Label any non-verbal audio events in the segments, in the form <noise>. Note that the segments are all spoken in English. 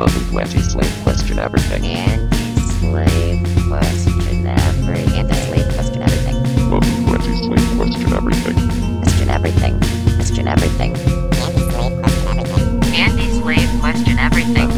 Anti-slave question everything. Anti-slave question everything. Anti-slave question everything. Welcome to Anti-slave question everything. Question everything. Question everything. Anti-slave question everything. Welcome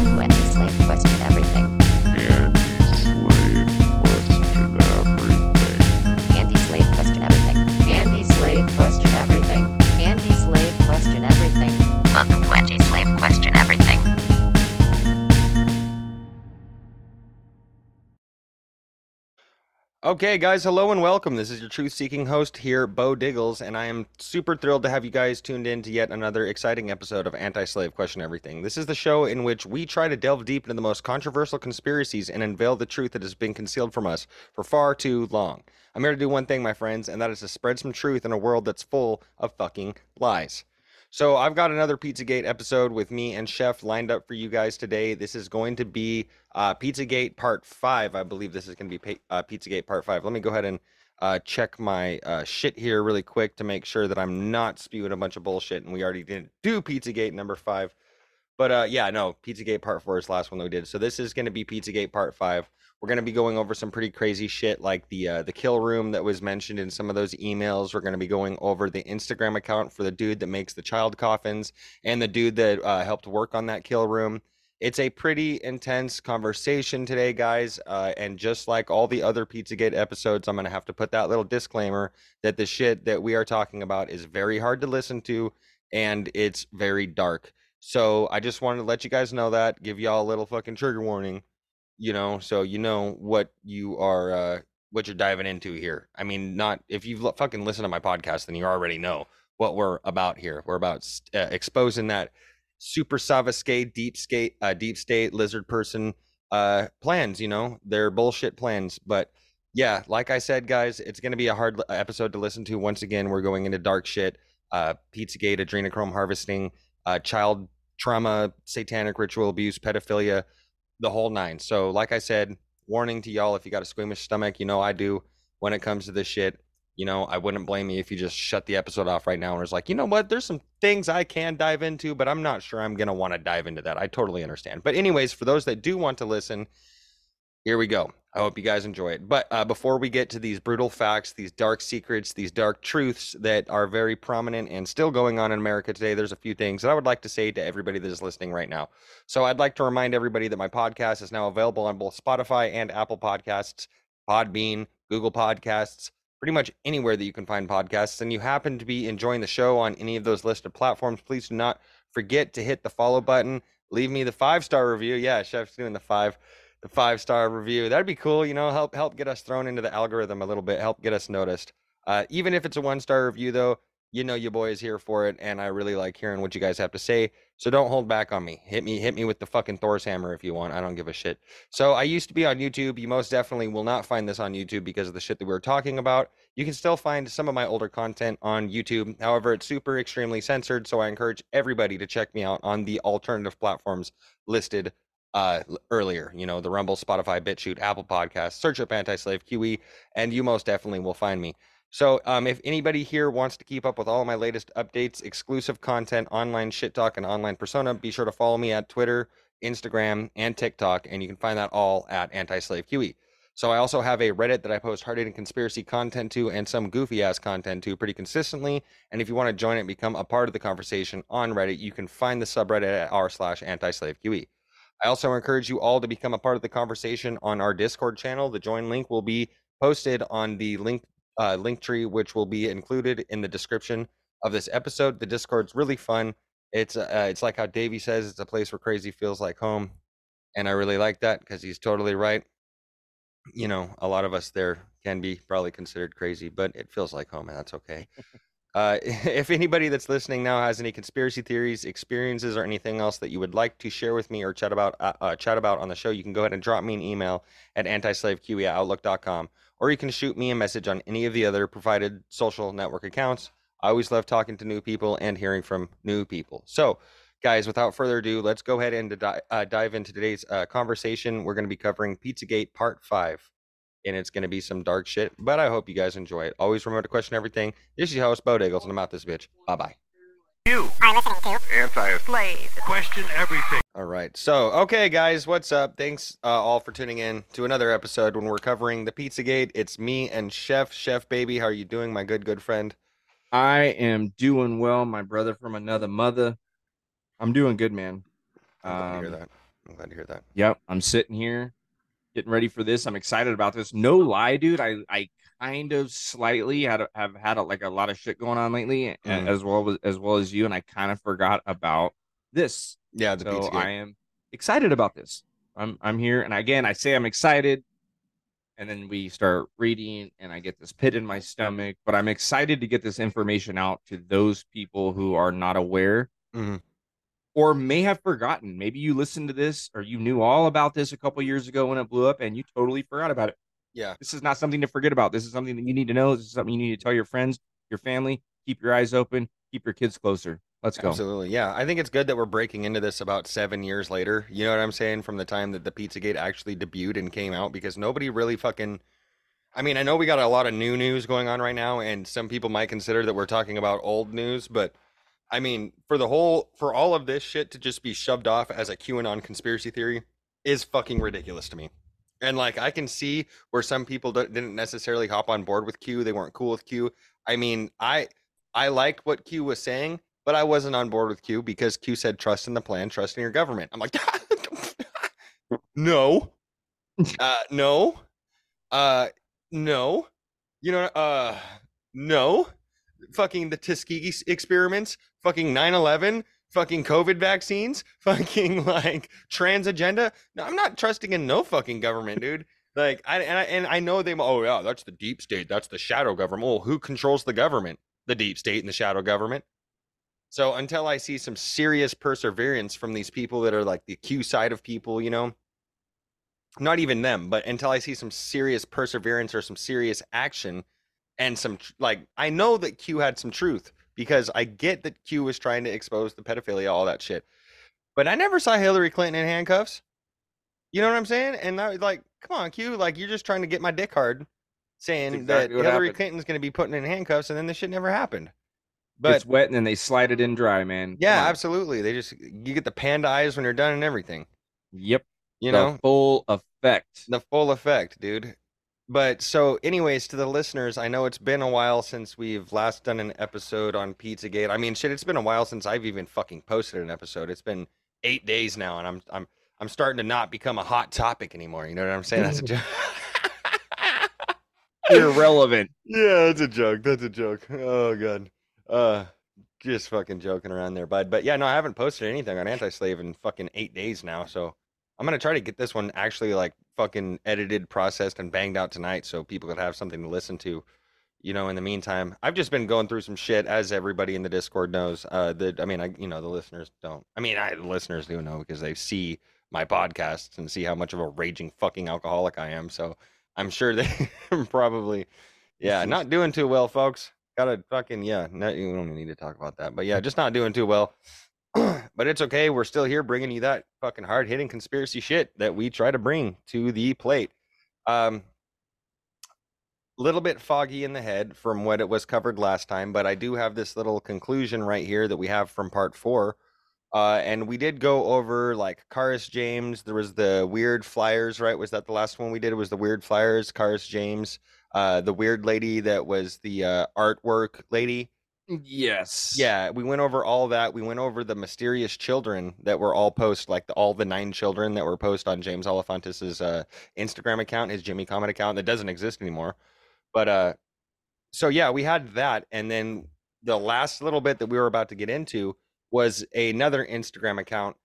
to anti-slave Okay, guys, hello and welcome. This is your truth seeking host here, Beau Diggles, and I am super thrilled to have you guys tuned in to yet another exciting episode of Anti Slave Question Everything. This is the show in which we try to delve deep into the most controversial conspiracies and unveil the truth that has been concealed from us for far too long. I'm here to do one thing, my friends, and that is to spread some truth in a world that's full of fucking lies. So I've got another Pizzagate episode with me and Chef lined up for you guys today. This is going to be uh, Pizzagate Part Five. I believe this is going to be uh, Pizzagate Part Five. Let me go ahead and uh, check my uh, shit here really quick to make sure that I'm not spewing a bunch of bullshit. And we already didn't do Pizzagate number five, but uh, yeah, no, Pizzagate Part Four is the last one that we did. So this is going to be Pizzagate Part Five. We're going to be going over some pretty crazy shit like the uh, the kill room that was mentioned in some of those emails. We're going to be going over the Instagram account for the dude that makes the child coffins and the dude that uh, helped work on that kill room. It's a pretty intense conversation today, guys. Uh, and just like all the other Pizzagate episodes, I'm going to have to put that little disclaimer that the shit that we are talking about is very hard to listen to and it's very dark. So I just wanted to let you guys know that, give y'all a little fucking trigger warning you know so you know what you are uh what you're diving into here. I mean not if you've l- fucking listened to my podcast then you already know what we're about here. We're about uh, exposing that super savasque deep state uh, deep state lizard person uh plans you know? They're bullshit plans but yeah like i said guys it's going to be a hard l- episode to listen to. Once again we're going into dark shit uh pizzagate adrenochrome harvesting uh child trauma satanic ritual abuse pedophilia the whole nine. So, like I said, warning to y'all if you got a squeamish stomach, you know I do when it comes to this shit. You know, I wouldn't blame you if you just shut the episode off right now and was like, you know what, there's some things I can dive into, but I'm not sure I'm going to want to dive into that. I totally understand. But, anyways, for those that do want to listen, here we go. I hope you guys enjoy it. But uh, before we get to these brutal facts, these dark secrets, these dark truths that are very prominent and still going on in America today, there's a few things that I would like to say to everybody that is listening right now. So I'd like to remind everybody that my podcast is now available on both Spotify and Apple Podcasts, Podbean, Google Podcasts, pretty much anywhere that you can find podcasts. And you happen to be enjoying the show on any of those listed platforms, please do not forget to hit the follow button. Leave me the five star review. Yeah, Chef's doing the five five star review. That'd be cool. You know, help help get us thrown into the algorithm a little bit. Help get us noticed. Uh, even if it's a one star review, though, you know your boy is here for it, and I really like hearing what you guys have to say. So don't hold back on me. Hit me, hit me with the fucking Thor's hammer if you want. I don't give a shit. So I used to be on YouTube. You most definitely will not find this on YouTube because of the shit that we were talking about. You can still find some of my older content on YouTube. However, it's super extremely censored. So I encourage everybody to check me out on the alternative platforms listed uh earlier you know the rumble spotify bitchute apple podcast search up anti-slave qe and you most definitely will find me. So um if anybody here wants to keep up with all my latest updates exclusive content online shit talk and online persona be sure to follow me at twitter instagram and tiktok and you can find that all at anti-slave qe so i also have a reddit that i post hard-hitting conspiracy content to and some goofy ass content to pretty consistently and if you want to join it and become a part of the conversation on reddit you can find the subreddit at r slash anti-slave qe I also encourage you all to become a part of the conversation on our Discord channel. The join link will be posted on the link uh, link tree, which will be included in the description of this episode. The Discord's really fun. It's uh, it's like how Davey says it's a place where crazy feels like home, and I really like that because he's totally right. You know, a lot of us there can be probably considered crazy, but it feels like home, and that's okay. <laughs> Uh, <laughs> if anybody that's listening now has any conspiracy theories, experiences, or anything else that you would like to share with me or chat about, uh, uh, chat about on the show, you can go ahead and drop me an email at outlook.com, or you can shoot me a message on any of the other provided social network accounts. I always love talking to new people and hearing from new people. So, guys, without further ado, let's go ahead and di- uh, dive into today's uh, conversation. We're going to be covering Pizzagate Part 5 and it's going to be some dark shit. But I hope you guys enjoy it. Always remember to question everything. This is your host, Beau Diggles, and I'm out this bitch. Bye bye. You are listening to anti Slave. question everything. All right. right. So, okay, guys, what's up? Thanks uh, all for tuning in to another episode when we're covering the Pizzagate. It's me and Chef, Chef Baby. How are you doing, my good, good friend? I am doing well, my brother from another mother. I'm doing good, man. I'm glad to hear Um, that. I'm glad to hear that. Yep, I'm sitting here getting ready for this. I'm excited about this. No lie, dude. I I kind of slightly had a, have had a, like a lot of shit going on lately, Mhm. as well as as well as you, and I kind of forgot about this. Yeah, the so Pizzagate. I am excited about this. I'm I'm here, and again, I say I'm excited, and then we start reading, and I get this pit in my stomach. But I'm excited to get this information out to those people who are not aware, Mhm. Or may have forgotten. Maybe you listened to this, or you knew all about this a couple years ago when it blew up, and you totally forgot about it. Yeah. This is not something to forget about. This is something that you need to know. This is something you need to tell your friends, your family. Keep your eyes open. Keep your kids closer. Let's go. Absolutely. Yeah. I think it's good that we're breaking into this about seven years later. You know what I'm saying? From the time that the Pizzagate actually debuted and came out, because nobody really fucking. I mean, I know we got a lot of new news going on right now, and some people might consider that we're talking about old news, but I mean, for the whole, for all of this shit to just be shoved off as a QAnon conspiracy theory is fucking ridiculous to me. And like, I can see where some people didn't necessarily hop on board with Q. They weren't cool with Q. I mean, I I liked what Q was saying, but I wasn't on board with Q because Q said trust in the plan, trust in your government. I'm like, <laughs> no, uh, no, uh, no, you know, uh, no, fucking the Tuskegee experiments, fucking 9/11, fucking COVID vaccines, <laughs> fucking like trans agenda. No, I'm not trusting in no fucking government, <laughs> dude. Like I and I and I know they. Oh yeah, that's the deep state. That's the shadow government. Well, who controls the government? The deep state and the shadow government. So until I see some serious perseverance from these people that are like the Q side of people, you know, not even them, but until I see some serious perseverance or some serious action and some like I know that Q had some truth because I get that Q was trying to expose the pedophilia, all that shit. But I never saw Hillary Clinton in handcuffs. You know what I'm saying? And I was like, come on, Q, like you're just trying to get my dick hard, saying That's that Hillary happened. Clinton's going to be putting in handcuffs, and then this shit never happened. But it's wet and then they slide it in dry, man. yeah, absolutely. They just you get the panda eyes when you're done and everything. Yep. You the know, full effect. the full effect, dude. But so, anyways, to the listeners, I know it's been a while since we've last done an episode on Pizzagate. I mean, shit, it's been a while since I've even fucking posted an episode. It's been eight days now, and I'm I'm I'm starting to not become a hot topic anymore. You know what I'm saying? That's a joke. <laughs> Irrelevant. Yeah, that's a joke. That's a joke. Oh god. Uh just fucking joking around there, bud. But yeah, no, I haven't posted anything on Anti-Slave in fucking eight days now. So I'm gonna try to get this one actually like fucking edited, processed, and banged out tonight so people could have something to listen to. You know, in the meantime, I've just been going through some shit, as everybody in the Discord knows. Uh, that I mean, I you know the listeners don't. I mean, I the listeners do know because they see my podcasts and see how much of a raging fucking alcoholic I am. So I'm sure they <laughs> probably, yeah, not doing too well, folks. Gotta fucking yeah. No, you don't need to talk about that, but yeah, just not doing too well. <clears throat> but it's okay. We're still here bringing you that fucking hard hitting conspiracy shit that we try to bring to the plate. Um, little bit foggy in the head from what it was covered last time, but I do have this little conclusion right here that we have from part four. Uh, and we did go over like Karis James. There was the weird flyers, right? Was that the last one we did? It was the weird flyers, Karis James, uh, the weird lady that was the uh, artwork lady. Yes. Yeah, we went over all that. We went over the mysterious children that were all post, like the, all the nine children that were post on James Alefantis's uh, Instagram account, his Jimmy Comet account that doesn't exist anymore. But uh, so yeah, we had that, and then the last little bit that we were about to get into was another Instagram account,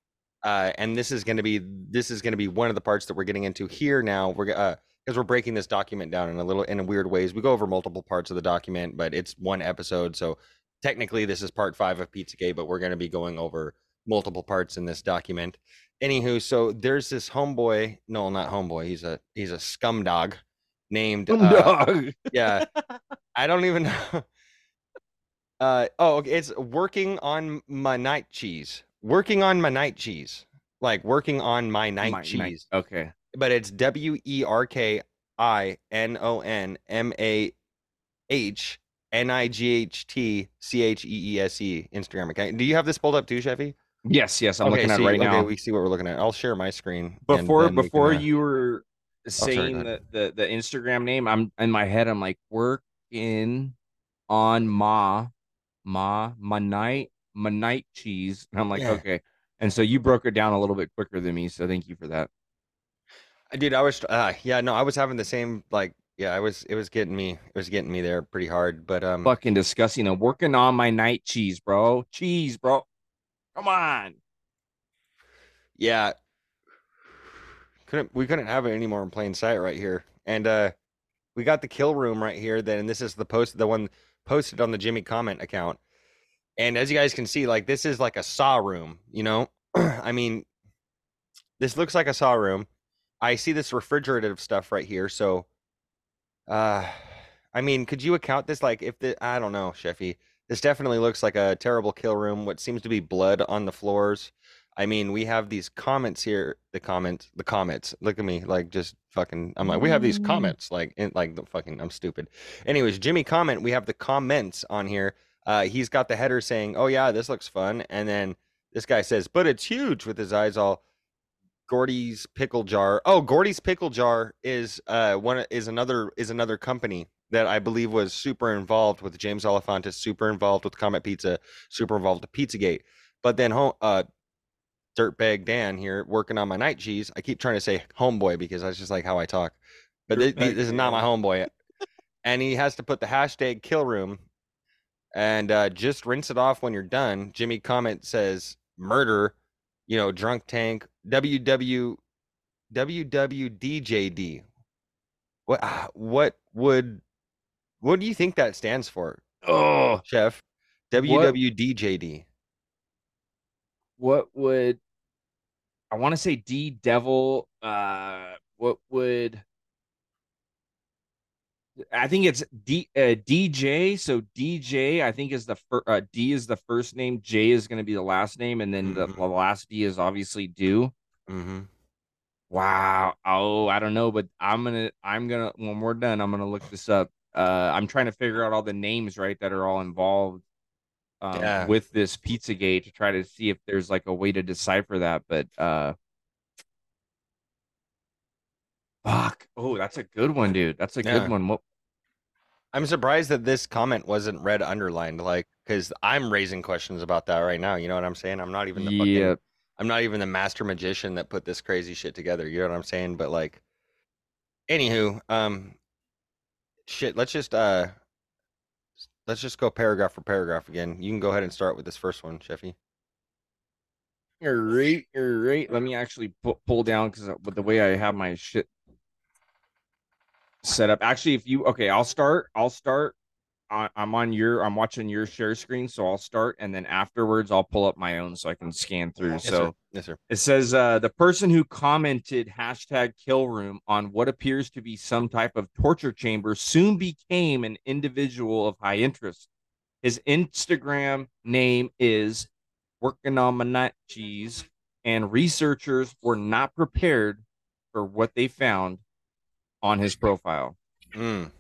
uh, and this is going to be this is going to be one of the parts that we're getting into here now. We're uh, because we're breaking this document down in a little in a weird ways. We go over multiple parts of the document, but it's one episode, so technically this is part five of Pizzagate, but we're going to be going over multiple parts in this document. Anywho, so there's this homeboy. No, not homeboy. He's a he's a scum dog named uh, Dog. yeah. <laughs> I don't even know. Uh oh, okay, it's working on my night cheese. Working on my night cheese. Like working on my night My- cheese. my- okay. But it's W E R K I N O N M A H N I G H T C H E E S E Instagram account. Do you have this pulled up too, Chevy? Yes, yes, I'm okay, looking at so right okay, now. we see what we're looking at. I'll share my screen. before then can, before uh, you were sorry, saying the, the the Instagram name, I'm in my head. I'm like working on ma ma my night my night cheese, and I'm like Yeah. okay. And so you broke it down a little bit quicker than me, so thank you for that. Dude, I was uh yeah, no, I was having the same like yeah, I was it was getting me it was getting me there pretty hard, but um Fucking disgusting. I'm working on my night cheese, bro. Cheese, bro. Come on. yeah. Couldn't we couldn't have it anymore in plain sight right here. And uh we got the kill room right here then and this is the post the one posted on the Jimmy comment account. And as you guys can see, like this is like a saw room, you know? <clears throat> I mean, this looks like a saw room. I see this refrigerative stuff right here, so uh I mean, could you account this like if the I don't know, Sheffy. This definitely looks like a terrible kill room. What seems to be blood on the floors. I mean, we have these comments here. The comments, the comments. Look at me, like just fucking. I'm like, we have these Mm. comments, like, in, like the fucking. I'm stupid. Anyways, Jimmy comment. We have the comments on here. Uh, he's got the header saying, "Oh yeah, this looks fun," and then this guy says, "But it's huge," with his eyes all. Gordy's pickle jar. Oh, Gordy's pickle jar is uh one is another is another company that I believe was super involved with James Alefantis, super involved with Comet Pizza, super involved with Pizzagate. But then home uh Dirtbag Dan here working on my night cheese. I keep trying to say homeboy because that's just like how I talk. But thi- thi- this is not my homeboy. and he has to put the hashtag kill room and uh, just rinse it off when you're done. Jimmy comment says murder, you know, drunk tank, WW WWDJD. What ah, what would what do you think that stands for, Oh, Chef? WWDJD. what would I want to say D Devil uh what would I think it's D uh, DJ so DJ I think is the fir- uh, D is the first name J is going to be the last name and then the, Mhm. the last D is obviously do Mm-hmm. wow oh I don't know but I'm going to I'm to when we're done I'm going to look this up uh I'm trying to figure out all the names right that are all involved um, Yeah. with this Pizzagate to try to see if there's like a way to decipher that. But uh, fuck, oh, that's a good one, dude. That's a Yeah. good one. What? I'm surprised that this comment wasn't red underlined, like, because I'm raising questions about that right now. You know what I'm saying? I'm not even the fucking, Yeah, I'm not even the master magician that put this crazy shit together. You know what I'm saying? But like, anywho, um, shit. Let's just uh, let's just go paragraph for paragraph again. You can go ahead and start with this first one, Sheffy. you're right. You're right. Let me actually pu- pull down because with the way I have my shit set up. Actually, if you okay, I'll start. I'll start. I, I'm on your. I'm watching your share screen, so I'll start, and then afterwards, I'll pull up my own so I can scan through. Yes, so. sir. yes, sir. It says uh, the person who commented hashtag kill room on what appears to be some type of torture chamber soon became an individual of high interest. His Instagram name is working on cheese, and researchers were not prepared for what they found on his profile. Mm.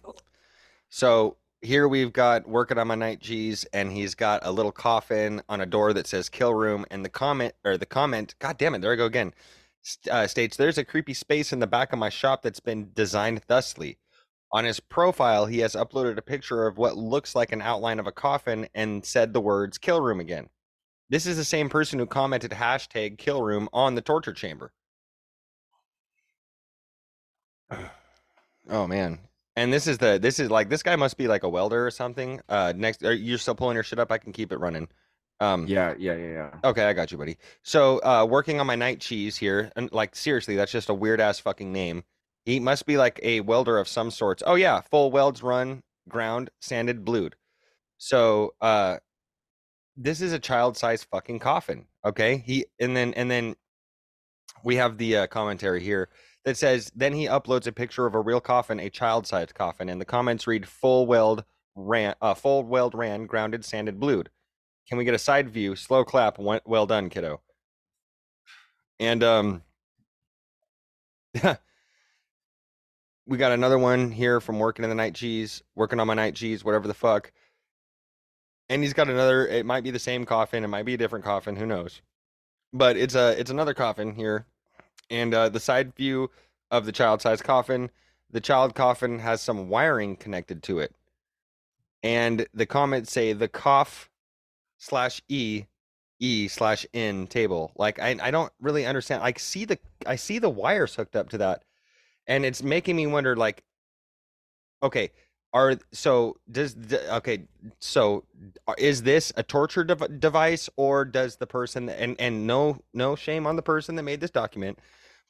So here we've got working on my night cheese, and he's got a little coffin on a door that says "kill room." And the comment or the comment, God damn it, there I go again. Uh, states there's a creepy space in the back of my shop that's been designed thusly. On his profile, he has uploaded a picture of what looks like an outline of a coffin and said the words "kill room" again. This is the same person who commented hashtag kill room on the torture chamber. <sighs> <sighs> <sighs> Oh man. And this is the this is like this guy must be like a welder or something. Uh next are you still pulling your shit up? I can keep it running. Um Yeah, yeah, yeah, yeah. Okay, I got you, buddy. So, uh, working on my night cheese here, and like seriously, that's just a weird ass fucking name. He must be like a welder of some sorts. Oh yeah, full welds run, ground, sanded, blued. So, uh, this is a child size fucking coffin. Okay, he and then and then we have the uh, commentary here that says then he uploads a picture of a real coffin, a child sized coffin, and the comments read full weld ran, uh, full weld ran, grounded, sanded, blued. Can we get a side view? Slow clap. Well well done, kiddo. And um, <laughs> we got another one here from working in the night cheese, working on my night cheese, whatever the fuck. And he's got another. It might be the same coffin. It might be a different coffin. Who knows? but it's a it's another coffin here, and uh, the side view of the child-sized coffin. The child coffin has some wiring connected to it, and the comments say the cough slash e e slash N table. Like I I don't really understand. I see the I see the wires hooked up to that, and it's making me wonder. Like, okay, are so does okay so is this a torture dev- device or does the person and and no no shame on the person that made this document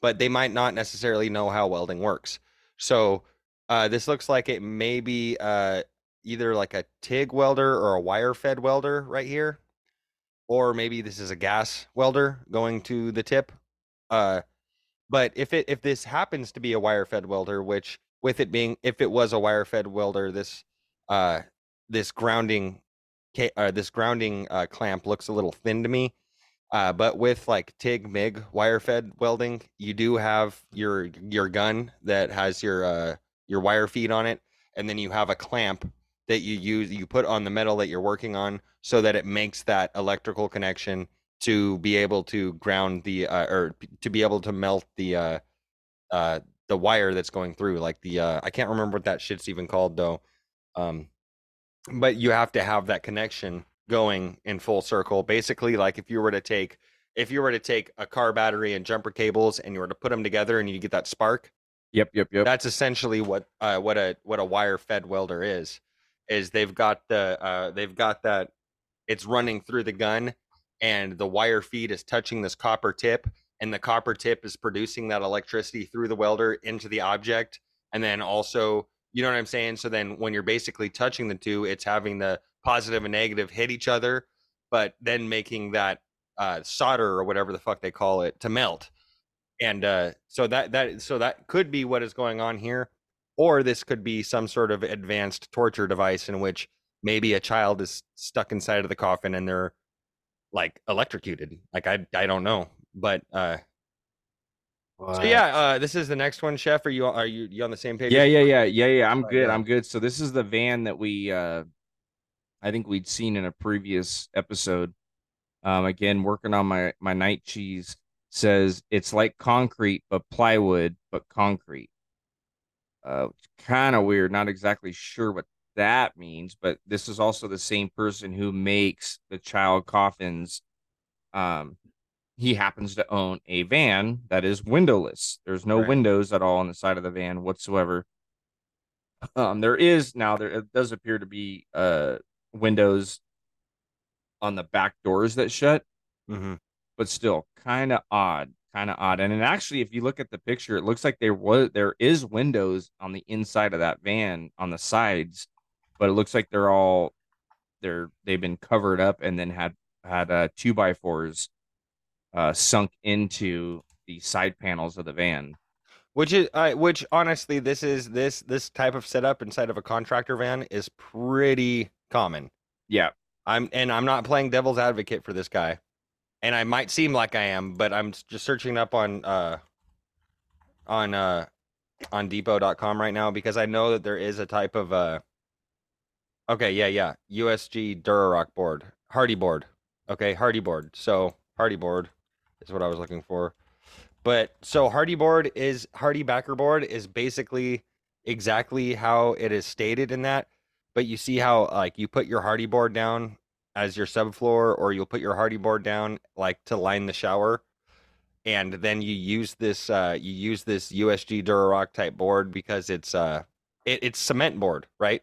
but they might not necessarily know how welding works. So uh this looks like it may be uh either like a TIG welder or a wire fed welder right here or maybe this is a gas welder going to the tip. Uh but if it if this happens to be a wire fed welder which with it being if it was a wire fed welder this uh this grounding uh, this grounding uh, clamp looks a little thin to me uh but with like tig mig wire fed welding you do have your your gun that has your uh your wire feed on it and then you have a clamp that you use you put on the metal that you're working on so that it makes that electrical connection to be able to ground the uh, or to be able to melt the uh uh the wire that's going through like the uh i can't remember what that shit's even called though um but you have to have that connection going in full circle basically like if you were to take if you were to take a car battery and jumper cables and you were to put them together and you get that spark Yep, yep, yep. that's essentially what uh, what a what a wire fed welder is is they've got the uh, they've got that it's running through the gun and the wire feed is touching this copper tip and the copper tip is producing that electricity through the welder into the object and then also you know what i'm saying? So then when you're basically touching the two it's having the positive and negative hit each other but then making that uh, solder or whatever the fuck they call it to melt. And uh, so that that so that could be what is going on here or this could be some sort of advanced torture device in which maybe a child is stuck inside of the coffin and they're like electrocuted. Like i i don't know but uh so yeah uh this is the next one chef are you are you, you on the same page yeah, yeah, yeah, yeah, yeah. I'm good. I'm good. So this is the van that we uh I think we'd seen in a previous episode. Um again, working on my my night cheese says it's like concrete but plywood but concrete. Uh kind of weird, not exactly sure what that means, but this is also the same person who makes the child coffins. Um he happens to own a van that is windowless. There's no Right. windows at all on the side of the van whatsoever. Um, there is now there it does appear to be uh windows on the back doors that shut, Mhm. but still kind of odd, kind of odd. And then actually, if you look at the picture, it looks like there was there is windows on the inside of that van on the sides, but it looks like they're all they're they've been covered up and then had had uh two by fours uh sunk into the side panels of the van. which is uh, which honestly this is this this type of setup inside of a contractor van is pretty common. Yeah, i'm and i'm not playing devil's advocate for this guy. And i might seem like i am but i'm just searching up on uh on uh on depot.com right now because i know that there is a type of uh okay yeah yeah usg durarock board hardy board. Okay hardy board. So hardy board is what i was looking for. But so hardy board is hardy backer board is basically exactly how it is stated in that. But you see how like you put your hardy board down as your subfloor or you'll put your hardy board down like to line the shower. And then you use this uh you use this usg durarock type board because it's uh it, it's cement board right?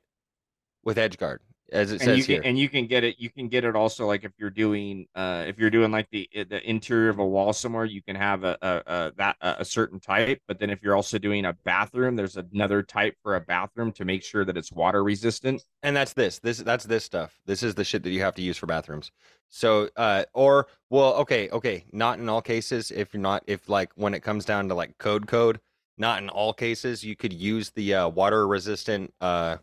With edge guard as it and says you can here. and you can get it you can get it also like if you're doing uh if you're doing like the the interior of a wall somewhere you can have a a, a that a a certain type but then if you're also doing a bathroom there's another type for a bathroom to make sure that it's water resistant. And that's this this that's this stuff. This is the shit that you have to use for bathrooms. So uh or well okay okay not in all cases if you're not if like when it comes down to like code code not in all cases you could use the uh water resistant uh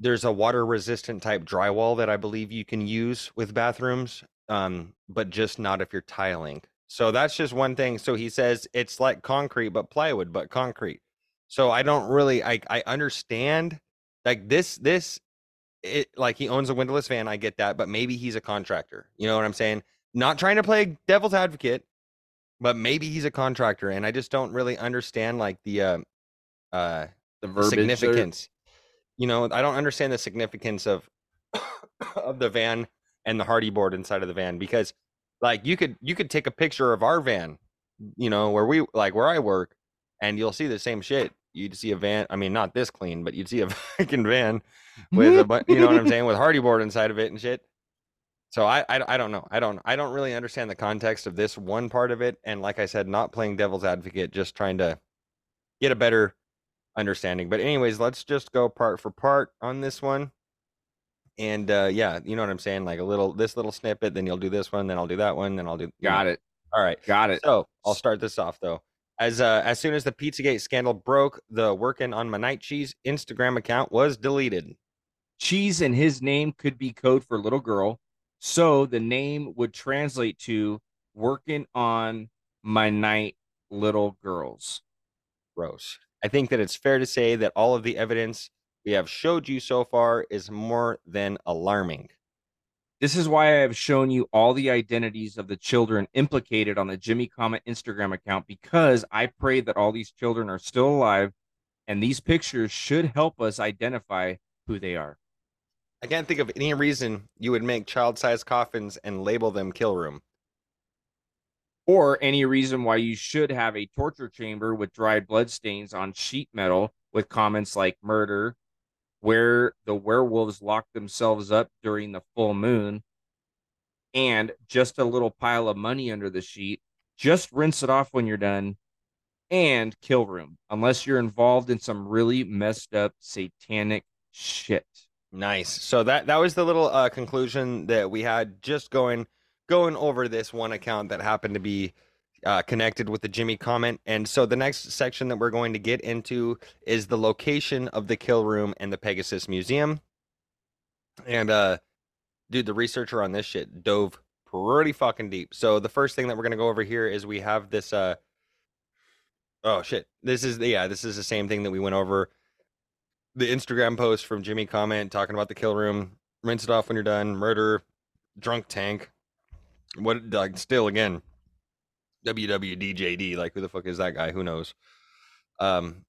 there's a water resistant type drywall that i believe you can use with bathrooms um but just not if you're tiling so that's just one thing so he says it's like concrete but plywood but concrete so i don't really i i understand like this this it like he owns a windowless van i get that but maybe he's a contractor you know what i'm saying not trying to play devil's advocate, but maybe he's a contractor, and I just don't really understand like the uh, uh, The there. significance. You know, I don't understand the significance of <coughs> of the van and the hardy board inside of the van because like you could you could take a picture of our van, you know, where we like where I work, and you'll see the same shit. You'd see a van. I mean, not this clean, but you'd see a <laughs> fucking van with a you know what I'm saying with hardy board inside of it and shit. So I, I I don't know. I don't I don't really understand the context of this one part of it. And like I said, not playing devil's advocate, just trying to get a better understanding. But anyways, let's just go part for part on this one. And uh yeah, you know what I'm saying? Like a little this little snippet, then you'll do this one, then I'll do that one, then I'll do Got it. All right. Got it. So I'll start this off though. As uh, as soon as the Pizzagate scandal broke, the working on my night cheese Instagram account was deleted. Cheese in his name could be code for little girl. So the name would translate to working on my night little girls. Gross. I think that it's fair to say that all of the evidence we have showed you so far is more than alarming. This is why I have shown you all the identities of the children implicated on the Jimmy Comet Instagram account because I pray that all these children are still alive and these pictures should help us identify who they are. I can't think of any reason you would make child-sized coffins and label them kill room. Or any reason why you should have a torture chamber with dried blood stains on sheet metal with comments like murder, where the werewolves lock themselves up during the full moon, and just a little pile of money under the sheet. Just rinse it off when you're done. And kill room, unless you're involved in some really messed up satanic shit. Nice. So that that was the little uh, conclusion that we had just going going over this one account that happened to be uh, connected with the Jimmy comment. And so the next section that we're going to get into is the location of the kill room and the Pegasus Museum. And uh, dude, the researcher on this shit dove pretty fucking deep. So the first thing that we're gonna go over here is we have this. Uh, oh shit! This is the yeah, this is the same thing that we went over the Instagram post from Jimmy comment talking about the kill room. Rinse it off when you're done. Murder, drunk tank. What like still again? WWDJD. Like who the fuck is that guy? Who knows? Um,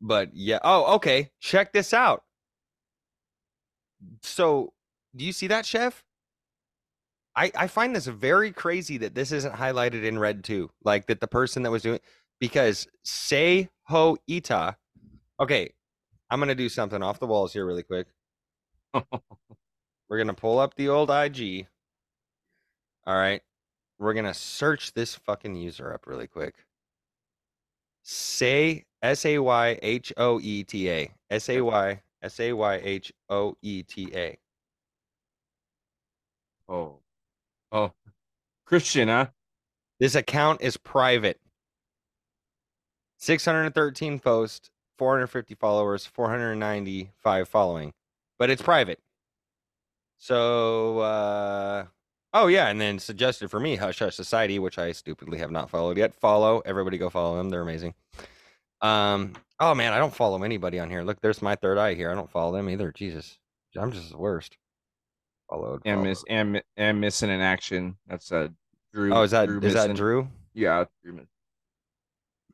but yeah. Oh, okay. Check this out. So, do you see that, Chef? I I find this very crazy that this isn't highlighted in red too. Like that the person that was doing because Say Ho Ita. Okay, I'm gonna do something off the walls here really quick. <laughs> We're gonna pull up the old IG. All right. We're gonna search this fucking user up really quick. Say S A Y H O E T A. S A Y S A Y H O E T A. Oh, oh, Christian, huh? This account is private. 613 posts, 450 followers, 495 following, but it's private. So, uh, oh yeah, and then suggested for me Hush Hush Society, which I stupidly have not followed yet. Follow everybody, go follow them. They're amazing. Um, oh man, I don't follow anybody on here. Look, there's my third eye here. I don't follow them either. Jesus, I'm just the worst. Followed. And followed. miss and, and missing in action. That's uh Drew. Oh, is that Drew is that Drew? Yeah, Drew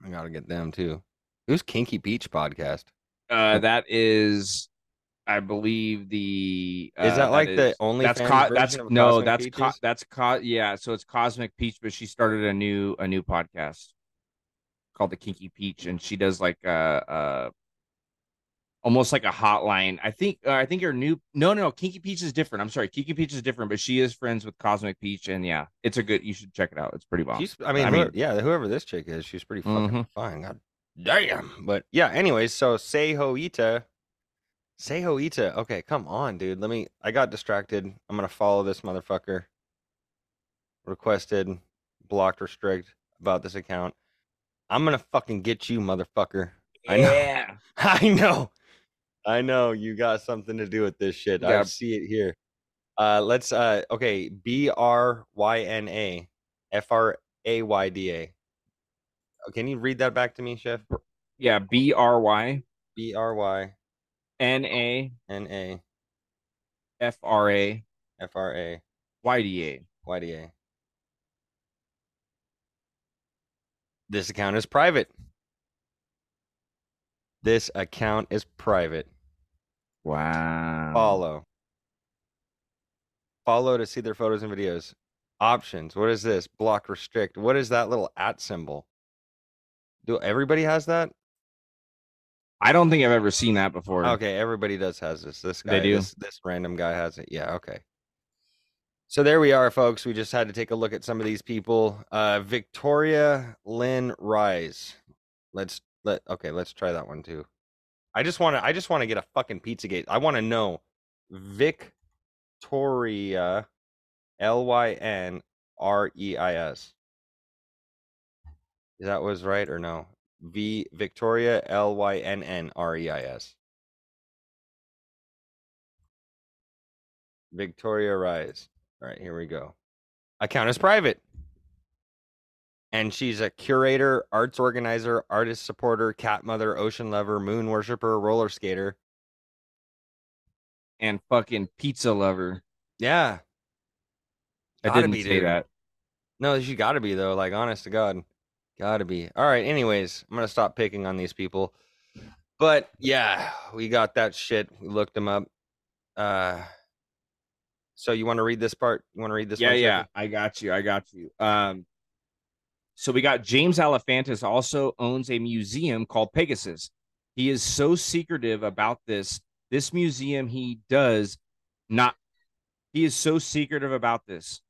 I gotta get them too. Who's Kinky Peach podcast? Uh, that is, I believe the. Uh, Is that like the is- OnlyFans That's co- that's no, that's co- that's co- yeah. So it's Cosmic Peach, but she started a new a new podcast called the Kinky Peach, and she does like uh uh almost like a hotline. I think uh, I think her new no no no Kinky Peach is different. I'm sorry, Kinky Peach is different, but she is friends with Cosmic Peach, and yeah, it's a good. You should check it out. It's pretty bomb. She's, I mean, I mean- yeah, whoever this chick is, she's pretty fucking Mhm. fine. God damn. But yeah, anyways, so Seiho Ita. Seiho Ita. Okay, come on, dude. Let me. I got distracted. I'm gonna follow this motherfucker. Requested, blocked, restrict about this account. I'm gonna fucking get you, motherfucker. I know. yeah. <laughs> I know. I know you got something to do with this shit. I see it here. Uh let's uh okay, B R Y N A F R A Y D A. Oh, Can you read that back to me, chef? Yeah, B R Y B R Y N A N A F R A F R A Y D A. YDA. This account is private. This account is private. Wow. Follow. Follow to see their photos and videos. Options. What is this? Block restrict. What is that little at symbol? Do everybody has that? I don't think I've ever seen that before. Okay, everybody does has this. This guy, They do? This, this random guy has it. Yeah, okay. So there we are, folks. We just had to take a look at some of these people. Uh Victoria Lynn Rise. Let's let okay, let's try that one too. I just want to I just want to get a fucking Pizzagate. I want to know Victoria L Y N R E I S. Is that was right or no? V Victoria L Y N N R E I S. Victoria Rise. All right, here we go. Account is private. And she's a curator, arts organizer, artist supporter, cat mother, ocean lover, moon worshiper, roller skater. And fucking pizza lover. Yeah. I Gotta didn't be, say dude. that. No, she got to be though. Like, honest to God, got to be. All right. Anyways, I'm gonna stop picking on these people. But yeah, we got that shit. We looked them up. Uh, so you want to read this part? You want to read this? yeah, yeah. I got you. I got you. Um, so we got James Alefantis also owns a museum called Pegasus. He is so secretive about this. This museum he does not. He is so secretive about this.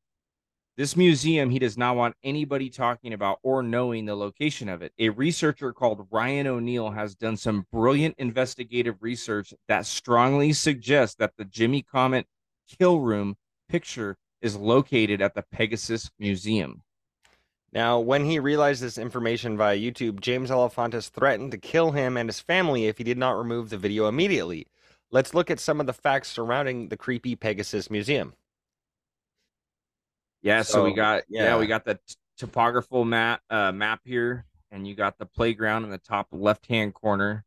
This museum he does not want anybody talking about or knowing the location of it. A researcher called Ryan O'Neill has done some brilliant investigative research that strongly suggests that the Jimmy Comet kill room picture is located at the Pegasus Museum. Now, when he realized this information via YouTube, James Alefantis threatened to kill him and his family if he did not remove the video immediately. Let's look at some of the facts surrounding the creepy Pegasus Museum. Yeah, so, we got yeah. yeah. we got the topographical map uh, map here, and you got the playground in the top left hand corner.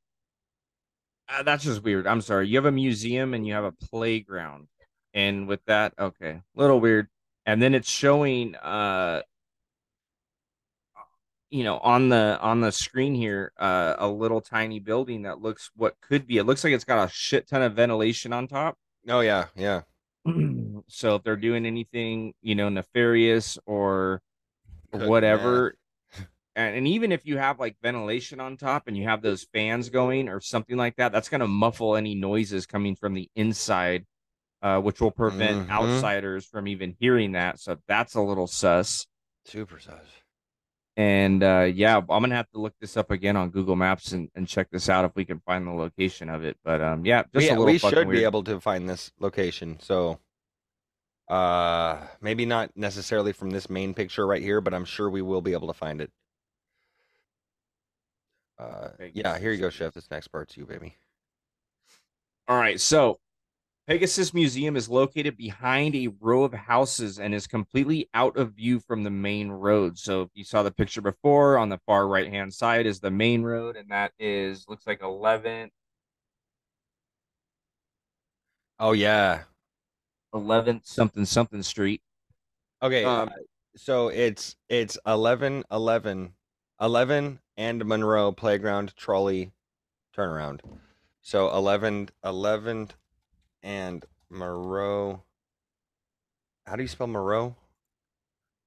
Uh, that's just weird. I'm sorry. You have a museum and you have a playground, and with that, okay, little weird. And then it's showing, uh, you know, on the on the screen here, uh, a little tiny building that looks what could be. It looks like it's got a shit ton of ventilation on top. Oh yeah, yeah. <clears throat> so if they're doing anything, you know, nefarious or whatever, and, and even if you have like ventilation on top and you have those fans going or something like that, that's going to muffle any noises coming from the inside, uh, which will prevent Mhm. outsiders from even hearing that. So that's a little sus. Super sus. And uh, yeah, I'm gonna have to look this up again on Google Maps and, and check this out if we can find the location of it. But um, yeah, just we, a little we should weird. be able to find this location. So, uh, maybe not necessarily from this main picture right here, but I'm sure we will be able to find it. Uh, yeah, here you go, chef. This next part's you, baby. All right, so Pegasus Museum is located behind a row of houses and is completely out of view from the main road. So if you saw the picture before, on the far right hand side is the main road, and that is looks like 11th, Oh yeah. 11th something something street. Okay. Um, uh, so it's it's 11, 11, 11 and Monroe Playground Trolley turnaround. So 11, 11 and Monroe. How do you spell Monroe?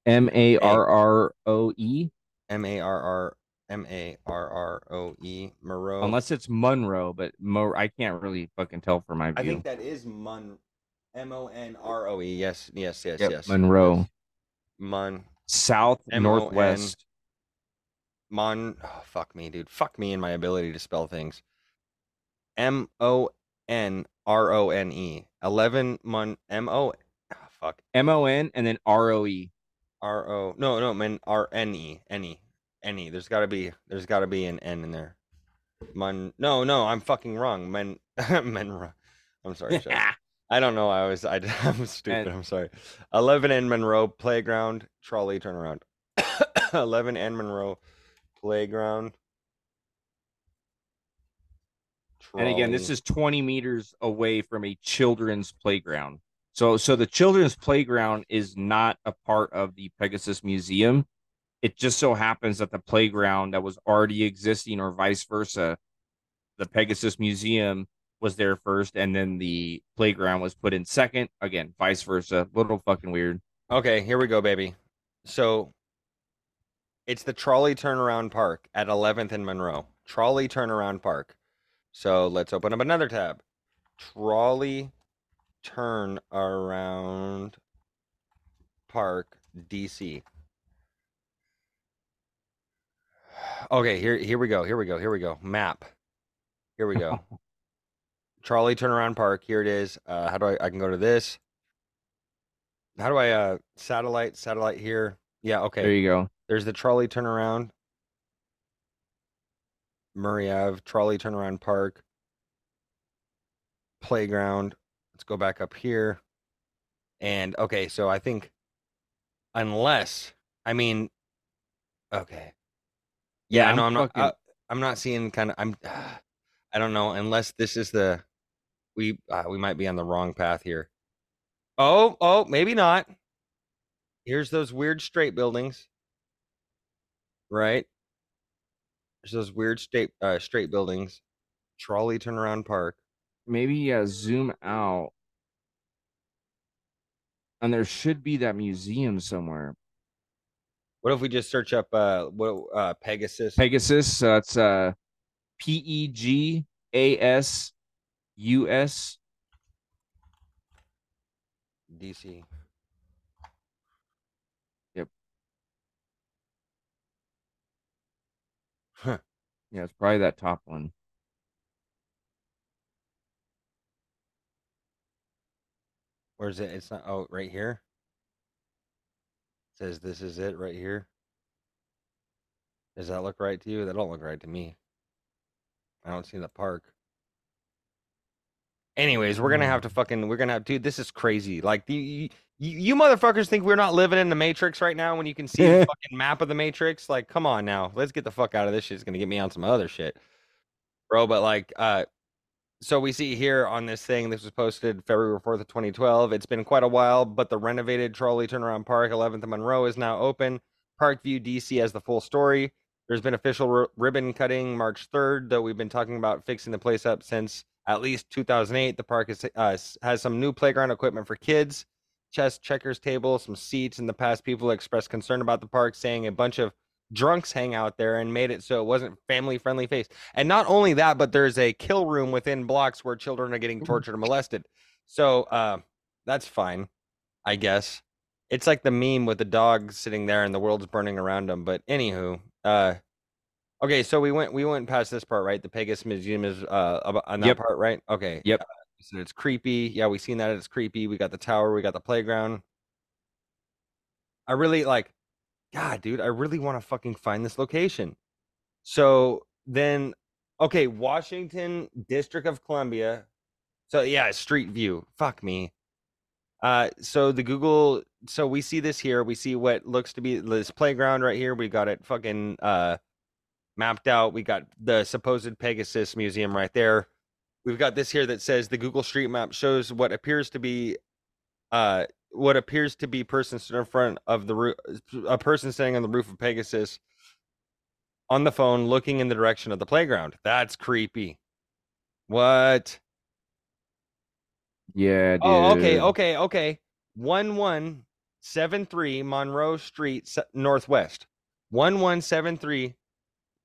M A R R O E, M A R R M A R R O E Monroe. unless it's Monroe, but Mo I can't really fucking tell from my view. I think that is Mon M O N R O E. Yes, yes, yes, Yep, yes. Monroe, Mon south M-O-N. northwest. Mon oh, fuck me, dude. Fuck me and my ability to spell things. M O N R O N E. Eleven Mon M O ah, fuck. M O N and then R O E. R O no no man R N E N E N E. There's gotta be there's gotta be an N in there. Mon no no I'm fucking wrong. Men <laughs> men I'm sorry. <laughs> I don't know. I was I, <laughs> I'm stupid. I'm sorry. Eleven and Monroe playground trolley turnaround. <coughs> Eleven and Monroe playground. And again, this oh. is 20 meters away from a children's playground. So so the children's playground is not a part of the Pegasus Museum. It just so happens that the playground that was already existing or vice versa, the Pegasus Museum was there first and then the playground was put in second. Again, vice versa. Little fucking weird. Okay, here we go, baby. So it's the trolley turnaround park at 11th and Monroe. Trolley turnaround park. So let's open up another tab. Trolley turn around park DC. Okay, here here we go. Here we go. Here we go. Map. Here we go. <laughs> Trolley turnaround park. Here it is. Uh, how do I I can go to this? How do I uh satellite satellite here? Yeah, okay. There you go. There's the trolley turnaround. Murray Ave, trolley turnaround park, playground. Let's go back up here. And okay, so I think unless I mean okay. Yeah, Yeah, I know I'm I'm not fucking- uh, I'm not seeing kind of I'm I don't know unless this is the we uh, we might be on the wrong path here. Oh, oh, maybe not. Here's those weird straight buildings. Right? There's those weird straight uh, straight buildings. Trolley turnaround park. Maybe yeah, zoom out. And there should be that museum somewhere. What if we just search up uh what uh Pegasus? Pegasus. So it's uh P E G A S U S. DC. Huh. Yeah, it's probably that top one. Where's it? It's not oh right here. says this is it right here. Does that look right to you? That don't look right to me. I don't see the park. Anyways, we're gonna have to hmm. fucking we're gonna have dude, this is crazy. Like the you, motherfuckers think we're not living in the Matrix right now when you can see the <laughs> fucking map of the Matrix? Like, come on now. Let's get the fuck out of this shit. It's gonna get me on some other shit. Bro, but like uh so we see here on this thing, this was posted February 4th of 2012. It's been quite a while, but the renovated trolley turnaround park, 11th and Monroe, is now open. Parkview DC has the full story. There's been official r- ribbon cutting March 3rd, though we've been talking about fixing the place up since at least 2008. The park is, uh, has some new playground equipment for kids, chess, checkers table, some seats. In the past, people expressed concern about the park, saying a bunch of drunks hang out there and made it so it wasn't family friendly face. And not only that, but there's a kill room within blocks where children are getting tortured and molested. So uh, that's fine, I guess. It's like the meme with the dog sitting there and the world's burning around him. But anywho, uh, okay, so we went we went past this part, right? The Pegasus Museum is uh on that Yep. part, right? Okay. Yep. So it's creepy. Yeah, we seen that it's creepy. We got the tower. We got the playground. I really like, God, dude, I really want to fucking find this location. So then, okay, Washington District of Columbia. So yeah, Street View. Fuck me. Uh, so the Google. So we see this here. We see what looks to be this playground right here. We got it fucking uh mapped out. We got the supposed Pegasus Museum right there. We've got this here that says the Google Street Map shows what appears to be uh what appears to be person stood in front of the roof a person standing on the roof of Pegasus on the phone looking in the direction of the playground. That's creepy. What? Yeah, dude. Oh, okay, okay, okay. One one seven three Monroe Street Northwest. One one seven three.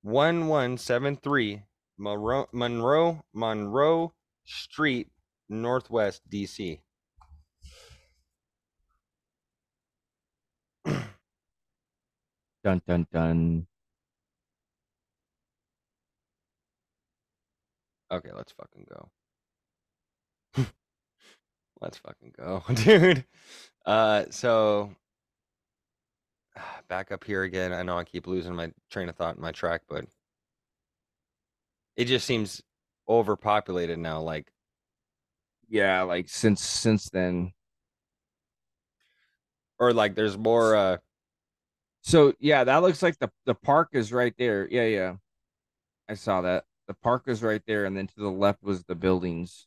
One one seven three Monroe Monroe Monroe Street Northwest DC. <clears throat> Dun dun dun. Okay, let's fucking go. <laughs> let's fucking go, <laughs> dude. Uh, so <sighs> back up here again. I know I keep losing my train of thought and my track, but it just seems overpopulated now. Like, Yeah, like since since then. or like there's more. Uh, So yeah, that looks like the the park is right there. Yeah, yeah. I saw that. The park is right there, and then to the left was the buildings.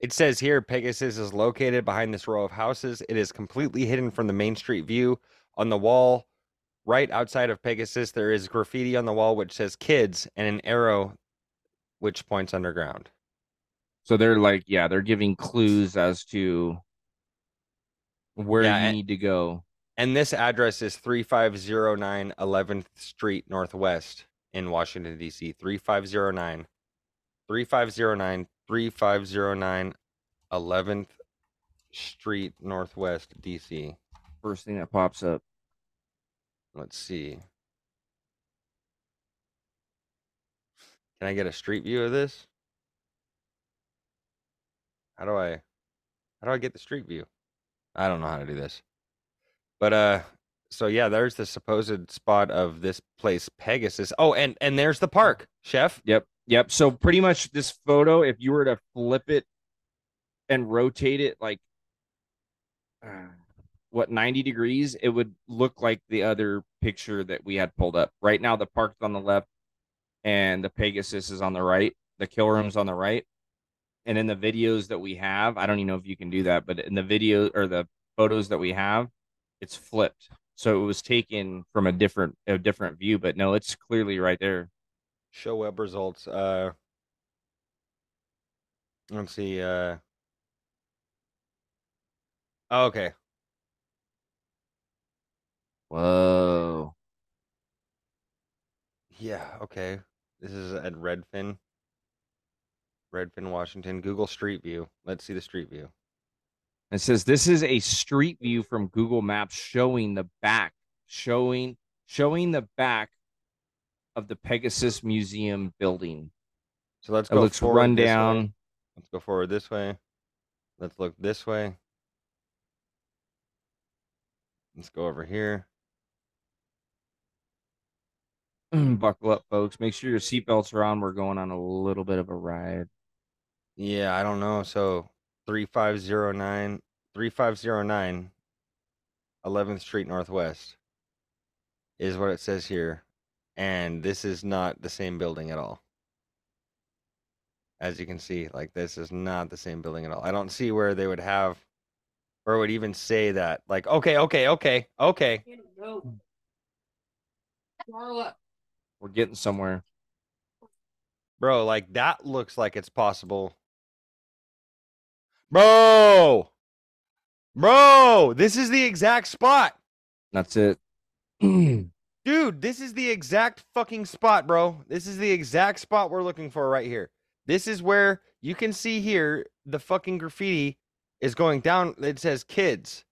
It says here Pegasus is located behind this row of houses. It is completely hidden from the main street view. On the wall, right outside of Pegasus, there is graffiti on the wall which says kids and an arrow which points underground. So they're like, yeah, they're giving clues as to where Yeah, you and- need to go. And this address is 3509 11th Street Northwest in Washington, D.C. 3509 3509 3509 11th Street Northwest, D.C. First thing that pops up. Let's see. Can I get a street view of this? How do I how do I get the street view? I don't know how to do this. But uh so yeah, there's the supposed spot of this place Pegasus. Oh, and and there's the park, chef. Yep. Yep. So pretty much this photo, if you were to flip it and rotate it like uh, what 90 degrees, it would look like the other picture that we had pulled up. Right now the park's on the left and the Pegasus is on the right. The kill room's on the right. And in the videos that we have, I don't even know if you can do that, but in the video or the photos that we have, it's flipped. So it was taken from a different a different view, but no, it's clearly right there. Show web results. Uh let's see, uh okay. Whoa. Yeah, okay. This is at Redfin. Redfin, Washington. Google Street View. Let's see the Street View. It says this is a street view from Google Maps showing the back, showing showing the back of the Pegasus Museum building. So let's It go looks forward run down. Let's go forward this way. Let's look this way. Let's go over here. <clears throat> Buckle up, folks. Make sure your seatbelts are on. We're going on a little bit of a ride. Yeah, I don't know. So 3509 3509 11th Street Northwest is what it says here. And this is not the same building at all. As you can see, like this is not the same building at all. I don't see where they would have or would even say that. Like, okay, okay, okay, okay. We're getting somewhere. Bro, like that looks like it's possible. Bro! Bro, this is the exact spot. That's it. <clears throat> Dude, this is the exact fucking spot, bro. This is the exact spot we're looking for right here. This is where you can see here the fucking graffiti is going down. It says kids.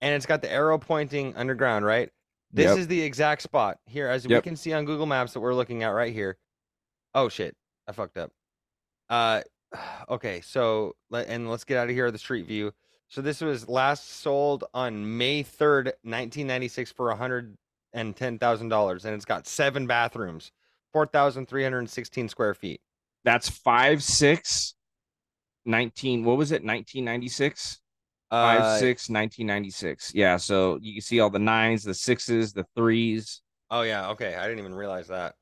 And it's got the arrow pointing underground, right? This Yep. is the exact spot here, as we can see on Google Maps that we're looking at right here. Oh shit, I fucked up. Uh, <sighs> okay, so let and let's get out of here the street view. So this was last sold on May third, nineteen ninety six, for a hundred and ten thousand dollars, and it's got seven bathrooms, four thousand three hundred sixteen square feet. That's five six 19 what was it 1996 Uh, five six 1996 yeah so you can see all the nines the sixes the threes Oh yeah, okay. I didn't even realize that.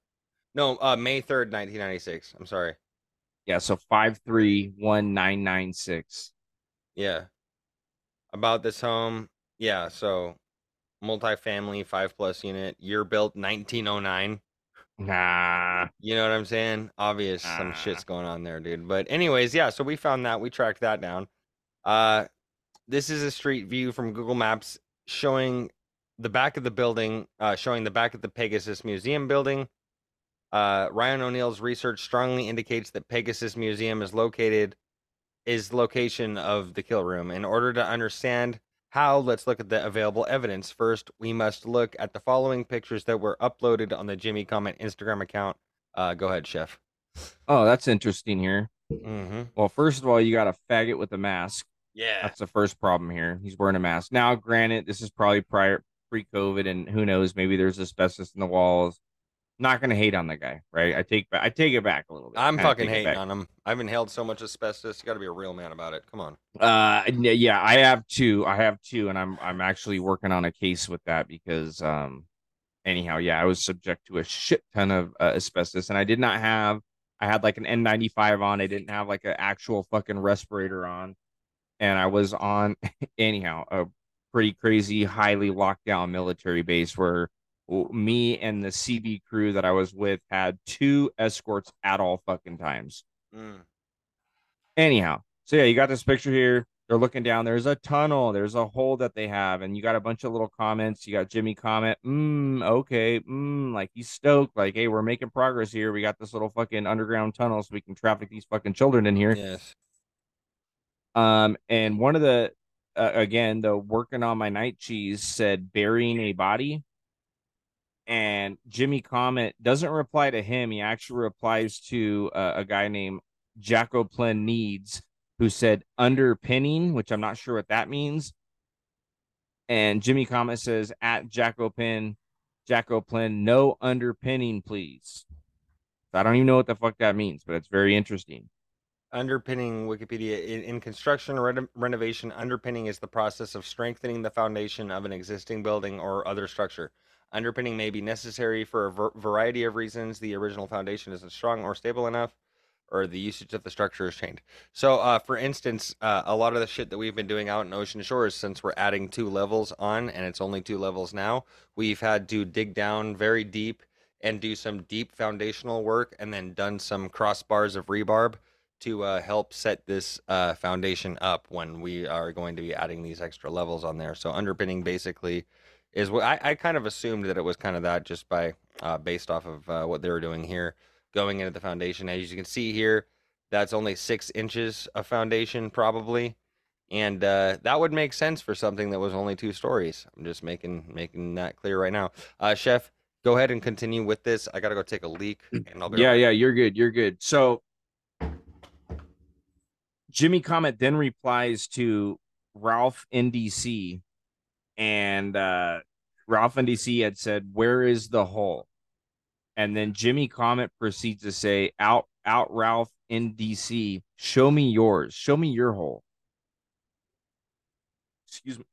No, uh, May third, nineteen ninety six. I'm sorry. yeah so five three one nine nine six Yeah. About this home, yeah. So, multifamily, five plus unit, year built, nineteen oh nine. nah You know what I'm saying? Obvious, some Ah. shit's going on there, dude. But anyways, yeah. So we found that. We tracked that down. Uh, this is a street view from Google Maps showing the back of the building, uh, showing the back of the Pegasus Museum building. Uh, Ryan O'Neill's research strongly indicates that Pegasus Museum is located is location of the kill room. In order to understand how, let's look at the available evidence. First, we must look at the following pictures that were uploaded on the Jimmy Comment Instagram account. Uh, go ahead, Chef. oh that's interesting here Mm-hmm. well first of all you got a faggot with a mask Yeah. that's the first problem here he's wearing a mask now granted this is probably prior pre-covid and who knows maybe there's asbestos in the walls not gonna hate on the guy right i take i take it back a little bit I'm fucking hating on him. I've inhaled so much asbestos. You got to be a real man about it. Come on. Uh, yeah, I have two. I have two, and I'm I'm actually working on a case with that because um, anyhow, yeah, I was subject to a shit ton of uh, asbestos, and I did not have. I had like an N95 on. I didn't have like an actual fucking respirator on. And I was on, <laughs> anyhow, a pretty crazy, highly locked down military base where me and the CB crew that I was with had two escorts at all fucking times. Mm. Anyhow, so yeah, you got this picture here. They're looking down. There's a tunnel. There's a hole that they have, and you got a bunch of little comments. You got Jimmy comment, mm, okay, mm, like he's stoked, like, hey, we're making progress here. We got this little fucking underground tunnel, so we can traffic these fucking children in here. Yes. Um, and one of the uh, again, the working on my night cheese said burying a body. And Jimmy Comet doesn't reply to him. He actually replies to uh, a guy named Jacko Plen Needs, who said underpinning, which I'm not sure what that means. And Jimmy Comet says at Jacko Pin, Jacko Plen, no underpinning, please. I don't even know what the fuck that means, but it's very interesting. Underpinning Wikipedia in, in construction or reno- renovation, underpinning is the process of strengthening the foundation of an existing building or other structure. Underpinning may be necessary for a ver- variety of reasons. The original foundation isn't strong or stable enough, or the usage of the structure has changed. So, uh, for instance, uh, a lot of the shit that we've been doing out in Ocean Shores, since we're adding two levels on, and it's only two levels now, we've had to dig down very deep and do some deep foundational work, and then done some crossbars of rebar to uh, help set this uh, foundation up when we are going to be adding these extra levels on there. So underpinning basically is what I, I kind of assumed that it was kind of that just by uh, based off of uh, what they were doing here, going into the foundation. As you can see here, that's only six inches of foundation probably, and uh, that would make sense for something that was only two stories. I'm just making making that clear right now. Uh, Chef, go ahead and continue with this. I gotta go take a leak, and I'll be Yeah, right yeah, you're good. You're good. So Jimmy Comet then replies to Ralph NDC, and uh, Ralph NDC had said, "Where is the hole?" And then Jimmy Comet proceeds to say, "Out, out, Ralph NDC, show me yours. Show me your hole." Excuse me.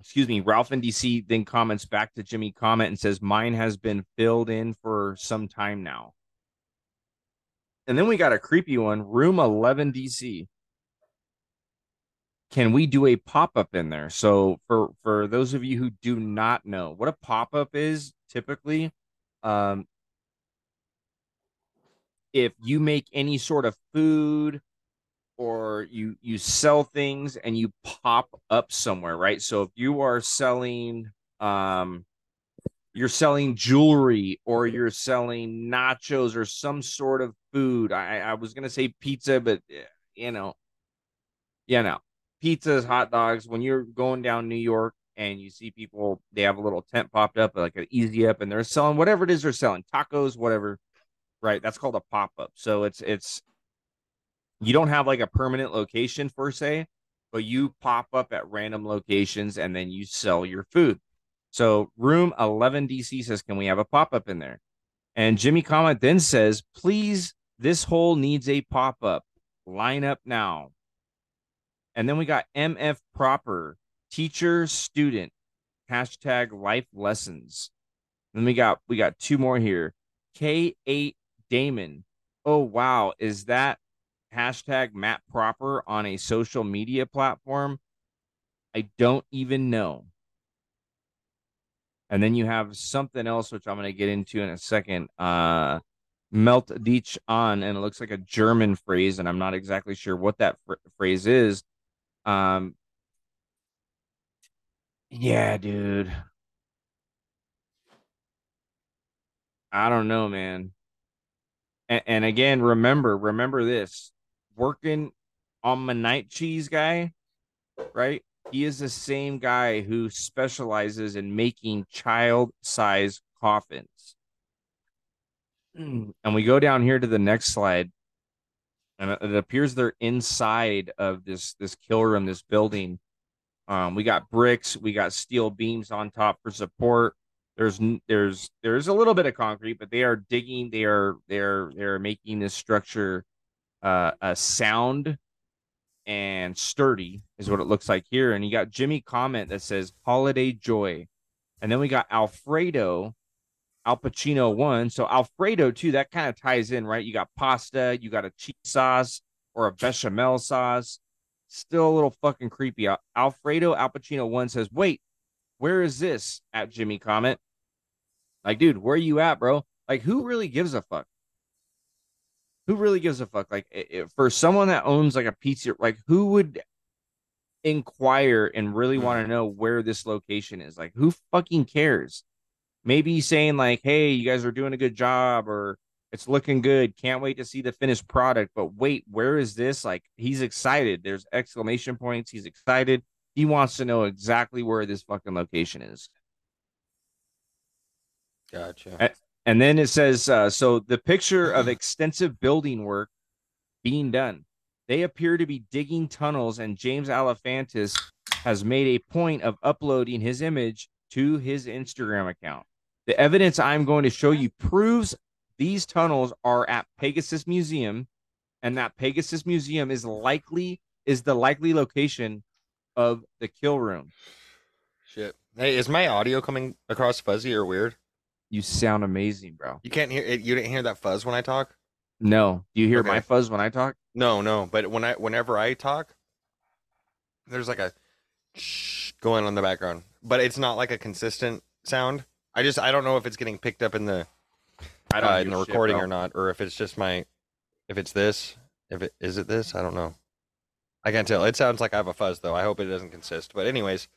Excuse me. Ralph NDC then comments back to Jimmy Comet and says, "Mine has been filled in for some time now." And then we got a creepy one, room 11 DC. Can we do a pop-up in there? So for for those of you who do not know what a pop-up is, typically um if you make any sort of food or you you sell things and you pop up somewhere, right? So if you are selling um you're selling jewelry or you're selling nachos or some sort of food. I, I was gonna say pizza, but eh, you know, you know, pizzas, hot dogs. When you're going down New York and you see people, they have a little tent popped up, like an easy up, and they're selling whatever it is they're selling, tacos, whatever. Right, that's called a pop up. So it's it's you don't have like a permanent location per se, but you pop up at random locations and then you sell your food. So room 11 DC says, Can we have a pop up in there? And Jimmy Comet then says, Please, this hole needs a pop up. Line up now. And then we got MF Proper, teacher, student, hashtag life lessons. Then we got we got two more here. K8 Damon. Oh wow, is that hashtag Matt Proper on a social media platform? I don't even know. And then you have something else, which I'm going to get into in a second. Uh, melt dich on, and it looks like a German phrase, and I'm not exactly sure what that fr- phrase is. Um, yeah, dude. I don't know, man. And, and again, remember, remember this: working on my night cheese guy, right? He is the same guy who specializes in making child size coffins. And we go down here to the next slide. And it- appears they're inside of this this kill room, this building. Um, we got bricks, we got steel beams on top for support. There's there's there's a little bit of concrete, but they are digging. They are they're they're making this structure uh, a sound and sturdy is what it looks like here. And you got Jimmy comment that says holiday joy. And then we got Alfredo Al Pacino one. So Alfredo too. That kind of ties in, right? You got pasta, you got a cheese sauce or a bechamel sauce. Still a little fucking creepy. Alfredo Al Pacino one says, "Wait, where is this?" At Jimmy comment, like, dude, where are you at, bro? Like, who really gives a fuck? Who really gives a fuck? Like, for someone that owns like a pizza, like, who would inquire and really want to know where this location is? Like, who fucking cares? Maybe saying like, "Hey, you guys are doing a good job," or "It's looking good. Can't wait to see the finished product." But wait, where is this? Like, he's excited. There's exclamation points. He's excited. He wants to know exactly where this fucking location is. Gotcha. And then it says, uh, so the picture of <clears throat> extensive building work being done. They appear to be digging tunnels, and James Alefantis has made a point of uploading his image to his Instagram account. The evidence I'm going to show you proves these tunnels are at Pegasus Museum, and that Pegasus Museum is likely is the likely location of the kill room. Shit. Hey, is my audio coming across fuzzy or weird? You sound amazing, bro. You can't hear it. You didn't hear that fuzz when I talk. No, do you hear Okay. my fuzz when I talk? No, no. But when I, whenever I talk, there's like a shh going on in the background, but it's not like a consistent sound. I just, I don't know if it's getting picked up in the, I don't uh, in the a shit, recording or not, or if it's just my, if it's this, if it is it this, I don't know. I can't tell. It sounds like I have a fuzz though. I hope it doesn't consist. But anyways.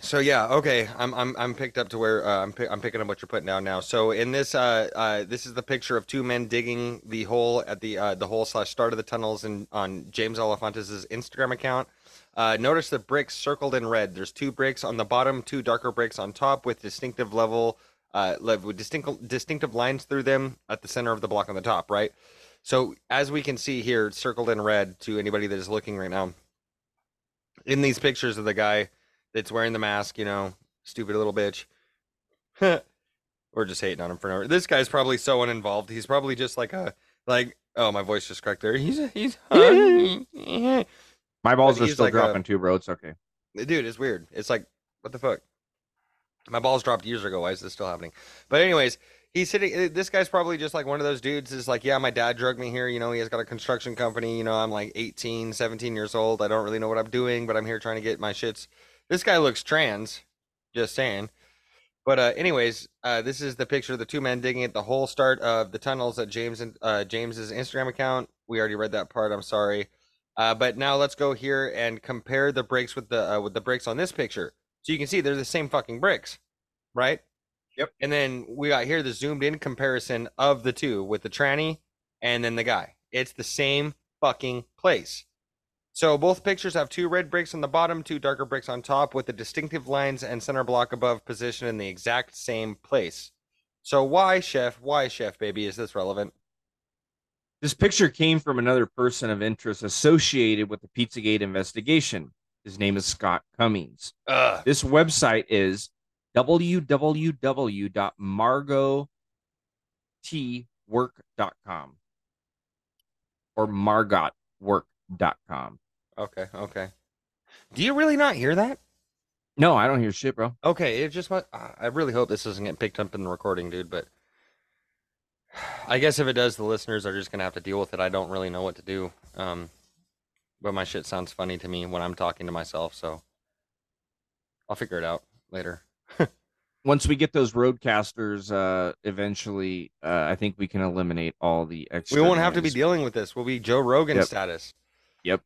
So yeah, okay. I'm I'm I'm picked up to where uh, I'm I'm picking up what you're putting down now. So in this uh uh this is the picture of two men digging the hole at the uh the hole slash start of the tunnels in on James Alefantis' Instagram account. Uh, notice the bricks circled in red. There's two bricks on the bottom, two darker bricks on top with distinctive level uh with distinct distinctive lines through them at the center of the block on the top, right? So as we can see here, circled in red to anybody that is looking right now. In these pictures of the guy that's wearing the mask, you know, stupid little bitch. <laughs> We're just hating on him for no. reason. This guy's probably so uninvolved. He's probably just like a like. Oh, my voice just cracked there. <laughs> He's he's. <laughs> My balls are still like a- dropping too, bro. It's okay. dude, it's weird. It's like what the fuck. My balls dropped years ago. Why is this still happening? But anyways, he's sitting. eh, This guy's probably just like one of those dudes. Is like, yeah, my dad drugged me here. You know, he has got a construction company. You know, I'm like 18, 17 years old. I don't really know what I'm doing, but I'm here trying to get my shits. This guy looks trans. Just saying. But uh, anyways, uh, this is the picture of the two men digging at the whole start of the tunnels at James and uh, James's Instagram account. We already read that part. I'm sorry. Uh, but now let's go here and compare the bricks with the uh, with the bricks on this picture. So you can see they're the same fucking bricks, right? Yep. And then we got here the zoomed in comparison of the two with the tranny and then the guy. It's the same fucking place. So both pictures have two red bricks on the bottom, two darker bricks on top, with the distinctive lines and center block above positioned in the exact same place. So why, chef? Why, chef, baby, is this relevant? This picture came from another person of interest associated with the Pizzagate investigation. His name is Scott Cummings. Ugh. This website is www.margotwork.com or margotwork.com. Okay, okay. Do you really not hear that? No, I don't hear shit, bro. Okay, it just what I really hope this doesn't get picked up in the recording, dude. But I guess if it does, the listeners are just gonna have to deal with it. I don't really know what to do. Um, but my shit sounds funny to me when I'm talking to myself, so I'll figure it out later. <laughs> Once we get those RodeCasters, uh, eventually, uh, I think we can eliminate all the extra. we won't have to be dealing with this. We'll be Joe Rogan Yep. status. Yep.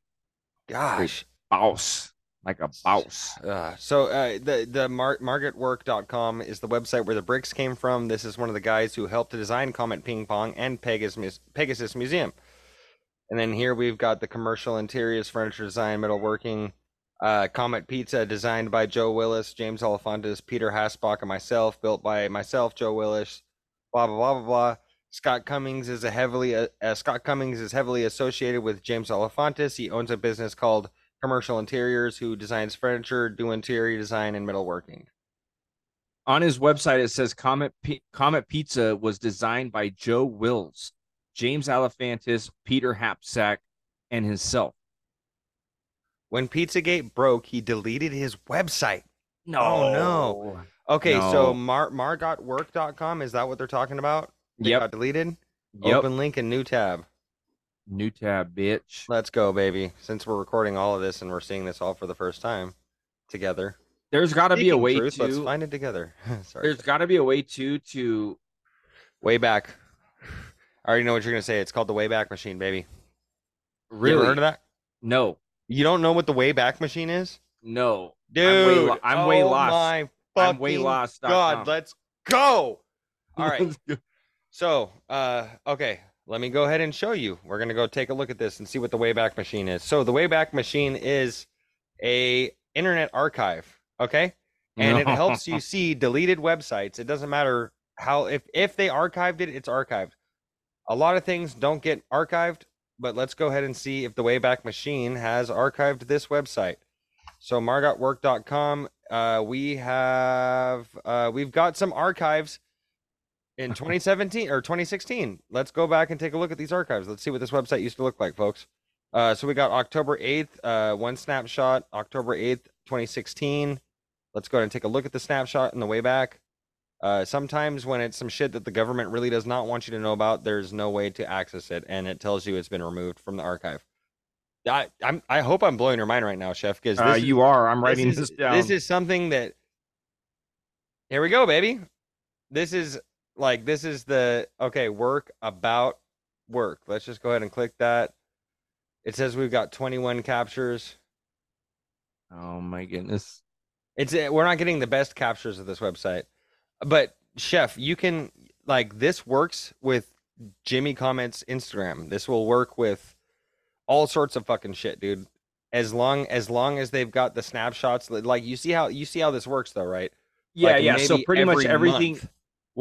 Gosh. boss, like a boss. Uh, so uh, the the Mar- margaretwork.com is the website where the bricks came from. This is one of the guys who helped to design Comet Ping Pong and Pegasus Pegasus Museum. And then here we've got the commercial interiors, furniture design, metalworking, uh, Comet Pizza designed by Joe Willis, James Alefantis, Peter Hasbach, and myself, built by myself, Joe Willis. Blah blah blah blah blah. Scott Cummings is a heavily uh, uh, Scott Cummings is heavily associated with James Alefantis. He owns a business called Commercial Interiors, who designs furniture, do interior design, and metalworking. On his website, it says Comet P- Comet Pizza was designed by Joe Wills, James Alefantis, Peter Hapsack, and himself. When Pizzagate broke, he deleted his website. No, Oh, no. Okay, so No. mar margotwork.com is that what they're talking about? They Yep. deleted. Yep. Open link and new tab. New tab, bitch. Let's go, baby. Since we're recording all of this and we're seeing this all for the first time together. There's got to be a way truth, Let's to. find it together. <laughs> Sorry. There's got to be a way to to. Way back. I already know what you're gonna say. It's called the Wayback Machine, baby. Really? heard of that? No, You don't know what the Wayback Machine is, no. dude? I'm way, I'm way oh lost. My I'm way lost. God, let's go. <laughs> All right. So, uh, okay, let me go ahead and show you. We're gonna go take a look at this and see what the Wayback Machine is. So, the Wayback Machine is a internet archive, okay, and it helps you see deleted websites. It doesn't matter how if if they archived it, it's archived. A lot of things don't get archived, but let's go ahead and see if the Wayback Machine has archived this website. So, margotwork.com, uh, we have uh, we've got some archives in 2017 or 2016. Let's go back and take a look at these archives. Let's see what this website used to look like, folks. Uh, so we got October 8th, uh, one snapshot, October 8th, 2016. Let's go ahead and take a look at the snapshot in the way back. Uh, sometimes when it's some shit that the government really does not want you to know about, there's no way to access it, and it tells you it's been removed from the archive. I I'm, I hope I'm blowing your mind right now, Chef, because Uh, you are. I'm writing this, this, down. This is something that. Here we go, baby. This is like this is the okay work about work. Let's just go ahead and click that. It says we've got 21 captures. oh my goodness. It's uh, we're not getting the best captures of this website, but chef, you can like this works with Jimmy comments Instagram. This will work with all sorts of fucking shit, dude. As long as long as they've got the snapshots, like you see how you see how this works though, right? Yeah, Like, yeah. So maybe pretty much everything. month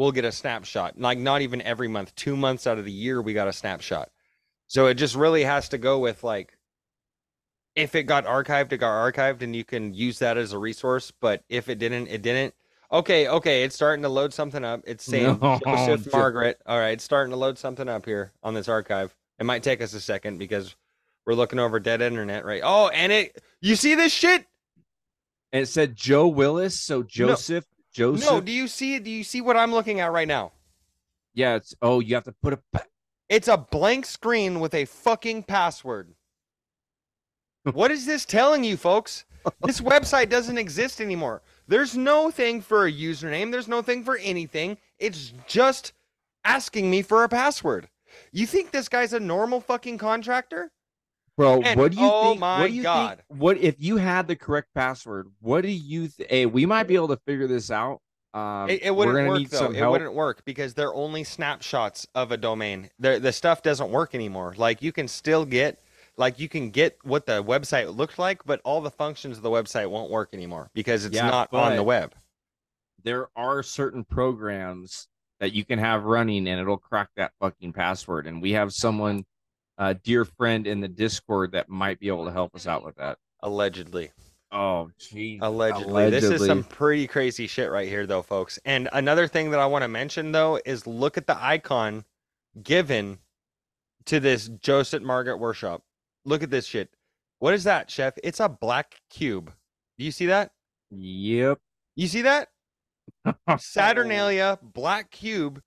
we'll get a snapshot. Like not even every month, two months out of the year we got a snapshot. So it just really has to go with like if it got archived, it got archived, and you can use that as a resource. But if it didn't, it didn't. Okay, okay, it's starting to load something up. It's <laughs> saying No, Joseph Margaret. All right, it's starting to load something up here on this archive. It might take us a second because we're looking over dead internet, right? Oh, and it you see this shit? And it said Joe Willis. So Joseph. Joseph. No, do you see it? Do you see what I'm looking at right now? yeah. It's. Oh, you have to put a. pa- It's a blank screen with a fucking password. what is this telling you, folks? This <laughs> website doesn't exist anymore. There's no thing for a username, there's no thing for anything. It's just asking me for a password. You think this guy's a normal fucking contractor? Bro, And- what do you oh think? my what do you God. think? What if you had the correct password? What do you? Th- hey, we might be able to figure this out. Um, it, it wouldn't work though. It wouldn't work because they're only snapshots of a domain. The the stuff doesn't work anymore. Like you can still get like you can get what the website looked like, but all the functions of the website won't work anymore because it's Yeah, not on the web. There are certain programs that you can have running, and it'll crack that fucking password. And we have someone, a dear friend in the Discord, that might be able to help us out with that. Allegedly. Oh, jeez. Allegedly. This is some pretty crazy shit right here though, folks. And another thing that I want to mention though is look at the icon given to this Joseph Margaret workshop. Look at this shit. What is that, chef? It's a black cube. Do you see that? Yep. You see that? <laughs> Saturnalia, black cube,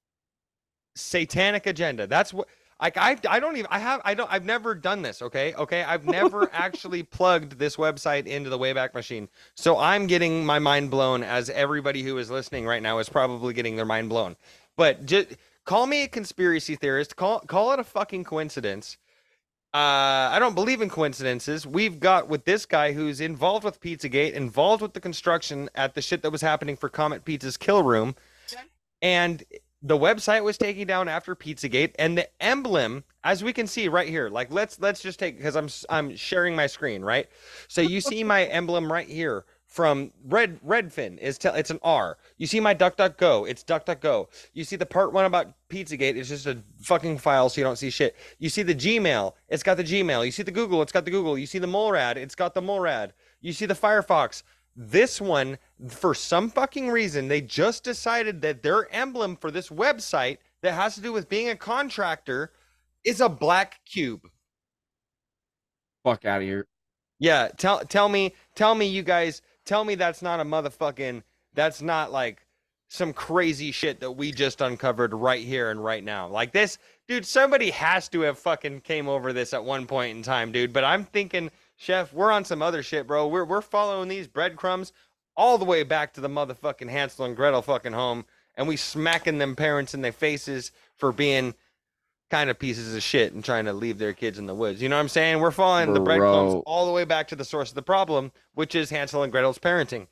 satanic agenda. That's what like I I don't even I have I don't I've never done this, okay? Okay? I've never <laughs> actually plugged this website into the Wayback Machine. So I'm getting my mind blown as everybody who is listening right now is probably getting their mind blown. But just call me a conspiracy theorist, call call it a fucking coincidence. Uh, I don't believe in coincidences. We've got with this guy who's involved with Pizzagate, involved with the construction at the shit that was happening for Comet Pizza's Kill Room, and the website was taken down after Pizzagate, and the emblem, as we can see right here, like let's let's just take because I'm I'm sharing my screen, right? So you see my <laughs> emblem right here from Red Redfin is tell it's an R. You see my DuckDuckGo, it's DuckDuckGo. You see the part one about Pizzagate, it's just a fucking file, so you don't see shit. You see the Gmail, it's got the Gmail. You see the Google, it's got the Google. You see the MoleRad, it's got the MoleRad. You see the Firefox. This one, for some fucking reason, they just decided that their emblem for this website that has to do with being a contractor is a black cube. Fuck out of here. Yeah, tell tell me tell me you guys tell me that's not a motherfucking that's not like some crazy shit that we just uncovered right here and right now. Like this, dude, somebody has to have fucking came over this at one point in time, dude. But I'm thinking, Chef, we're on some other shit, bro. We're we're following these breadcrumbs all the way back to the motherfucking Hansel and Gretel fucking home, and we smacking them parents in their faces for being kind of pieces of shit and trying to leave their kids in the woods. You know what I'm saying? We're following the breadcrumbs all the way back to the source of the problem, which is Hansel and Gretel's parenting.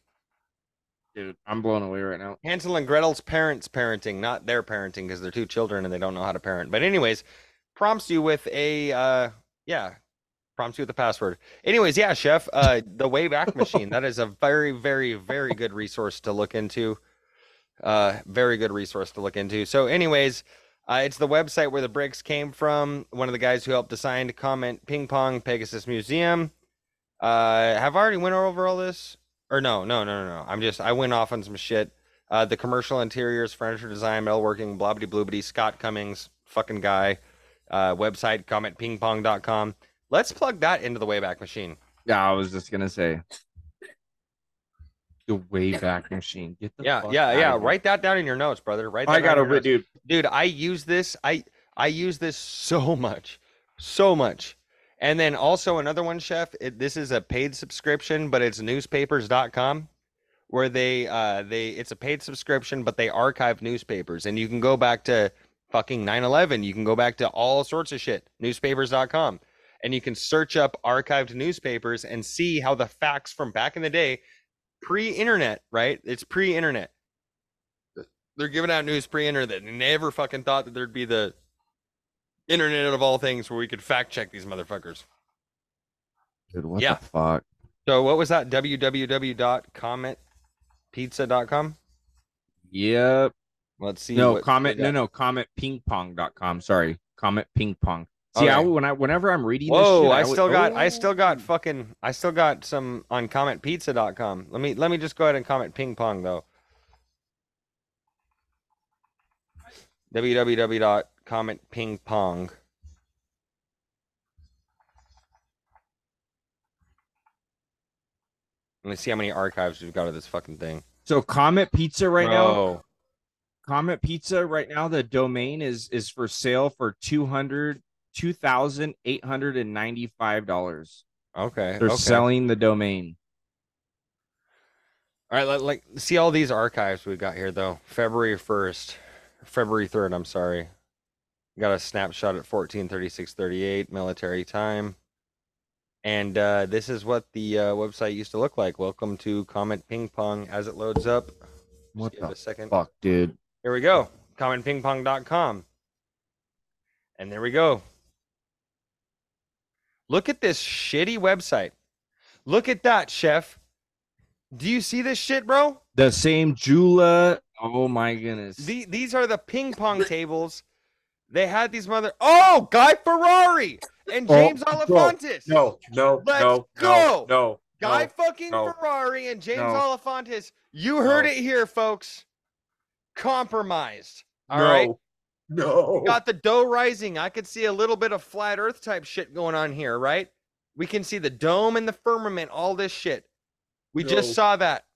Dude, I'm blown away right now. Hansel and Gretel's parents parenting, not their parenting, because they're two children and they don't know how to parent. But anyways, prompts you with a uh yeah, prompts you with the password. Anyways, yeah, chef, uh the Wayback <laughs> Machine. that is a very, very, very good resource to look into. Uh very good resource to look into. So, anyways, uh, it's the website where the bricks came from. One of the guys who helped design to comment ping pong Pegasus Museum. Uh have I already went over all this? Or no, no, no, no, no. I'm just I went off on some shit. Uh, the commercial interiors, furniture design, metalworking, blobbity bloobity, Scott Cummings, fucking guy. Uh, website, commentpingpong.com. Let's plug that into the Wayback Machine. Yeah, I was just gonna say. The Wayback Machine. Get the Yeah, yeah, yeah. Write that down in your notes, brother. Write that I got a dude. dude i use this i i use this so much so much and then also another one chef it, this is a paid subscription but it's newspapers.com where they uh they it's a paid subscription but they archive newspapers and you can go back to fucking 9-11 you can go back to all sorts of shit newspapers.com and you can search up archived newspapers and see how the facts from back in the day pre-internet right it's pre-internet they're giving out news pre-internet. They never fucking thought that there'd be the internet of all things where we could fact check these motherfuckers. Dude, what Yeah. the fuck? So what was that? www.commentpizza.com. Yep. Let's see. No, comment no no comment pingpong.com. Sorry. Comment ping pong. See, I, when I whenever I'm reading Whoa, this shit, I would- still got I Oh. still got oh. fucking I still got some on commentpizza.com. Let me let me just go ahead and comment ping pong though. www.commentpingpong. Let me see how many archives we've got of this fucking thing. So comment pizza right now. Bro. Comment pizza right now. The domain is is for sale for two hundred two thousand eight hundred and ninety five dollars. Okay. They're okay. selling the domain. All right, let, like see all these archives we've got here though. February first, February third. I'm sorry. Got a snapshot at 14:36:38 military time, and uh, this is what the uh, website used to look like. Welcome to Comment Ping Pong as it loads up. What the a second. fuck, dude? Here we go. CommentPingPong.com, and there we go. Look at this shitty website. Look at that, chef. Do you see this shit, bro? The same Jula. Oh my goodness. The, these are the ping pong tables. They had these mother. Oh, Guy Fieri and Oh, James bro, Olifantis. No, no, Let's no, go. no, no, Guy no. fucking no, Ferrari and James no. Olifantis. You heard No. it here, folks. Compromised. All right. No, no. Got the dough rising. I could see a little bit of flat Earth type shit going on here, right? We can see the dome and the firmament, all this shit. We just saw that. <laughs>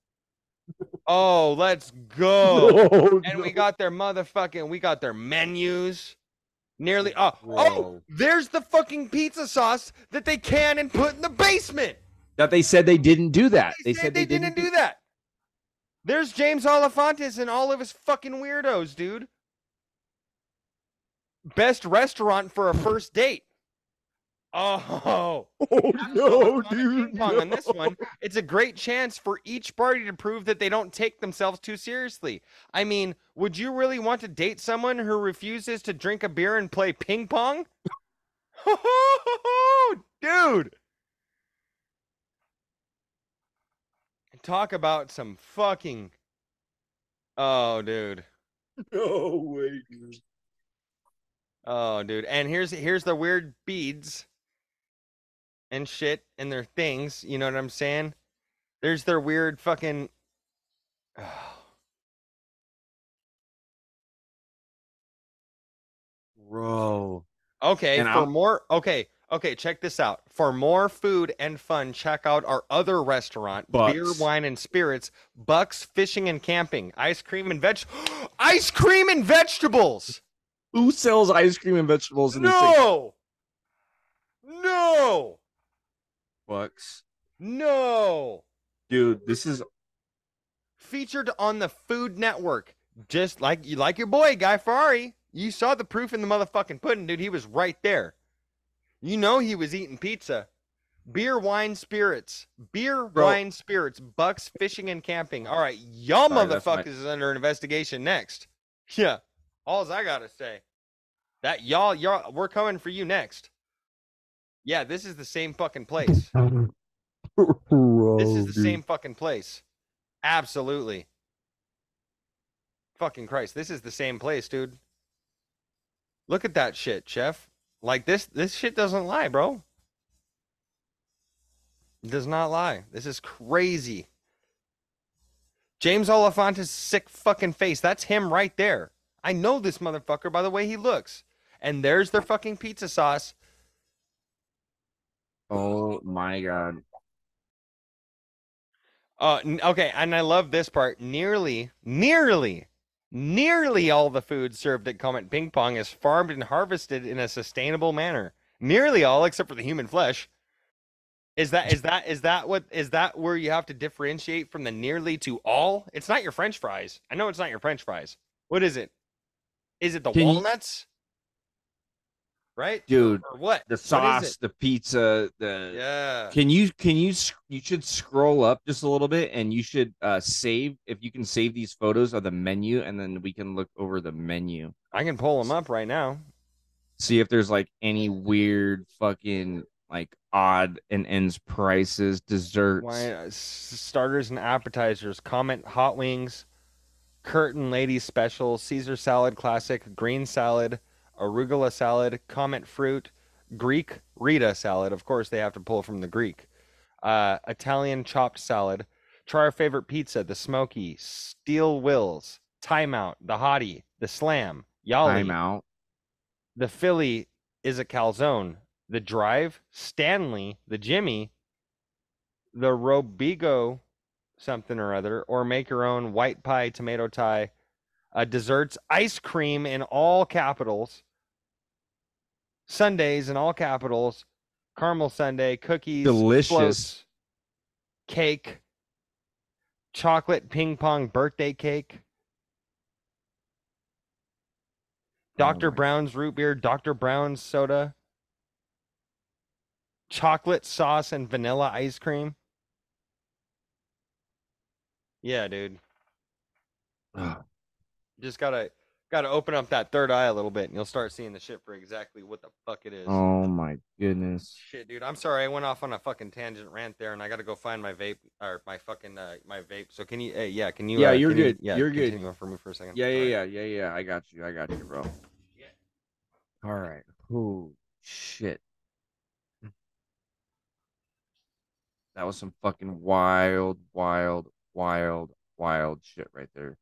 Oh, let's go. No, and we got their motherfucking we got their menus nearly oh oh there's the fucking pizza sauce that they can and put in the basement that they said they didn't do that. they, said they, didn't, do that there's james olifantis and all of his fucking weirdos dude best restaurant for a first date oh Oh no, dude. ping pong on this one, it's a great chance for each party to prove that they don't take themselves too seriously. I mean, would you really want to date someone who refuses to drink a beer and play ping pong? Oh, <laughs> dude. Talk about some fucking Oh, dude. No way, dude. Oh, dude. And here's here's the weird beads and shit and their things. You know what I'm saying? There's their weird fucking. <sighs> Bro. Okay, And for I'm- more. Okay, Okay, check this out. For more food and fun, check out our other restaurant, Beer, Wine, and Spirits, Bucks Fishing and Camping, ice cream and veg, <gasps> ice cream and vegetables. Who sells ice cream and vegetables in the six No, no, bucks? no. Dude, this is Featured on the Food Network, just like you like your boy Guy Fieri. You saw the proof in the motherfucking pudding, dude. He was right there. You know he was eating pizza. Beer, wine, spirits. Beer, Bro. wine, spirits. Bucks, fishing, and camping. All right, y'all Sorry, that's my- motherfuckers is under investigation next. <laughs> Yeah, all's I gotta say. That y'all, y'all, we're coming for you next. Yeah, this is the same fucking place. <laughs> This is the same fucking place. Absolutely. Fucking Christ, this is the same place, dude. Look at that shit, chef. Like this this shit doesn't lie, bro. It does not lie. This is crazy. James Alefantis's sick fucking face. That's him right there. I know this motherfucker by the way he looks. And there's their fucking pizza sauce. Oh my god. Uh, okay, and I love this part. Nearly, nearly, nearly all the food served at Comet Ping Pong is farmed and harvested in a sustainable manner. Nearly all, except for the human flesh. Is that is that is that what is that where you have to differentiate from the nearly to all? It's not your French fries. I know it's not your French fries. What is it? Is it the Can you- walnuts? Right, Dude, or what? the sauce, it? the pizza, the Yeah. Can you can you you should scroll up just a little bit and you should uh save if you can save these photos of the menu and then we can look over the menu. I can pull them up right now. See if there's like any weird fucking like odd and ends prices, desserts. Wine, uh, starters and appetizers. Comment hot wings, curtain ladies special, Caesar salad classic, green salad, arugula salad, comment fruit, Greek Rita salad. Of course, they have to pull from the Greek. Uh, Italian chopped salad. Try our favorite pizza, the smoky, steel wills, timeout, the hottie, the slam, yali, Time out. the Philly is a calzone. The drive, Stanley, the Jimmy, the Robigo, something or other, or make your own white pie, tomato tie, uh, desserts, ice cream in all capitals, Sundays in all capitals, caramel Sunday, cookies, Delicious. floats, cake, chocolate ping pong birthday cake. Dr. Oh Brown's root beer, Dr. Brown's soda, chocolate sauce and vanilla ice cream. Yeah, dude. Just gotta gotta open up that third eye a little bit and you'll start seeing the shit for exactly what the fuck it is. Oh my goodness. Shit, dude. I'm sorry I went off on a fucking tangent rant there and I gotta go find my vape or my fucking uh, my vape. So can you hey, yeah, can you Yeah, uh, you're can you- good. yeah, You're good. continue on for me for a second. Yeah, All yeah, yeah, yeah, yeah. I got you. I got you, bro. Yeah. All right. Oh shit. That was some fucking wild, wild, wild, wild shit right there.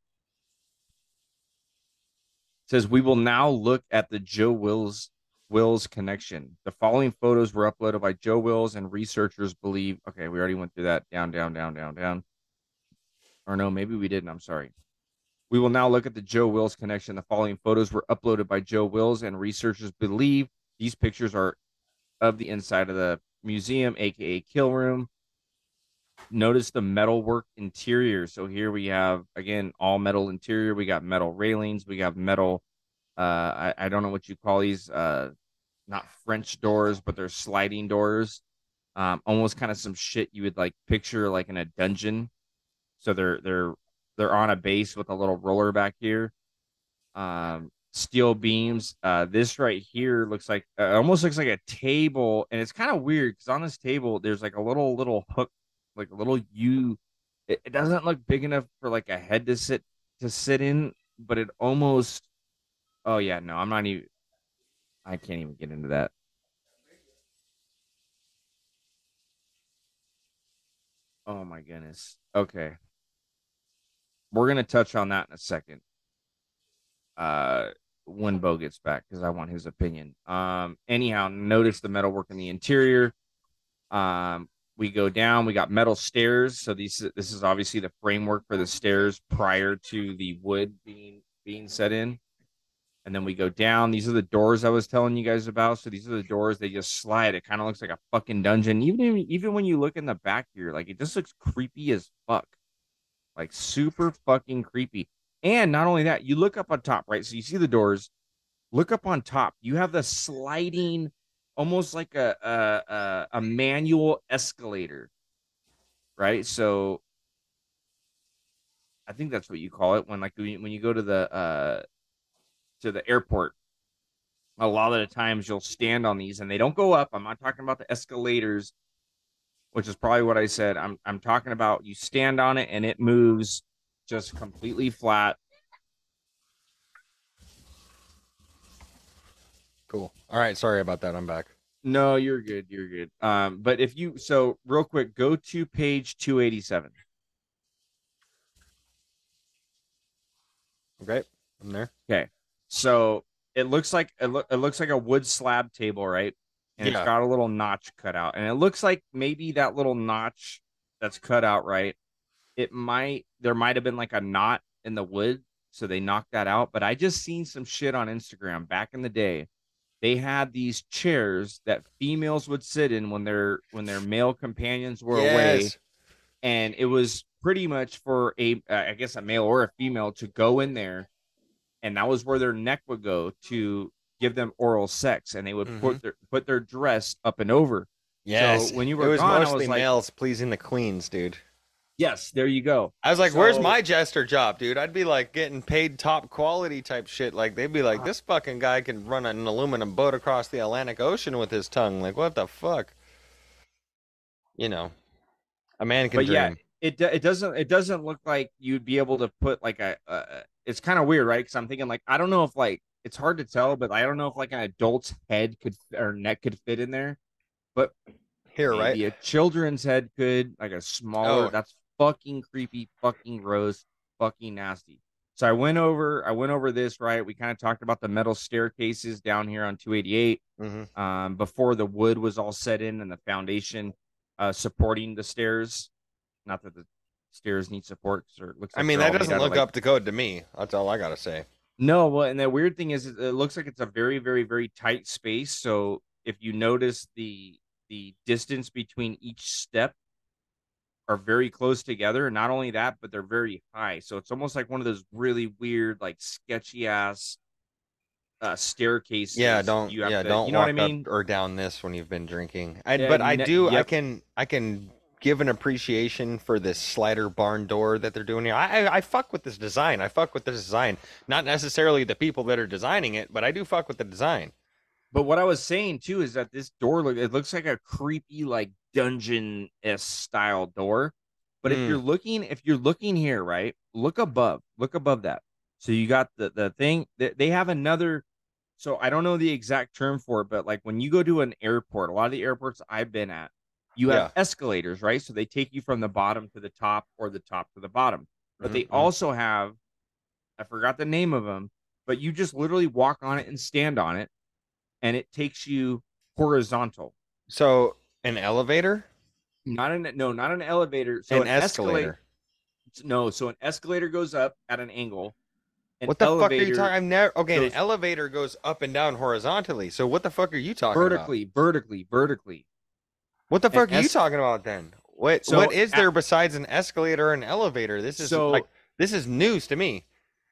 says we will now look at the Joe Wills Wills connection. The following photos were uploaded by Joe Wills and researchers believe okay, we already went through that. Down, down, down, down, down. Or no, maybe we didn't. I'm sorry. We will now look at the Joe Wills connection. The following photos were uploaded by Joe Wills, and researchers believe these pictures are of the inside of the museum, aka kill room. Notice the metalwork interior. So here we have again all metal interior. We got metal railings. We got metal. Uh, I, I don't know what you call these. Uh, not French doors, but they're sliding doors. Um, almost kind of some shit you would like picture like in a dungeon. So they're they're they're on a base with a little roller back here. Um, steel beams. Uh, this right here looks like uh, almost looks like a table, and it's kind of weird because on this table there's like a little little hook, like a little U. It, it doesn't look big enough for like a head to sit to sit in, but it almost. Oh yeah, no, I'm not even. I can't even get into that. Oh my goodness. Okay. We're gonna touch on that in a second. Uh when Beau gets back because I want his opinion. Um, anyhow, notice the metalwork in the interior. Um, we go down. We got metal stairs. So these this is obviously the framework for the stairs prior to the wood being being set in. And then we go down. These are the doors I was telling you guys about. So these are the doors. They just slide. It kind of looks like a fucking dungeon. Even even when you look in the back here, like it just looks creepy as fuck. Like super fucking creepy. And not only that, you look up on top, right? So you see the doors. Look up on top. You have the sliding, almost like a a, a, a manual escalator, right? So I think that's what you call it when like when you, when you go to the uh to the airport. A lot of the times you'll stand on these and they don't go up. I'm not talking about the escalators, which is probably what I said. I'm I'm talking about you stand on it and it moves just completely flat. Cool. All right. Sorry about that. I'm back. No, you're good. You're good. Um, but if you so real quick, go to page 287. Okay. I'm there. Okay. So it looks like it, lo- it looks like a wood slab table, right? And Yeah. it's got a little notch cut out. And it looks like maybe that little notch that's cut out, right? It might there might have been like a knot in the wood, so they knocked that out. But I just seen some shit on Instagram back in the day. They had these chairs that females would sit in when their when their male companions were away and it was pretty much for a uh, I guess a male or a female to go in there and that was where their neck would go to give them oral sex and they would put their put their dress up and over Yes. when you were it was gone, mostly was like- males pleasing the queens, dude. Yes there you go I was like, "Where's my jester job, dude?" I'd be like getting paid top quality type shit. Like they'd be like, "This fucking guy can run an aluminum boat across the Atlantic Ocean with his tongue." Like, what the fuck? You know, a man can But dream. yeah, it it doesn't it doesn't look like you'd be able to put like a uh, it's kind of weird right because i'm thinking like i don't know if like it's hard to tell but i don't know if like an adult's head could or neck could fit in there but Here, right? Maybe a children's head could, like a smaller. Oh. That's fucking creepy, fucking gross, fucking nasty. So I went over, I went over this right. We kind of talked about the metal staircases down here on 288 hmm um, before the wood was all set in and the foundation uh, supporting the stairs. Not that the stairs need support, 'cause it looks. I mean, that doesn't look like- up to code to me. That's all I gotta say. No, well, and the weird thing is, it looks like it's a very, very, very tight space. So if you notice the the distance between each step are very close together. Not only that, but they're very high. So it's almost like one of those really weird, like sketchy ass uh, staircases. Yeah, don't. You have yeah, to- don't You know walk what I mean? up or down this when you've been drinking. I, Yeah, but I ne- do. I can. I can give an appreciation for this slider barn door that they're doing here. I, I I fuck with this design. I fuck with this design. Not necessarily the people that are designing it, but I do fuck with the design. But what I was saying too is that this door look it looks like a creepy like dungeon s style door. But Mm. if you're looking if you're looking here, right? Look above. Look above that. So you got the the thing that they have another so I don't know the exact term for it, but like when you go to an airport, a lot of the airports I've been at, you have escalators, right? So they take you from the bottom to the top or the top to the bottom. But they Mhm. also have I forgot the name of them, but you just literally walk on it and stand on it and it takes you horizontal. So an elevator, Not an no, not an elevator. So an, an, escalator. No, so an escalator goes up at an angle. An What the fuck are you talking? I've never. Okay, goes- an elevator goes up and down horizontally. So what the fuck are you talking about? vertically, vertically, vertically. What the an fuck are you talking about then? What So what is at- there besides an escalator or an elevator? This is So- like this is news to me.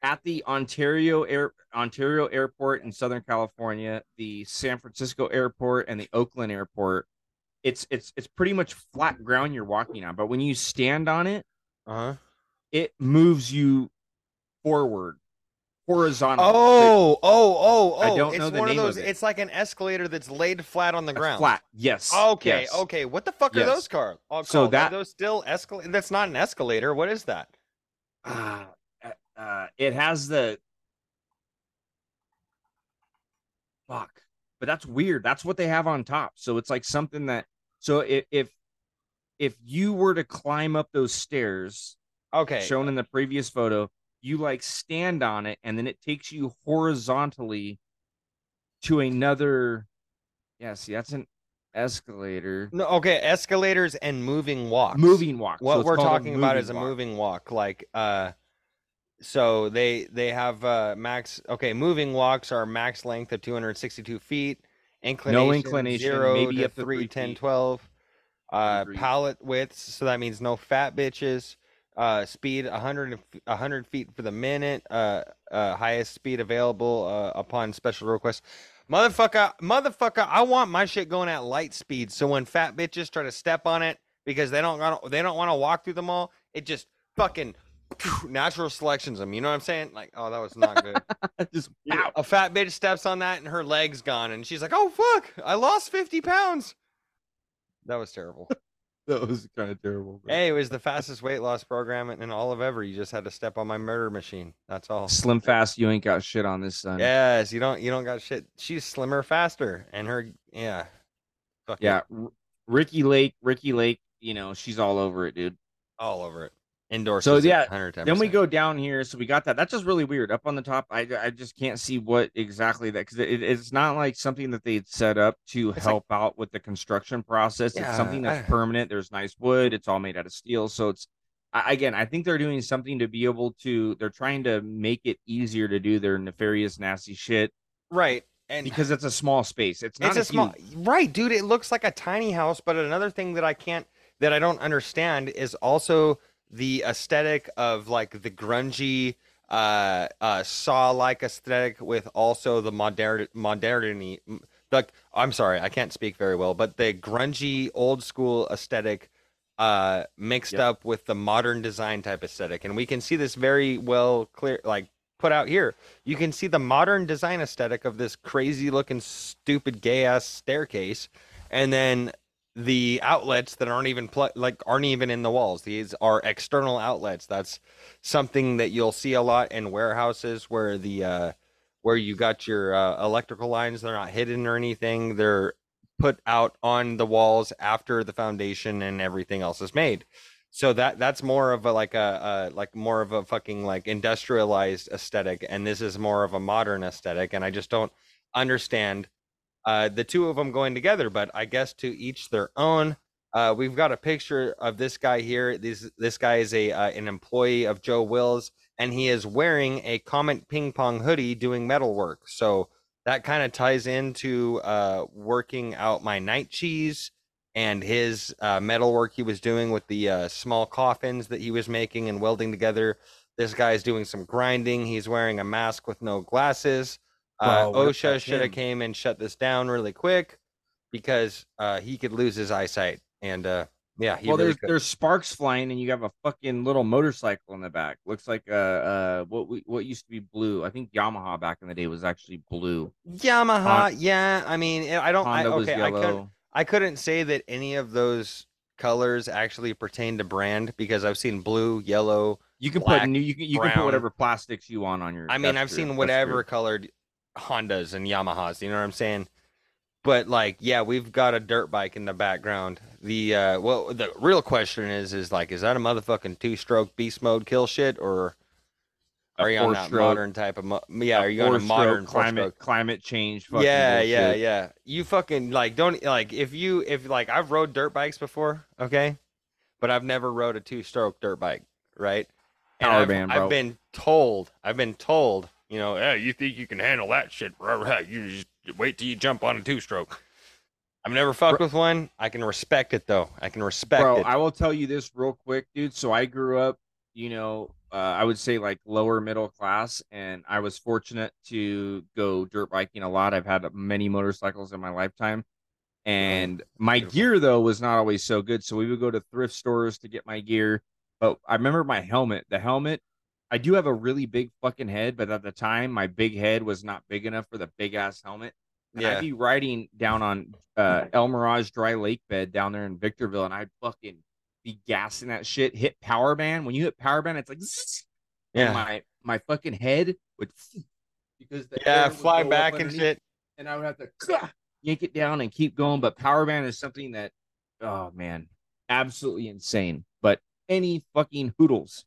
At the Ontario Air Ontario Airport in Southern California, the San Francisco Airport and the Oakland Airport, it's it's it's pretty much flat ground you're walking on. But when you stand on it, Uh huh. it moves you forward, horizontally. Oh, oh, oh, oh! I don't it's know the one name of of it. It's like an escalator that's laid flat on the ground. flat. Yes. Okay, yes. okay. What the fuck are those cars? Oh, So called? Are that- those still escalator? That's not an escalator. What is that? uh, uh, it has the fuck, but that's weird. That's what they have on top. So it's like something that. So if if if you were to climb up those stairs Okay. shown in the previous photo, you like stand on it and then it takes you horizontally to another yeah see that's an escalator No, okay, escalators and moving walks. moving walk What it's we're talking about is a walk. moving walk. Like, uh, so they they have uh max. Okay, moving walks are max length of 262 feet. Inclination, inclination, zero maybe to 3, three 10, feet. 12. Uh, pallet widths, so that means no fat bitches. Uh, speed 100 f- 100 feet for the minute. Uh, uh, highest speed available uh, upon special request. Motherfucker, motherfucker, I want my shit going at light speed. So when fat bitches try to step on it because they don't they don't want to walk through the mall, it just fucking natural selections them. You know what I'm saying? Like, oh, that was not good. <laughs> just Yeah. a fat bitch steps on that and her leg's gone, and she's like, "Oh fuck, I lost 50 pounds." That was terrible. <laughs> that was kind of terrible bro. hey, it was the fastest weight loss program in in all of ever. You just had to step on my murder machine. That's all. slim fast you ain't got shit on this son Yes, you don't you don't got shit. She's slimmer, faster, and her yeah. Fuck yeah R- Ricki Lake Ricki Lake you know she's all over it dude all over it. Indoor. So, yeah, 110 Then we go down here, so we got that. That's just really weird. Up on the top, I I just can't see what exactly that because it, it's not like something that they'd set up to It's like- help out with the construction process. Yeah, it's something that's I- permanent. There's nice wood. It's all made out of steel, so it's I, again. I think they're doing something to be able to. They're trying to make it easier to do their nefarious, nasty shit right, and because it's a small space. It's not it's a small huge- right, dude. It looks like a tiny house, but another thing that I can't that I don't understand is also the aesthetic of like the grungy uh uh saw like aesthetic with also the modern modernity like I'm sorry, I can't speak very well, but the grungy old school aesthetic uh mixed Yep. up with the modern design type aesthetic and we can see this very well clear like put out here you can see the modern design aesthetic of this crazy looking stupid gay ass staircase and then the outlets that aren't even pl- like aren't even in the walls. These are external outlets. That's something that you'll see a lot in warehouses where the uh where you got your uh, electrical lines. They're not hidden or anything. They're put out on the walls after the foundation and everything else is made. So that that's more of a like a, a like more of a fucking like industrialized aesthetic and this is more of a modern aesthetic and i just don't understand uh the two of them going together but i guess to each their own uh we've got a picture of this guy here this this guy is a uh, an employee of joe wills and he is wearing a comet ping pong hoodie doing metal work so that kind of ties into uh working out my night cheese and his uh, metal work he was doing with the uh, small coffins that he was making and welding together. This guy is doing some grinding. He's wearing a mask with no glasses. Uh, OSHA should have came and shut this down really quick because uh, he could lose his eyesight. And uh, yeah, he well, really there's could. there's sparks flying, and you have a fucking little motorcycle in the back. Looks like uh uh what we what used to be blue. I think Yamaha back in the day was actually blue. Yamaha. yeah, I mean, I don't. I, Honda was okay, I couldn't. I couldn't say that any of those colors actually pertain to brand because I've seen blue, yellow, You can black, put new. You can you can put whatever plastics you want on your. I mean, I've true, seen whatever colored Hondas and Yamahas. You know what I'm saying? But like, yeah, we've got a dirt bike in the background. The uh, well, the real question is, is like, is that a motherfucking two-stroke beast mode kill shit, or are you on that modern type of? Mo- yeah, are you on a modern climate climate change? fucking Yeah, yeah, bullshit. yeah. You fucking like don't like if you if like I've rode dirt bikes before, okay, but I've never rode a two-stroke dirt bike, right? And Power I've, band. I've been told, I've been told, you know, yeah, you think you can handle that shit? <laughs> You just wait till you jump on a two-stroke. I've never fucked with one. I can respect it though. I can respect Bro, it. I will tell you this real quick, dude. So I grew up, you know, uh, I would say like lower middle class, and I was fortunate to go dirt biking a lot. I've had many motorcycles in my lifetime, and my beautiful. gear though was not always so good. So we would go to thrift stores to get my gear. But I remember my helmet. The helmet, I do have a really big fucking head, but at the time, my big head was not big enough for the big ass helmet. And Yeah. I'd be riding down on uh, El Mirage Dry Lake Bed down there in Victorville, and I'd fucking be gassing that shit. Hit power band. When you hit power band, it's like, zzz, <sniffs> and yeah, my my fucking head would <sniffs> because the yeah, fly back and shit. and I would have to <sniffs> yank it down and keep going. But power band is something that, oh man, absolutely insane. But any fucking hoodles.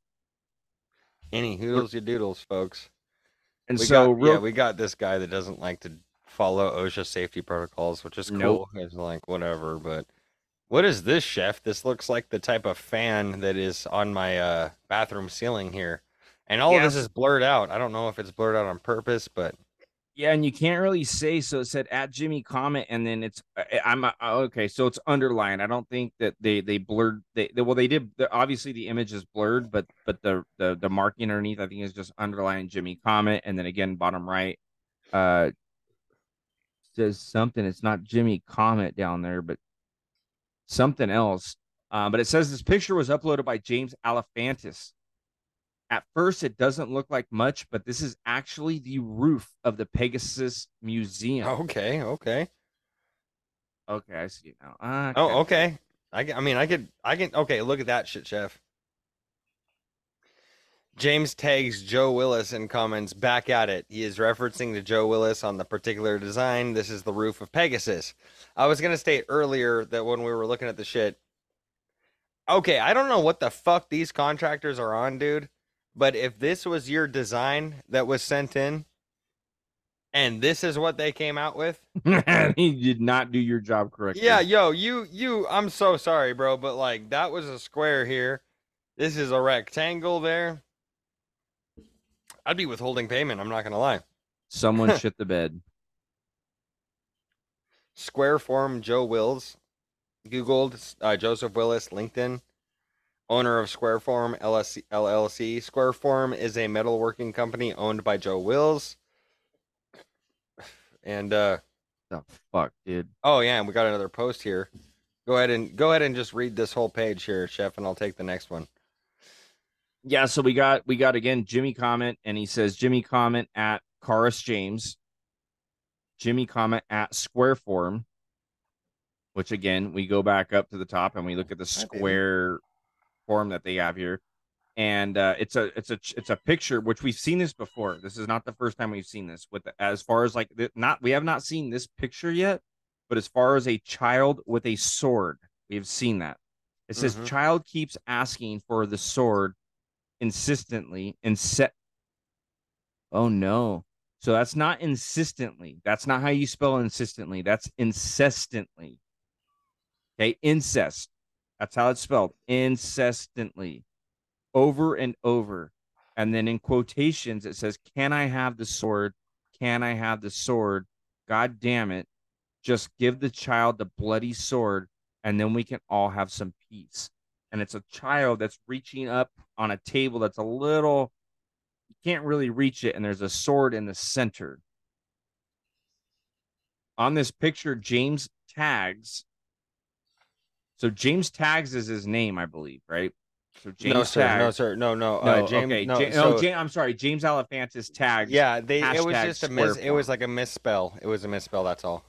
Any hoodles you doodles, folks. And we so, got, real, yeah, we got this guy that doesn't like to follow OSHA safety protocols, which is cool. Nope. It's like whatever, but what is this, chef? This looks like the type of fan that is on my uh, bathroom ceiling here, and all of this is blurred out. I don't know if it's blurred out on purpose, but yeah, and you can't really say. So it said at Jimmy Comet, and then it's I- I'm uh, okay. So it's underlined. I don't think that they they blurred. They, they well they did. Obviously the image is blurred, but but the the the marking underneath I think is just underlined Jimmy Comet, and then again bottom right, uh, says something. It's not Jimmy Comet down there, but something else. Uh, but it says this picture was uploaded by James Alefantis. At first, it doesn't look like much, but this is actually the roof of the Pegasus Museum. okay, okay. Okay, I see now. Ah, Oh, okay. I, I mean, I could, I can. Okay, look at that shit, chef. James tags Joe Willis and comments back at it. He is referencing to Joe Willis on the particular design. This is the roof of Pegasus. I was gonna state earlier that when we were looking at the shit. Okay, I don't know what the fuck these contractors are on, dude. But if this was your design that was sent in, and this is what they came out with, <laughs> he did not do your job correctly. yeah, yo, you you I'm so sorry, bro, but like that was a square here. This is a rectangle there. I'd be withholding payment, I'm not gonna lie. someone <laughs> shit the bed. Square form Joe Wills. Googled uh, Joseph Willis, LinkedIn. Owner of Square Form LLC, LLC. Square Form is a metalworking company owned by Joe Wills. <sighs> And uh The fuck, dude. oh yeah, and we got another post here. Go ahead and go ahead and just read this whole page here, Chef, and I'll take the next one. Yeah, so we got we got again Jimmy Comet, and he says Jimmy Comet at Caris James, Jimmy Comet at Square Form, which again we go back up to the top and we look at the square form that they have here, and uh, it's a it's a it's a picture which we've seen this before. This is not the first time we've seen this. With the, as far as like the, not we have not seen this picture yet, but as far as a child with a sword, we've seen that. It says Mhm. child keeps asking for the sword insistently and set oh no so that's not insistently that's not how you spell insistently that's incessantly okay incest that's how it's spelled. Incessantly. Over and over. And then in quotations it says can i have the sword? Can i have the sword? God damn it. Just give the child the bloody sword and then we can all have some peace. And it's a child that's reaching up on a table that's a little you can't really reach it and there's a sword in the center. On this picture james tags so james tags is his name i believe right so james no sir, no sir, no no. no, uh, James, okay no, Ja- so- no, Ja- i'm sorry james alephantis tags yeah, they it was just a miss. It was like a misspell. It was a misspell. That's all.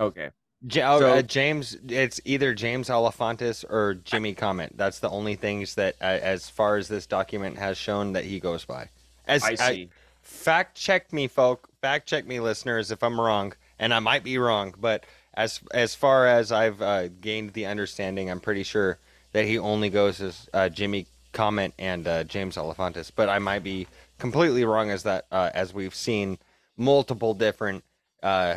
okay J- oh, So- uh, James, it's either James Alefantis or Jimmy Comet. That's the only things that, uh, as far as this document has shown, that he goes by. As i see fact check me, folk. Fact check me, listeners, if I'm wrong, and I might be wrong. But as as far as I've uh, gained the understanding, I'm pretty sure that he only goes as uh, Jimmy Comet and uh, James Alefantis. But I might be completely wrong, as that uh, as we've seen multiple different uh,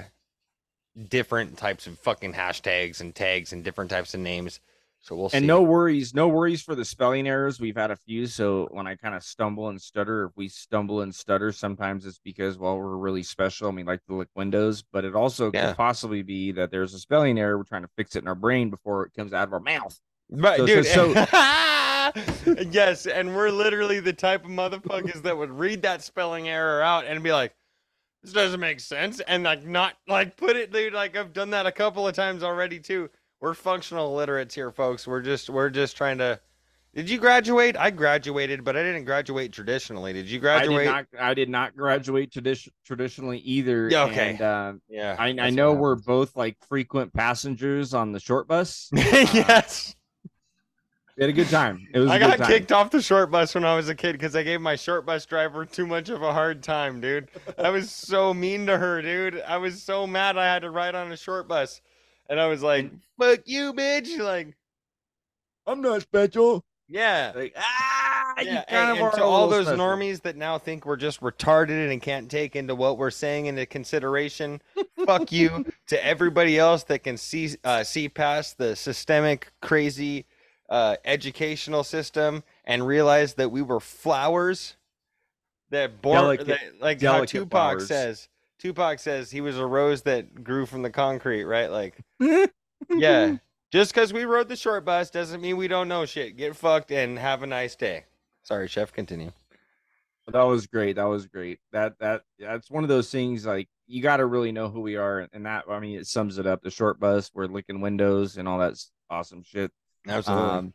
different types of fucking hashtags and tags and different types of names. So we'll see. and no worries no worries for the spelling errors we've had a few so when i kind of stumble and stutter if we stumble and stutter sometimes it's because well we're really special and we like to lick windows but it also Yeah. could possibly be that there's a spelling error we're trying to fix it in our brain before it comes out of our mouth But So- dude, so- <laughs> yes, and we're literally the type of motherfuckers that would read that spelling error out and be like, "This doesn't make sense," and like not like put it, dude. Like I've done that a couple of times already too. We're functional illiterates here, folks. We're just we're just trying to. Did you graduate? I graduated, but I didn't graduate traditionally. Did you I graduate? did not. I did not graduate tradi- traditionally either. Yeah, okay. And, uh, Yeah, I, I know we're both like frequent passengers on the short bus. happens. <laughs> yes. We had a good time. It was. I got kicked off the short bus when I was a kid because I gave my short bus driver too much of a hard time, dude. I was so mean to her, dude. I was so mad I had to ride on a short bus. And I was like, fuck you, bitch. <laughs> Like, I'm not special. yeah. Like ah. you Yeah, kind hey, of and are to all those special. normies that now think we're just retarded and can't take into what we're saying into consideration, fuck you. <laughs> To everybody else that can see uh, see past the systemic, crazy uh, educational system and realize that we were flowers that born Delicate- that, like how Tupac flowers. says. Tupac says he was a rose that grew from the concrete, right? Like, <laughs> yeah. Just because we rode the short bus doesn't mean we don't know shit. Get fucked and have a nice day. Sorry, chef. Continue. That was great. That was great. That that that's one of those things like you got to really know who we are, and that I mean it sums it up. The short bus, we're licking windows, and all that awesome shit. Absolutely. Um,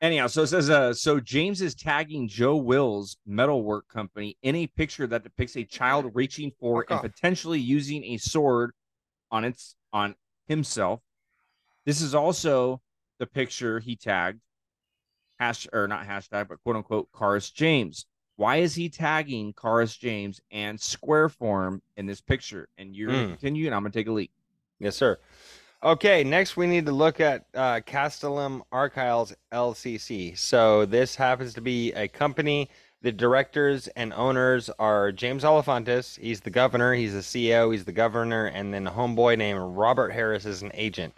anyhow, so it says, uh, so James is tagging Joe Will's metalwork company in a picture that depicts a child reaching for Fuck and off. potentially using a sword on its on himself. This is also the picture he tagged, hash or not hashtag, but quote unquote Karis James. Why is he tagging Karis James and Square Form in this picture? And you're gonna Mm. continue, and I'm gonna take a leak. yes, sir. Okay, next we need to look at uh, Castellum Archives LCC. So this happens to be a company. The directors and owners are James Alefantis. He's the governor. He's the CEO. He's the governor, and then a homeboy named Robert Harris is an agent.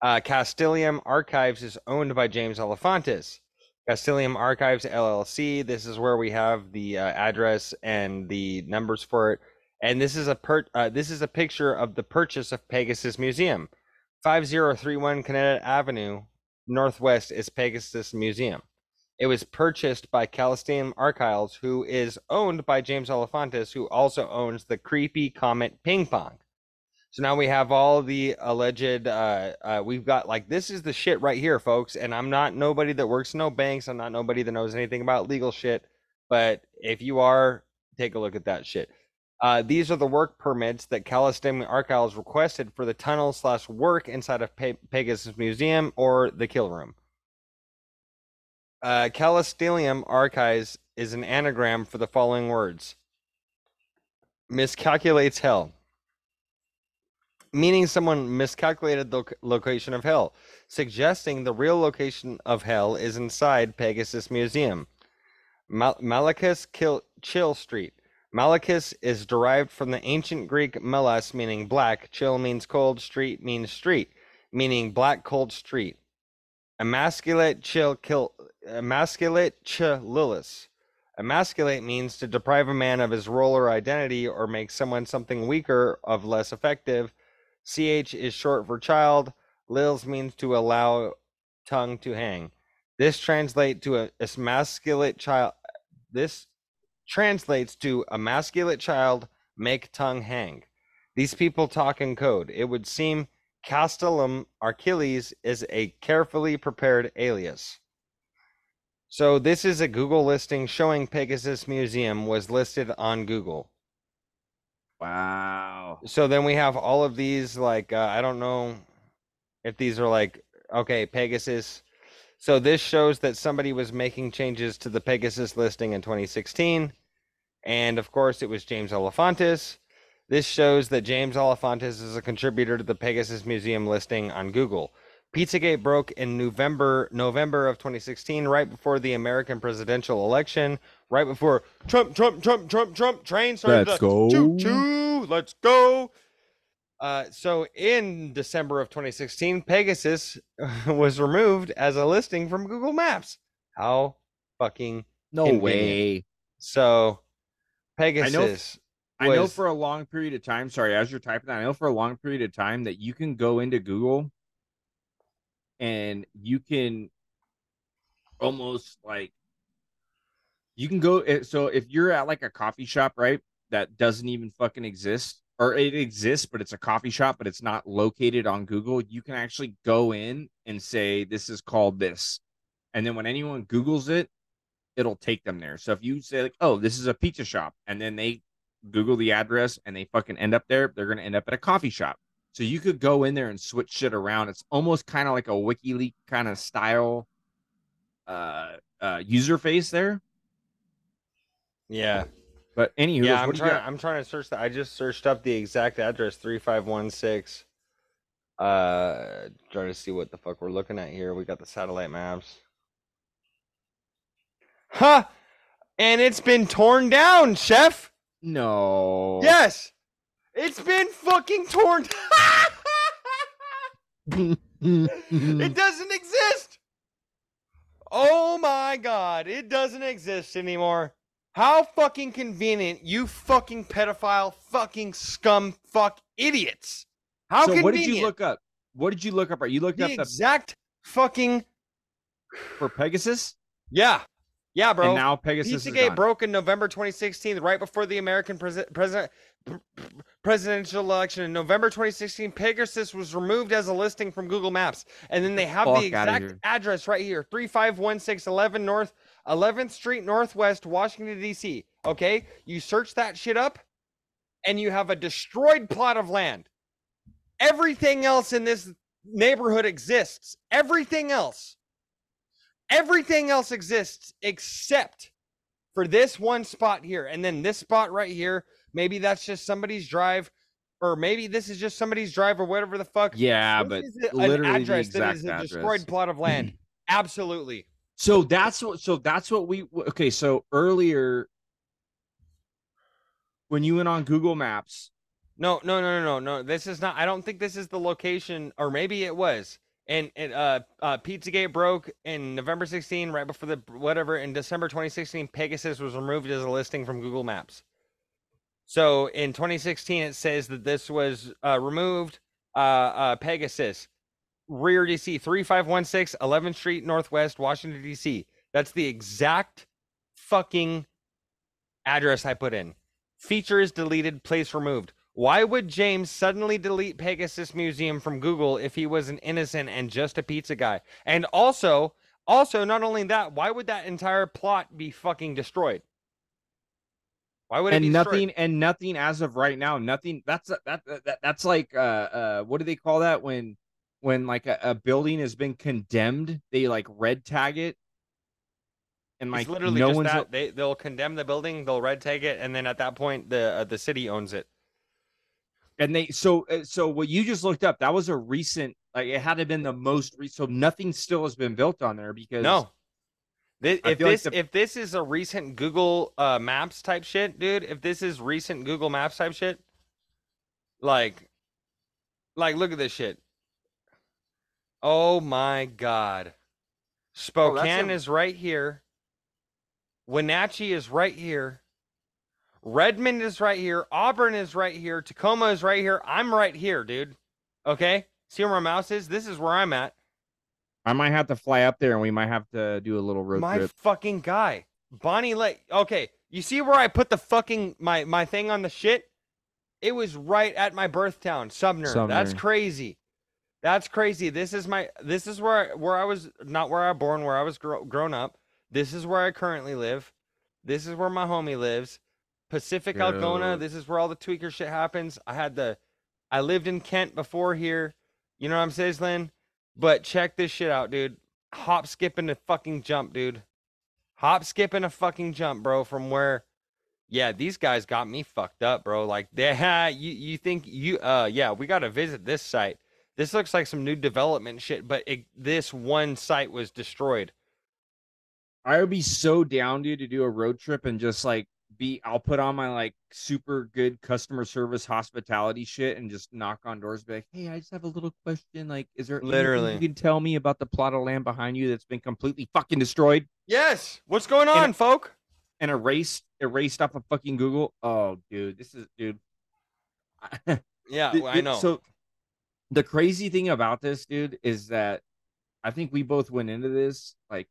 Uh, Castellum Archives is owned by James Alefantis. Castellum Archives LLC. This is where we have the uh, address and the numbers for it. And this is a per- uh, this is a picture of the purchase of Pegasus Museum. 5031 Connecticut Avenue, Northwest is Pegasus Museum. It was purchased by Castellum Archives, who is owned by James Alefantis, who also owns the creepy Comet Ping Pong. So now we have all the alleged. Uh, uh, we've got like this is the shit right here, folks. And I'm not nobody that works no banks. I'm not nobody that knows anything about legal shit. But if you are, take a look at that shit. Uh, these are the work permits that Calistemic Archives requested for the tunnel slash work inside of Pe- Pegasus Museum or the kill room. Uh, Calistelium Archives is an anagram for the following words: miscalculates hell meaning someone miscalculated the loc- location of hell, suggesting the real location of hell is inside Pegasus Museum. Mal- Malachus Kill- Chill Street. Malachus is derived from the ancient Greek melas, meaning black. Chill means cold. Street means street, meaning black, cold street. Emasculate chill kill. Emasculate chililis. Emasculate means to deprive a man of his role or identity or make someone something weaker of less effective. CH is short for child. Lils means to allow tongue to hang. This translates to a emasculate child. This translates to emasculate child make tongue hang. These people talk in code. It would seem Castellum Achilles is a carefully prepared alias. So this is a Google listing showing Pegasus Museum was listed on Google. Wow. So then we have all of these like uh, I don't know if these are like okay Pegasus. So this shows that somebody was making changes to the Pegasus listing in 2016, and of course it was James Alefantis. This shows that James Alefantis is a contributor to the Pegasus Museum listing on Google. Pizzagate broke in November November of 2016, right before the American presidential election, right before Trump, Trump, Trump, Trump, Trump train started. Let's to go. Choo choo, let's go. Uh, so in December of 2016, Pegasus <laughs> was removed as a listing from Google Maps. How fucking No Convenient. way. so Pegasus. I know was- for a long period of time. Sorry, as you're typing that, I know for a long period of time that you can go into Google and you can almost like you can go. eh, So if you're at like a coffee shop, right, that doesn't even fucking exist, or it exists, but it's a coffee shop, but it's not located on Google, you can actually go in and say, This is called this. And then when anyone Googles it, it'll take them there. So if you say, like, oh, this is a pizza shop, and then they Google the address and they fucking end up there, they're gonna end up at a coffee shop. So you could go in there and switch shit around. It's almost kind of like a WikiLeaks kind of style uh uh user face there. yeah, But anywho, yeah. I'm trying. I'm trying to search that. I just searched up the exact address, three five one six. Uh, trying to see what the fuck we're looking at here. We got the satellite maps. Huh? And it's been torn down, chef. No. Yes. It's been fucking torn. <laughs> <laughs> it doesn't exist. Oh my god, it doesn't exist anymore. How fucking convenient, you fucking pedophile, fucking scum, fuck idiots. How so convenient. what did you look up? What did you look up? Are you looked the up the, exact fucking for Pegasus? yeah, yeah, bro. And now Pegasus is Pizzagate broke in November 2016, right before the American presi- president pr- pr- presidential election. In November 2016, Pegasus was removed as a listing from Google Maps, and then they have fuck the exact address right here: 351611 North 11th Street Northwest, Washington D.C. Okay, you search that shit up, and you have a destroyed plot of land. Everything else in this neighborhood exists. Everything else. Everything else exists except for this one spot here. And then this spot right here, maybe that's just somebody's drive, or maybe this is just somebody's drive or whatever the fuck. Yeah, This but literally an the address that is a exact destroyed plot of land. <clears throat> Absolutely. So that's what. So that's what we. Okay. So earlier, when you went on Google Maps, No, no, no, no, no, no. This is not. I don't think this is the location, or maybe it was. And it, uh, uh, Pizzagate broke in November 16, right before the whatever. In December 2016, Pegasus was removed as a listing from Google Maps. So in 2016, it says that this was uh, removed. Uh, uh, Pegasus, rear DC 3516 11th Street Northwest, Washington DC. That's the exact fucking address I put in. Feature is deleted, place removed. Why would James suddenly delete Pegasus Museum from Google if he was an innocent and just a pizza guy? And also, also not only that, why would that entire plot be fucking destroyed? Why would it and be nothing, destroyed? and nothing as of right now, nothing. That's that, that, that that's like uh uh what do they call that when when like a, a building has been condemned, they like red tag it, and like it's literally no just one's that. They they'll condemn the building, they'll red tag it, and then at that point the uh, the city owns it. And they so uh, so what you just looked up that was a recent like it had to been the most re- so nothing still has been built on there because No. Thi- I if feel like this the- if this is a recent Google uh, Maps type shit, dude, if this is recent Google Maps type shit, like, like look at this shit. Oh my god, Spokane a- is right here. Wenatchee is right here. Redmond is right here. Auburn is right here. Tacoma is right here. I'm right here, dude. Okay, see where my mouse is? This is where I'm at. I might have to fly up there and we might have to do a little road my trip. fucking guy Bonney Lake okay you see where i put the fucking my my thing on the shit it was right at my birth town sumner, that's crazy that's crazy this is my this is where I, where i was not where i born where i was gro- grown up this is where i currently live this is where my homie lives pacific algona. This is where all the tweaker shit happens. I had the i lived in kent before here. You know what i'm saying Lynn? but check this shit out dude. Hop skip and a fucking jump dude. Hop skip and a fucking jump bro from where yeah these guys got me fucked up bro. Like they <laughs> you you think you uh yeah we got to visit this site. This looks like some new development shit but it, this one site was destroyed. I would be so down, dude, to do a road trip and just like be. I'll put on my like super good customer service hospitality shit and just knock on doors, be like, "Hey, I just have a little question. Like, is there Literally. you can tell me about the plot of land behind you that's been completely fucking destroyed yes what's going on, And- folk and erased erased off of fucking Google?" Oh, dude, this is dude. <laughs> yeah i know So the crazy thing about this, dude, is that I think we both went into this like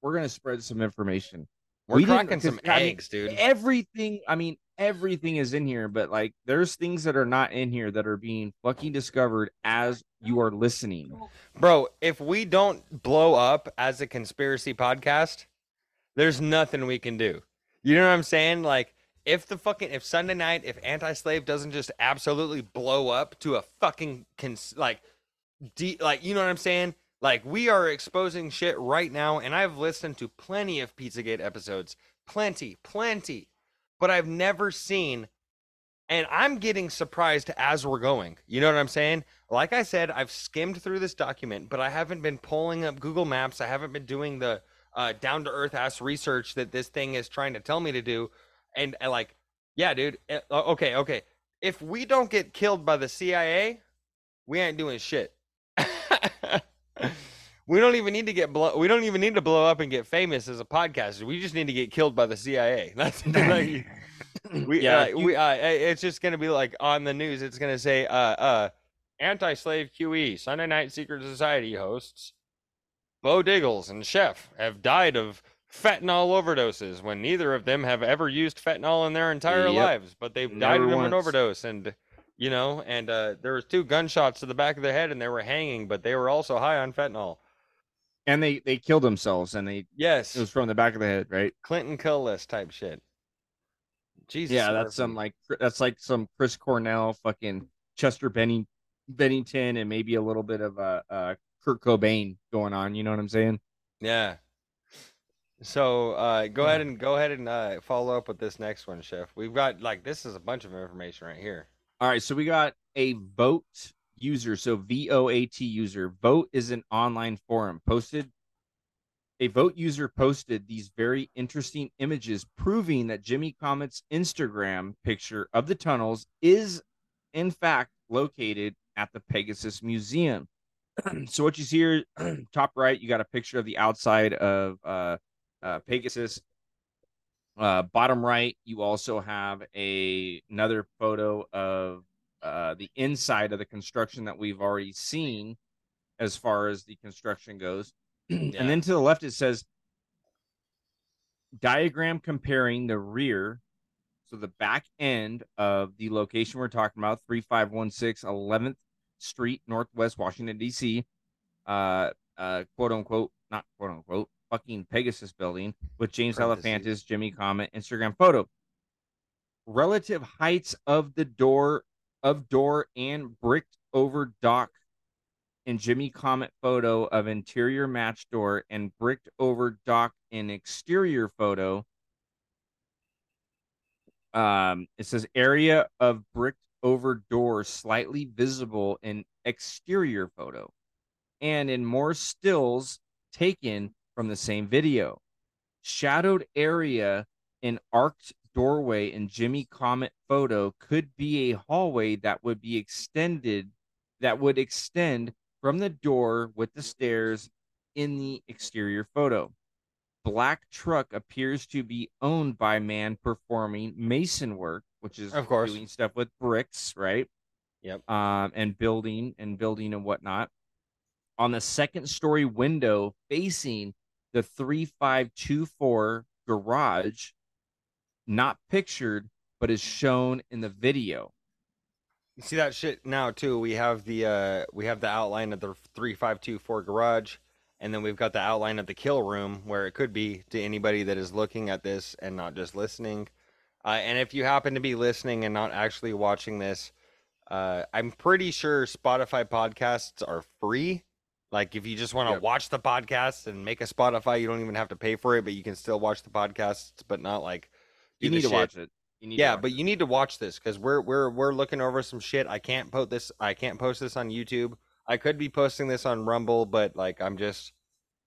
we're gonna spread some information. We're we cracking some I mean, eggs dude Everything, I mean, everything is in here, but like there's things that are not in here that are being fucking discovered as you are listening. Bro, if we don't blow up as a conspiracy podcast, there's nothing we can do. You know what I'm saying? Like, if the fucking if Sunday night, if anti-slave doesn't just absolutely blow up to a fucking cons- like, de- like you know what I'm saying? Like, we are exposing shit right now, and I've listened to plenty of Pizzagate episodes, plenty, plenty, but I've never seen. And I'm getting surprised as we're going. You know what I'm saying? Like I said, I've skimmed through this document, but I haven't been pulling up Google Maps. I haven't been doing the uh, down to earth ass research that this thing is trying to tell me to do, and, and like, yeah, dude. uh, okay, okay. If we don't get killed by the CIA, we ain't doing shit. <laughs> we don't even need to get blow. We don't even need to blow up and get famous as a podcaster. We just need to get killed by the CIA. <laughs> That's <laughs> like, we Yeah, uh, you- we uh, it's just gonna be like on the news. It's gonna say uh uh anti-slave QE Sunday Night Secret Society hosts Beau Diggles and Chef have died of fentanyl overdoses when neither of them have ever used fentanyl in their entire Yep. lives, but they've died Never of an overdose and you know, and uh, there was two gunshots to the back of their head and they were hanging, but they were also high on fentanyl. and they they killed themselves, and they Yes, it was from the back of the head, right? Clinton kill list type shit. Jesus, yeah, that's some like that's like some Chris Cornell, fucking Chester Benning, Bennington, and maybe a little bit of uh, uh Kurt Cobain going on. You know what I'm saying? Yeah. So uh, go ahead and go ahead and uh, follow up with this next one, Chef. We've got like this is a bunch of information right here. All right, so we got a Voat user, so V O A T user. Voat is an online forum posted. A Voat user posted these very interesting images proving that Jimmy Comet's Instagram picture of the tunnels is, in fact, located at the Pegasus Museum. <clears throat> so what you see here, <clears throat> top right, you got a picture of the outside of uh, uh, Pegasus. Uh, bottom right, you also have a another photo of uh, the inside of the construction that we've already seen, as far as the construction goes. <clears throat> Yeah. And then to the left, it says diagram comparing the rear, so the back end of the location we're talking about, 3516 11th Street, Northwest Washington, D.C., uh, uh, quote unquote, not quote unquote, fucking Pegasus building with James. Alefantis, Jimmy Comet, Instagram photo. Relative heights of the door of door and bricked over dock in Jimmy Comet photo of interior match door and bricked over dock in exterior photo. Um, it says area of bricked over door slightly visible in exterior photo, and in more stills taken from the same video. Shadowed area in arced doorway in Jimmy Comet photo could be a hallway that would be extended that would extend from the door with the stairs in the exterior photo. Black truck appears to be owned by man performing mason work, which is Of course. doing stuff with bricks, right? Yep. Um, and building and building and whatnot. On the second story window facing the 3524 garage, not pictured, but is shown in the video. You see that shit now too. We have the uh we have the outline of the three five two four garage, and then we've got the outline of the kill room where it could be to anybody that is looking at this and not just listening. Uh, and if you happen to be listening and not actually watching this, uh, I'm pretty sure Spotify podcasts are free. Like if you just want to Yep. watch the podcast and make a Spotify, you don't even have to pay for it, but you can still watch the podcasts, but not like You need to shit. watch it. You need yeah watch but it. you need to watch this because we're we're we're looking over some shit i can't post this i can't post this on youtube i could be posting this on rumble but like i'm just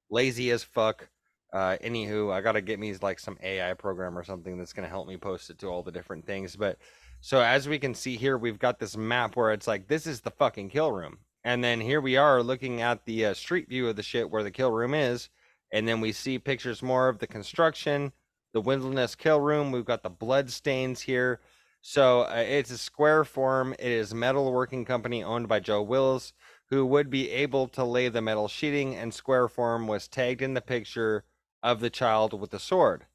lazy as fuck uh anywho i gotta get me like some ai program or something that's gonna help me post it to all the different things but so as we can see here we've got this map where it's like this is the fucking kill room and then here we are looking at the uh, street view of the shit where the kill room is and then we see pictures more of the construction the windowless kill room. We've got the blood stains here. So uh, it's a square form. It is metal working company owned by Joe Wills, who would be able to lay the metal sheeting, and square form was tagged in the picture of the child with the sword.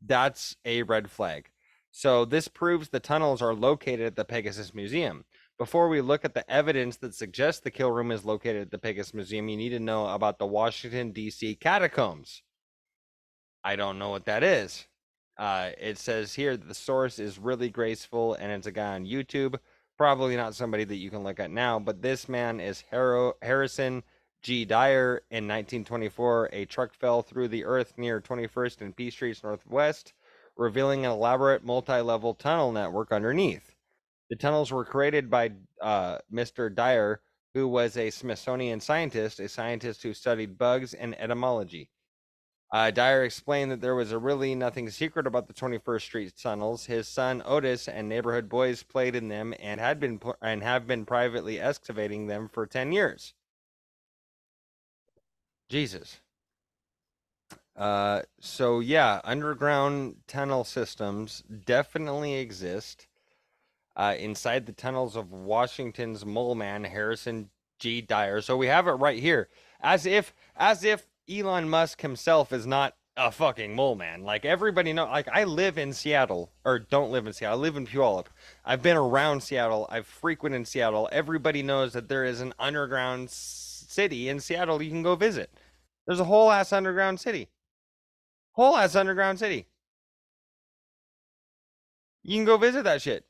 That's a red flag. So this proves the tunnels are located at the Pegasus Museum. Before we look at the evidence that suggests the kill room is located at the Pegasus Museum, you need to know about the Washington D.C. catacombs. I don't know what that is. Uh, it says here that the source is really graceful and it's a guy on YouTube. Probably not somebody that you can look at now, but this man is Harrow, Harrison G. Dyar. In 1924, a truck fell through the earth near 21st and P Streets Northwest, revealing an elaborate multi level tunnel network underneath. The tunnels were created by uh, Mr. Dyar, who was a Smithsonian scientist, a scientist who studied bugs and etymology. Uh, Dyar explained that there was really nothing secret about the 21st Street tunnels. His son Otis and neighborhood boys played in them and had been and have been privately excavating them for 10 years. Jesus. Uh, so yeah, underground tunnel systems definitely exist. Uh, inside the tunnels of Washington's mole man Harrison G. Dyar. So we have it right here, as if as if Elon Musk himself is not a fucking mole man. Like everybody know. Like I live in Seattle, or don't live in Seattle. I live in Puyallup. I've been around Seattle. I've frequented Seattle. Everybody knows that there is an underground city in Seattle you can go visit. There's a whole ass underground city. Whole ass underground city. You can go visit that shit.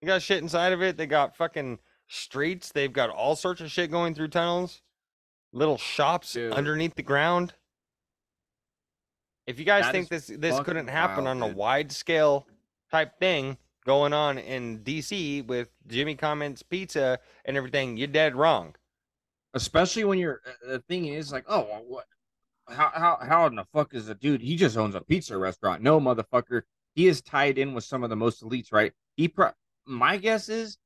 You got shit inside of it. They got fucking streets. They've got all sorts of shit going through tunnels. Little shops Dude. underneath the ground. If you guys That think this this couldn't happen wild, on a dude. wide scale type thing going on in DC with Jimmy Comet's Pizza and everything, you're dead wrong. especially when you're uh, the thing is like, oh, what? How how how in the fuck is a dude? He just owns a pizza restaurant. No, motherfucker. He is tied in with some of the most elites, right? He pro- my guess is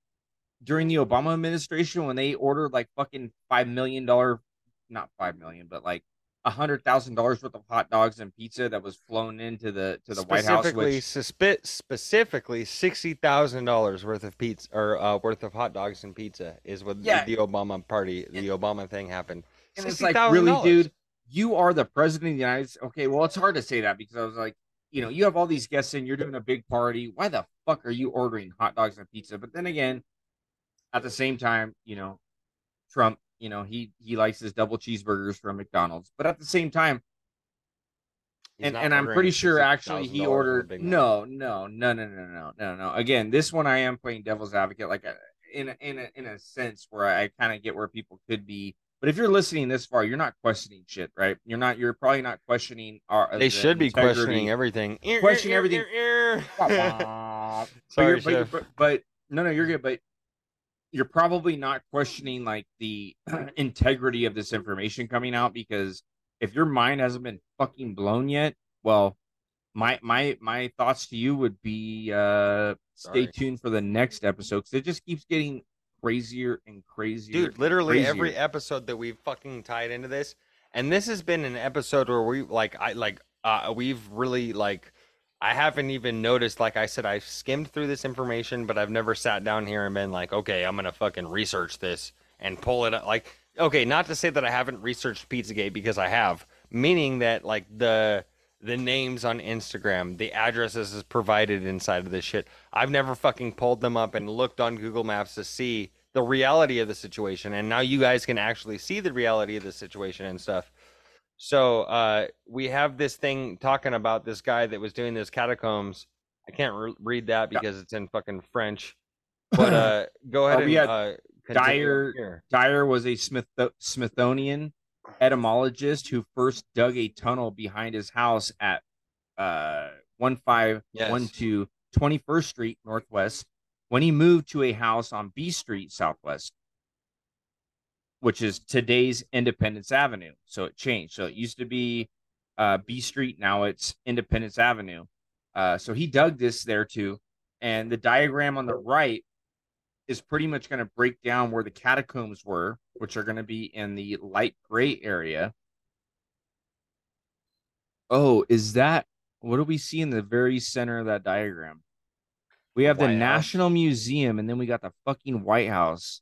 during the Obama administration when they ordered like fucking five million dollar, not five million, but like a hundred thousand dollars worth of hot dogs and pizza that was flown into the to the White House. specifically, specifically sixty thousand dollars worth of pizza or uh, worth of hot dogs and pizza is what the- Yeah. the Obama party, the Obama thing happened. and it's like $60,000. really, dude, you are the president of the United States. Okay, well, it's hard to say that because I was like, you know, you have all these guests in, you're doing a big party. Why the fuck are you ordering hot dogs and pizza? But then again, at the same time, you know, Trump, you know, he he likes his double cheeseburgers from McDonald's. But at the same time, He's and, and I'm pretty sure actually he ordered no, no, no, no, no, no, no, no. Again, this one I am playing devil's advocate, like a, in a, in a, in a sense where I kind of get where people could be. But if you're listening this far, you're not questioning shit, right? You're not. You're probably not questioning our. They the should be integrity. questioning everything. Ear, ear, Question ear, everything. ear, ear. Wah, <laughs> wah. But <laughs> Sorry, you're- but, Chef. but, but no, no, you're good. But you're probably not questioning like the <clears throat> integrity of this information coming out because if your mind hasn't been fucking blown yet, well, my my my thoughts to you would be uh stay Sorry. tuned for the next episode because it just keeps getting crazier and crazier. Dude, literally every episode that we've fucking tied into this, and this has been an episode where we like I like uh we've really like I haven't even noticed. Like I said, I've skimmed through this information, but I've never sat down here and been like, okay, I'm gonna fucking research this and pull it up. Like, okay, not to say that I haven't researched Pizzagate because I have, meaning that like the the names on Instagram, the addresses is provided inside of this shit. I've never fucking pulled them up and looked on Google Maps to see the reality of the situation. And now you guys can actually see the reality of the situation and stuff. So uh, we have this thing talking about this guy that was doing those catacombs. I can't re- read that Yeah. because it's in fucking French. But uh, go <laughs> ahead Oh, and had uh, continue Dyar- here. Dyar was a Smith Smithsonian etymologist who first dug a tunnel behind his house at uh 1512 21st Street Northwest when he moved to a house on B Street Southwest, which is today's Independence Avenue. So it changed. So it used to be uh, B Street, now it's Independence Avenue. Uh, so he dug this there too. And the diagram on the right is pretty much going to break down where the catacombs were, which are going to be in the light gray area. Oh, is that what do we see in the very center of that diagram? We have the House? National Museum and then we got the fucking White House.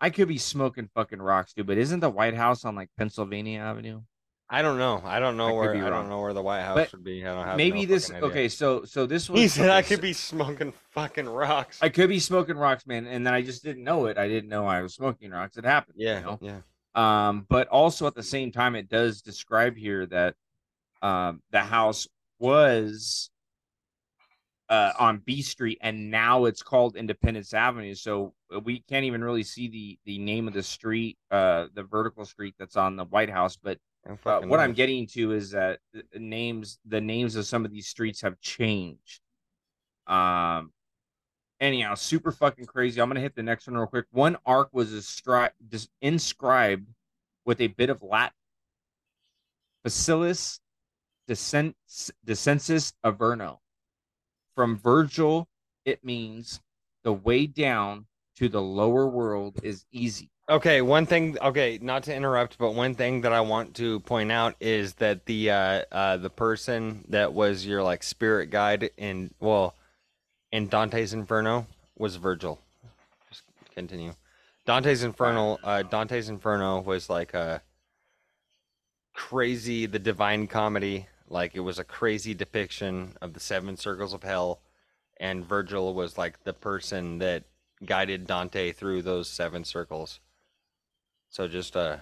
I could be smoking fucking rocks, dude, but isn't the White House on like Pennsylvania Avenue? I don't know. I don't know I where I don't know where the White House But would be. I don't have Maybe no this okay, so so this was He said I could be smoking fucking rocks. I could be smoking rocks, man, and then I just didn't know it. I didn't know I was smoking rocks. It happened. yeah, You know? yeah. Um, but also at the same time, it does describe here that um, the house was uh, on B Street, and now it's called Independence Avenue. So uh, we can't even really see the the name of the street, uh, the vertical street that's on the White House. But uh, fucking what I'm getting to is that the names the names of some of these streets have changed. Um. Anyhow, super fucking crazy. I'm gonna hit the next one real quick. One arc was astri- dis- inscribed with a bit of Latin. Facilis Descens- Descensus Averno. From Virgil, it means the way down to the lower world is easy. Okay, one thing. Okay, not to interrupt, but one thing that I want to point out is that the uh, uh, the person that was your like spirit guide in well, in Dante's Inferno was Virgil. Just continue. Dante's Inferno. Uh, Dante's Inferno was like a crazy, the Divine Comedy. Like it was a crazy depiction of the seven circles of hell, and Virgil was like the person that guided Dante through those seven circles. So just a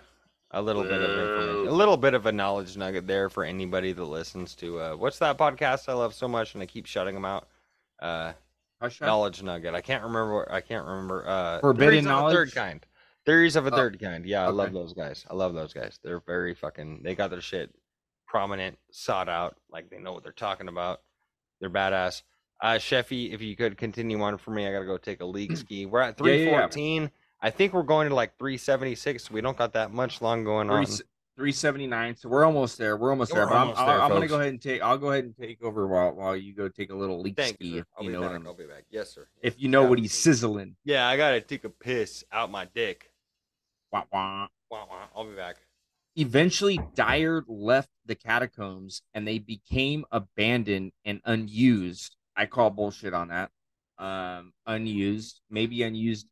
a little bit of information, a little bit of a knowledge nugget there for anybody that listens to uh, what's that podcast I love so much and I keep shutting them out. Uh, Hush, hush. knowledge nugget. I can't remember. I can't remember. Uh, Forbidden Theories of a knowledge? third kind. Theories of a Oh, third kind. Yeah, I love those guys. I love those guys. They're very fucking. They got their shit prominent, sought out. Like they know what they're talking about. They're badass. Uh, Sheffy, if you could continue on for me, I gotta go take a league <clears throat> ski. We're at Yeah, yeah, yeah. I think we're going to like three seventy six. We don't got that much long going on. 379. So we're almost there. We're almost We're there. But I'm, almost I'm, there, I'm gonna go ahead and take. I'll go ahead and take over while while you go take a little leak Thank ski. you. I'll you be know back. I'll be back. Yes, sir. If you know Yeah. what he's sizzling. Yeah, I gotta take a piss out my dick. Wah, wah. Wah, wah. I'll be back. Eventually, Dyar left the catacombs and they became abandoned and unused. I call bullshit on that. Um, unused, maybe unused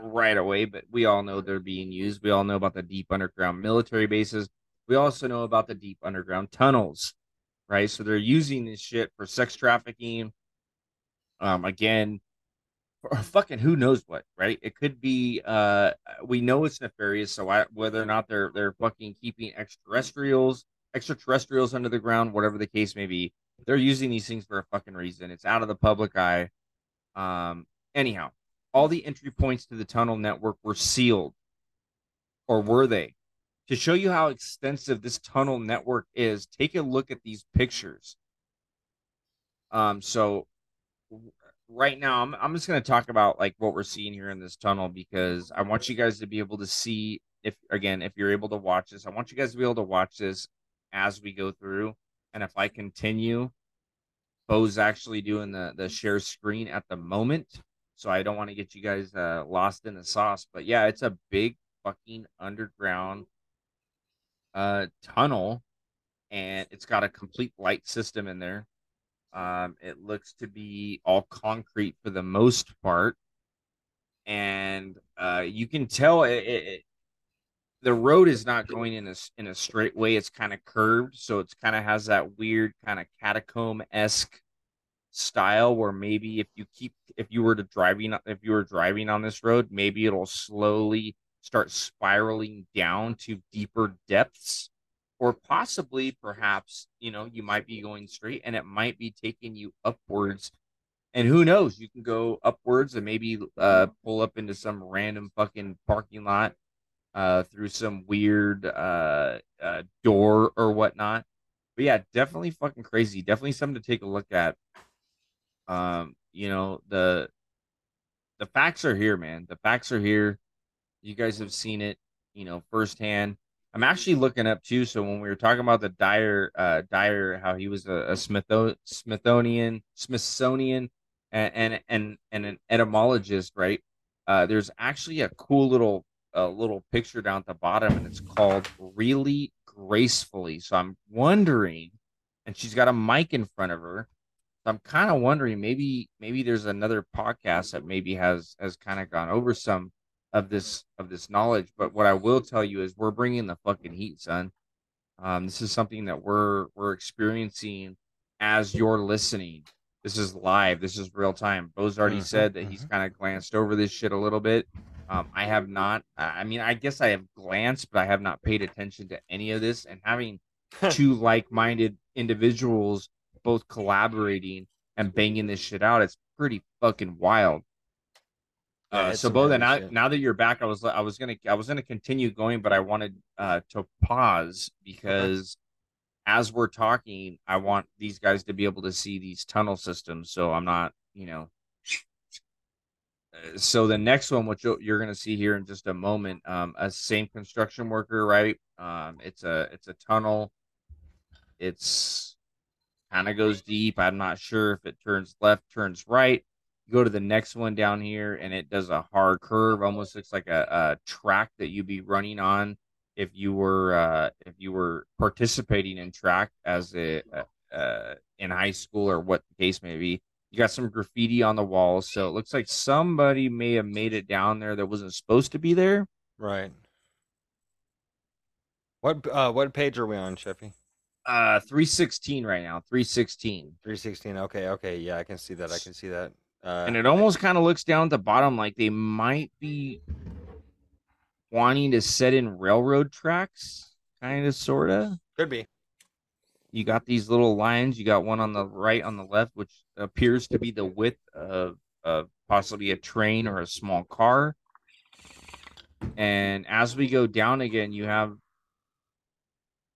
right away, but we all know they're being used. We all know about the deep underground military bases. We also know about the deep underground tunnels, right? So they're using this shit for sex trafficking. Um, again, <laughs> fucking who knows what, right? It could be. Uh, we know it's nefarious. So I, whether or not they're they're fucking keeping extraterrestrials, extraterrestrials under the ground, whatever the case may be, they're using these things for a fucking reason. It's out of the public eye. Um, anyhow, all the entry points to the tunnel network were sealed, or were they? To show you how extensive this tunnel network is, take a look at these pictures. Um, so right now, I'm I'm just gonna talk about like what we're seeing here in this tunnel because I want you guys to be able to see if again if you're able to watch this. I want you guys to be able to watch this as we go through, and if I continue, Beau's actually doing the the share screen at the moment, so I don't want to get you guys uh, lost in the sauce. But yeah, it's a big fucking underground uh tunnel, and it's got a complete light system in there. Um, it looks to be all concrete for the most part, and uh, you can tell it, it, it- the road is not going in a in a straight way. It's kind of curved, so it's kind of has that weird kind of catacomb esque style where maybe if you keep if you were to driving if you were driving on this road, maybe it'll slowly start spiraling down to deeper depths. Or possibly perhaps you know you might be going straight and it might be taking you upwards. And who knows you can go upwards and maybe uh pull up into some random fucking parking lot uh through some weird uh, uh door or whatnot. But yeah definitely fucking crazy. Definitely something to take a look at um you know the the facts are here man the facts are here you guys have seen it you know firsthand I'm actually looking up too. So when we were talking about the Dyar, uh, Dyar, how he was a, a Smitho- Smithsonian, Smithsonian, and, and and and an etymologist, right? Uh, there's actually a cool little uh, little picture down at the bottom, and it's called "Really Gracefully." So I'm wondering, and she's got a mic in front of her. I'm kind of wondering, maybe maybe there's another podcast that maybe has has kind of gone over some of this of this knowledge. But what I will tell you is we're bringing the fucking heat, son. Um, this is something that we're we're experiencing as you're listening. This is live. This is real time. Beau's already Mhm, said that he's kind of glanced over this shit a little bit. Um, I have not. I mean, I guess I have glanced, but I have not paid attention to any of this. And having <laughs> two like-minded individuals both collaborating and banging this shit out, it's pretty fucking wild. Uh, so both Beau, heavy now, that you're back, I was I was gonna I was gonna continue going, but I wanted uh, to pause because as we're talking, I want these guys to be able to see these tunnel systems. So I'm not, you know. Uh, So the next one, which you're gonna see here in just a moment, um, a same construction worker, right? Um, it's a it's a tunnel. it's kind of goes deep. I'm not sure if it turns left, turns right. You go to the next one down here, and it does a hard curve. Almost looks like a, a track that you'd be running on if you were uh, if you were participating in track as a uh, in high school or what the case may be. You got some graffiti on the walls, so it looks like somebody may have made it down there that wasn't supposed to be there. Right. What uh what page are we on, Sheffy? Uh, three sixteen right now. Three sixteen. 316. Okay, okay. Yeah, I can see that. I can see that. Uh and it almost kind of looks down at the bottom like they might be wanting to set in railroad tracks, kind of, sort of. could be. You got these little lines. You got one on the right, on the left, which appears to be the width of, of possibly a train or a small car. And as we go down again, you have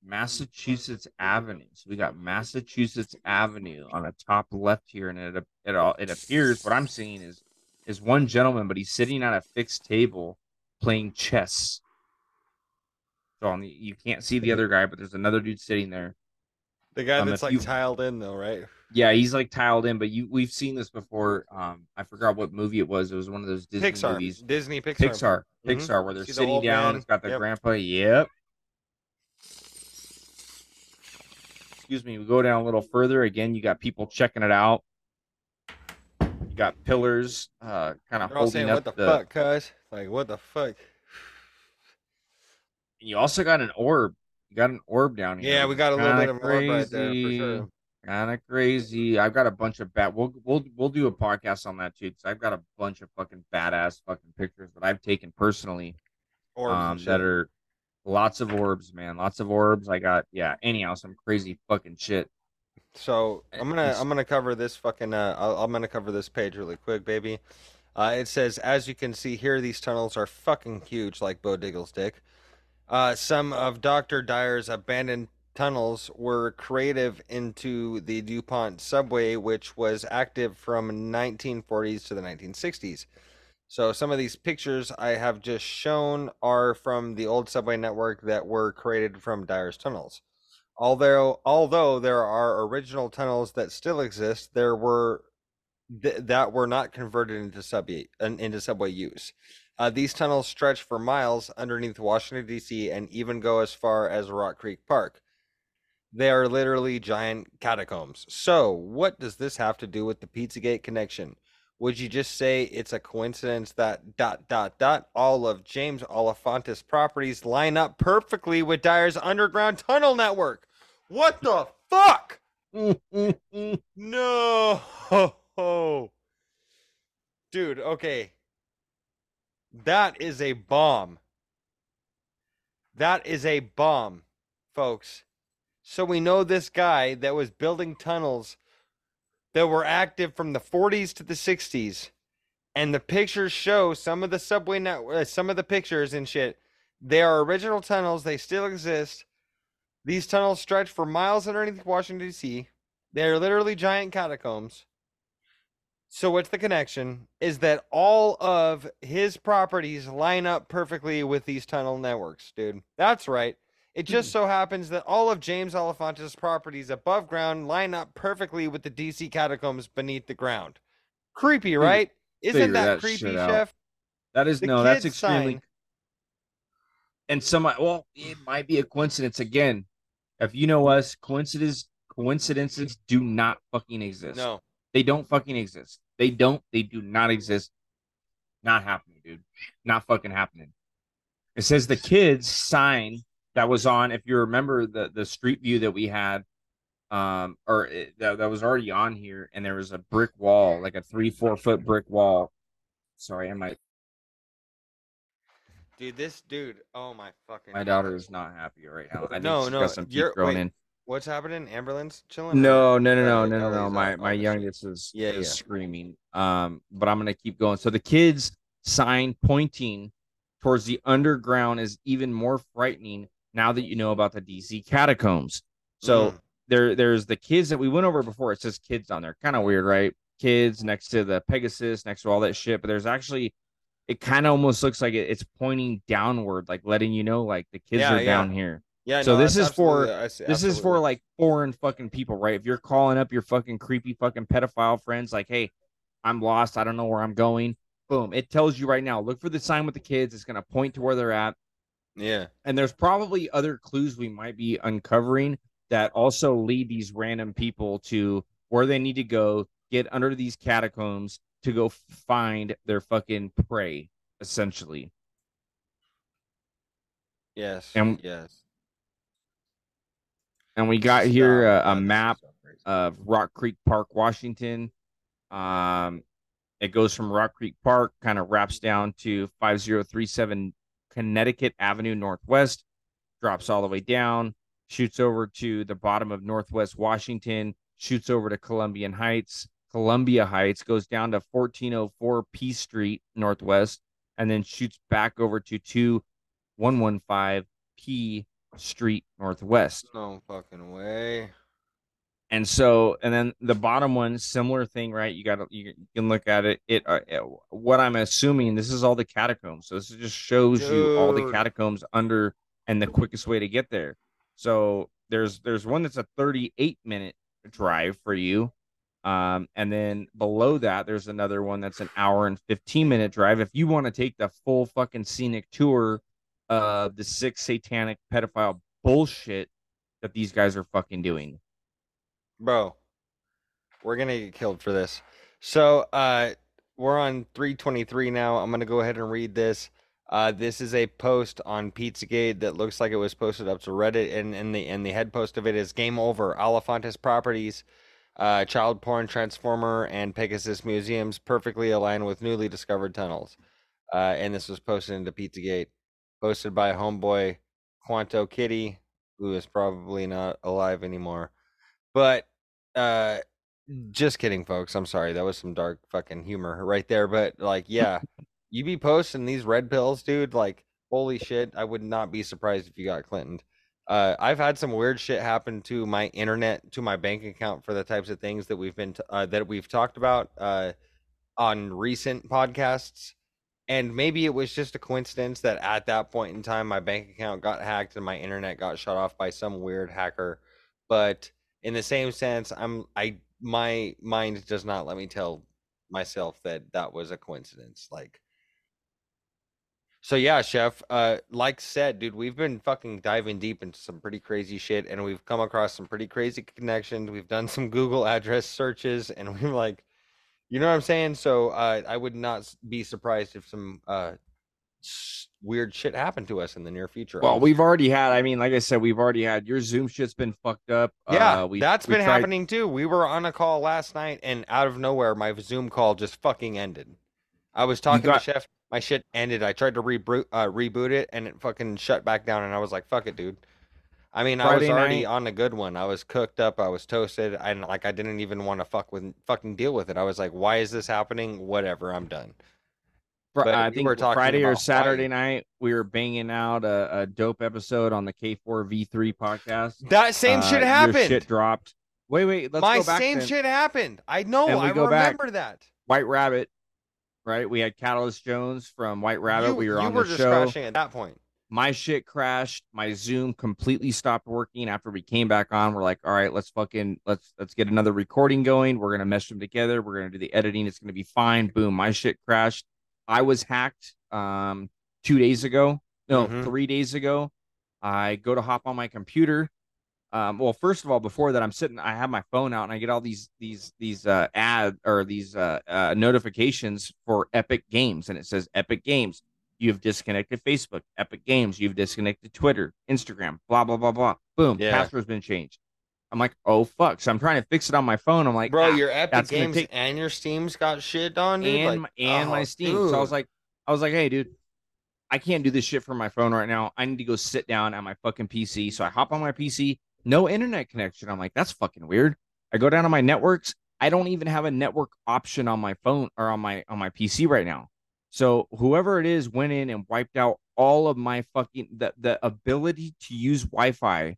Massachusetts Avenue. So we got Massachusetts Avenue on the top left here, and it it all it appears what I'm seeing is is one gentleman, but he's sitting at a fixed table playing chess. So on the you can't see the other guy, but there's another dude sitting there. The guy Um, that's like you- tiled in though, right? Yeah, he's like tiled in, but you we've seen this before. Um, I forgot what movie it was. It was one of those Disney Pixar. movies. Disney Pixar. Pixar, Mhm. Pixar, where they're See sitting old down. man? It's got the Yep. grandpa. Yep. Excuse me. We go down a little further. Again, you got people checking it out. You got pillars, uh, kind of holding saying, up "What the, the. fuck, cuz?" Like, what the fuck? And you also got an orb. You got an orb down here. Yeah, we got a little bit of Kinda orb right there for sure. Kind of crazy. I've got a bunch of bat. We'll we'll we'll do a podcast on that too because I've got a bunch of fucking badass fucking pictures that I've taken personally. Orbs um, that are lots of orbs, man. Lots of orbs. I got yeah. Anyhow, some crazy fucking shit. So I'm gonna It's- I'm gonna cover this fucking uh I'll, I'm gonna cover this page really quick, baby. Uh, it says as you can see here, these tunnels are fucking huge, like Beau Diggle's dick. Uh, some of Doctor Dyar's abandoned tunnels were creative into the DuPont subway, which was active from 1940s to the 1960s. So some of these pictures I have just shown are from the old subway network that were created from Dyar's tunnels. Although although there are original tunnels that still exist, there were th- that were not converted into subway into subway use. Uh, these tunnels stretch for miles underneath Washington D.C. and even go as far as Rock Creek Park. They are literally giant catacombs. So, what does this have to do with the Pizzagate connection? Would you just say it's a coincidence that dot dot dot all of James Alefantis properties line up perfectly with Dyar's underground tunnel network? What the fuck? <laughs> No. Dude, okay. That is a bomb. That is a bomb, folks. So we know this guy that was building tunnels that were active from the 40s to the 60s. And the pictures show some of the subway net, uh, some of the pictures and shit. They are original tunnels. They still exist. These tunnels stretch for miles underneath Washington D.C. They are literally giant catacombs. So what's the connection? Is that all of his properties line up perfectly with these tunnel networks, dude? That's right. It hmm. just so happens that all of James Alefantis' properties above ground line up perfectly with the DC catacombs beneath the ground. Creepy, right? Isn't that, that creepy, out. Chef? That is The no, that's extremely. sign- And some, well, it might be a coincidence again. If you know us, coincidence coincidences do not fucking exist. No. they don't fucking exist. They don't. They do not exist. Not happening, dude. Not fucking happening. It says the kids sign that was on. If you remember the the street view that we had, um, or it, that that was already on here, and there was a brick wall, like a three four foot brick wall. Sorry, and my Dude, this dude, oh my fucking my daughter is not happy right now. I No, no, you're- growing wait, in. What's happening? Ambulance chilling? No, no, no, no, no, no, no. My my youngest is Yeah, is yeah. screaming. Um, but I'm gonna keep going. So the kids sign pointing towards the underground is even more frightening now that you know about the DC catacombs. So Mm. there there's the kids that we went over before. It says kids on there. Kind of weird, right? Kids next to the Pegasus, next to all that shit. But there's actually it kind of almost looks like it, it's pointing downward, like letting you know like the kids Yeah, are yeah. down here. Yeah. So no, this is for- see- This is for like foreign fucking people, right? If you're calling up your fucking creepy fucking pedophile friends, like, hey, I'm lost, I don't know where I'm going. Boom, it tells you right now. Look for the sign with the kids. It's gonna point to where they're at. Yeah. and there's probably other clues we might be uncovering that also lead these random people to where they need to go get under these catacombs to go find their fucking prey essentially Yes. And- yes. and we got here a, a is map of rock creek park washington um it goes from rock creek park kind of wraps down to 5037 connecticut avenue northwest drops all the way down shoots over to the bottom of Northwest Washington, shoots over to Columbian Heights, Columbia Heights, goes down to 1404 P Street Northwest, and then shoots back over to 2115 P Street Northwest. No fucking way. And so, and then the bottom one, similar thing, right? You got you can look at it. It uh, what I'm assuming this is all the catacombs. So this just shows you all the catacombs under and the quickest way to get there. So there's there's one that's a 38 minute drive for you. Um, and then below that, there's another one that's an hour and 15 minute drive. If you want to take the full fucking scenic tour of the six satanic pedophile bullshit that these guys are fucking doing. Bro, we're gonna get killed for this. So uh we're on 323 now. I'm gonna go ahead and read this. Uh, this is a post on Pizzagate that looks like it was posted up to Reddit, and, and the and the head post of it is "Game Over: Alefantis Properties, uh, Child Porn Transformer, and Pegasus Museums perfectly align with newly discovered tunnels." Uh, and this was posted into Pizzagate, posted by homeboy Quanto Kitty, who is probably not alive anymore. But uh just kidding folks i'm sorry that was some dark fucking humor right there but like <laughs> yeah you be posting these red pills dude like holy shit i would not be surprised if you got clinton uh i've had some weird shit happen to my internet to my bank account for the types of things that we've been t- uh, that we've talked about uh on recent podcasts and maybe it was just a coincidence that at that point in time my bank account got hacked and my internet got shut off by some weird hacker but in the same sense i'm i my mind does not let me tell myself that that was a coincidence like so yeah chef uh like said dude we've been fucking diving deep into some pretty crazy shit and we've come across some pretty crazy connections we've done some google address searches and <laughs> we're like you know what i'm saying? So uh i would not be surprised if some uh weird shit happened to us in the near future Well, we've already had. I mean, like I said, we've already had your Zoom shit's been fucked up. Yeah, uh, we, that's we been tried- happening too. We were on a call last night, and out of nowhere, my Zoom call just fucking ended. I was talking got- to Chef, my shit ended. I tried to reboot, uh, reboot it, and it fucking shut back down. And I was like, "Fuck it, dude." I mean, I was already night- on a good one. I was cooked up. I was toasted, and like I didn't even want to fuck with fucking deal with it. I was like, "Why is this happening? Whatever, I'm done." But I we think talking Friday or Saturday night we were banging out a, a dope episode on the K4V3 podcast. That same Uh, shit your happened. Shit dropped. Wait, wait. Let's my go back. same then. shit happened. I know. I go back. remember that. White Rabbit. Right. We had Catalyst Jones from White Rabbit. you, we were you on were the just show. crashing at that point. my shit crashed my zoom completely stopped working after we came back on we're like all right let's fucking let's let's get another recording going we're gonna mesh them together we're gonna do the editing it's gonna be fine boom my shit crashed i was hacked um two days ago no Mhm. three days ago i go to hop on my computer um well first of all before that i'm sitting i have my phone out and i get all these these these uh ad or these uh, uh notifications for epic games and it says epic games You've disconnected Facebook, Epic Games. You've disconnected Twitter, Instagram, blah, blah, blah, blah. Boom. Yeah. Password's been changed. I'm like, oh, fuck. So I'm trying to fix it on my phone. I'm like, Bro, ah, your Epic Games take- and your Steam's got shit on, dude. and, like, my, and my oh, Steam. So I was like, I was like, hey, dude, I can't do this shit from my phone right now. I need to go sit down at my fucking PC. So I hop on my PC, no internet connection. I'm like, that's fucking weird. I go down to my networks. I don't even have a network option on my phone or on my on my PC right now. So whoever it is went in and wiped out all of my fucking the, the ability to use Wi-Fi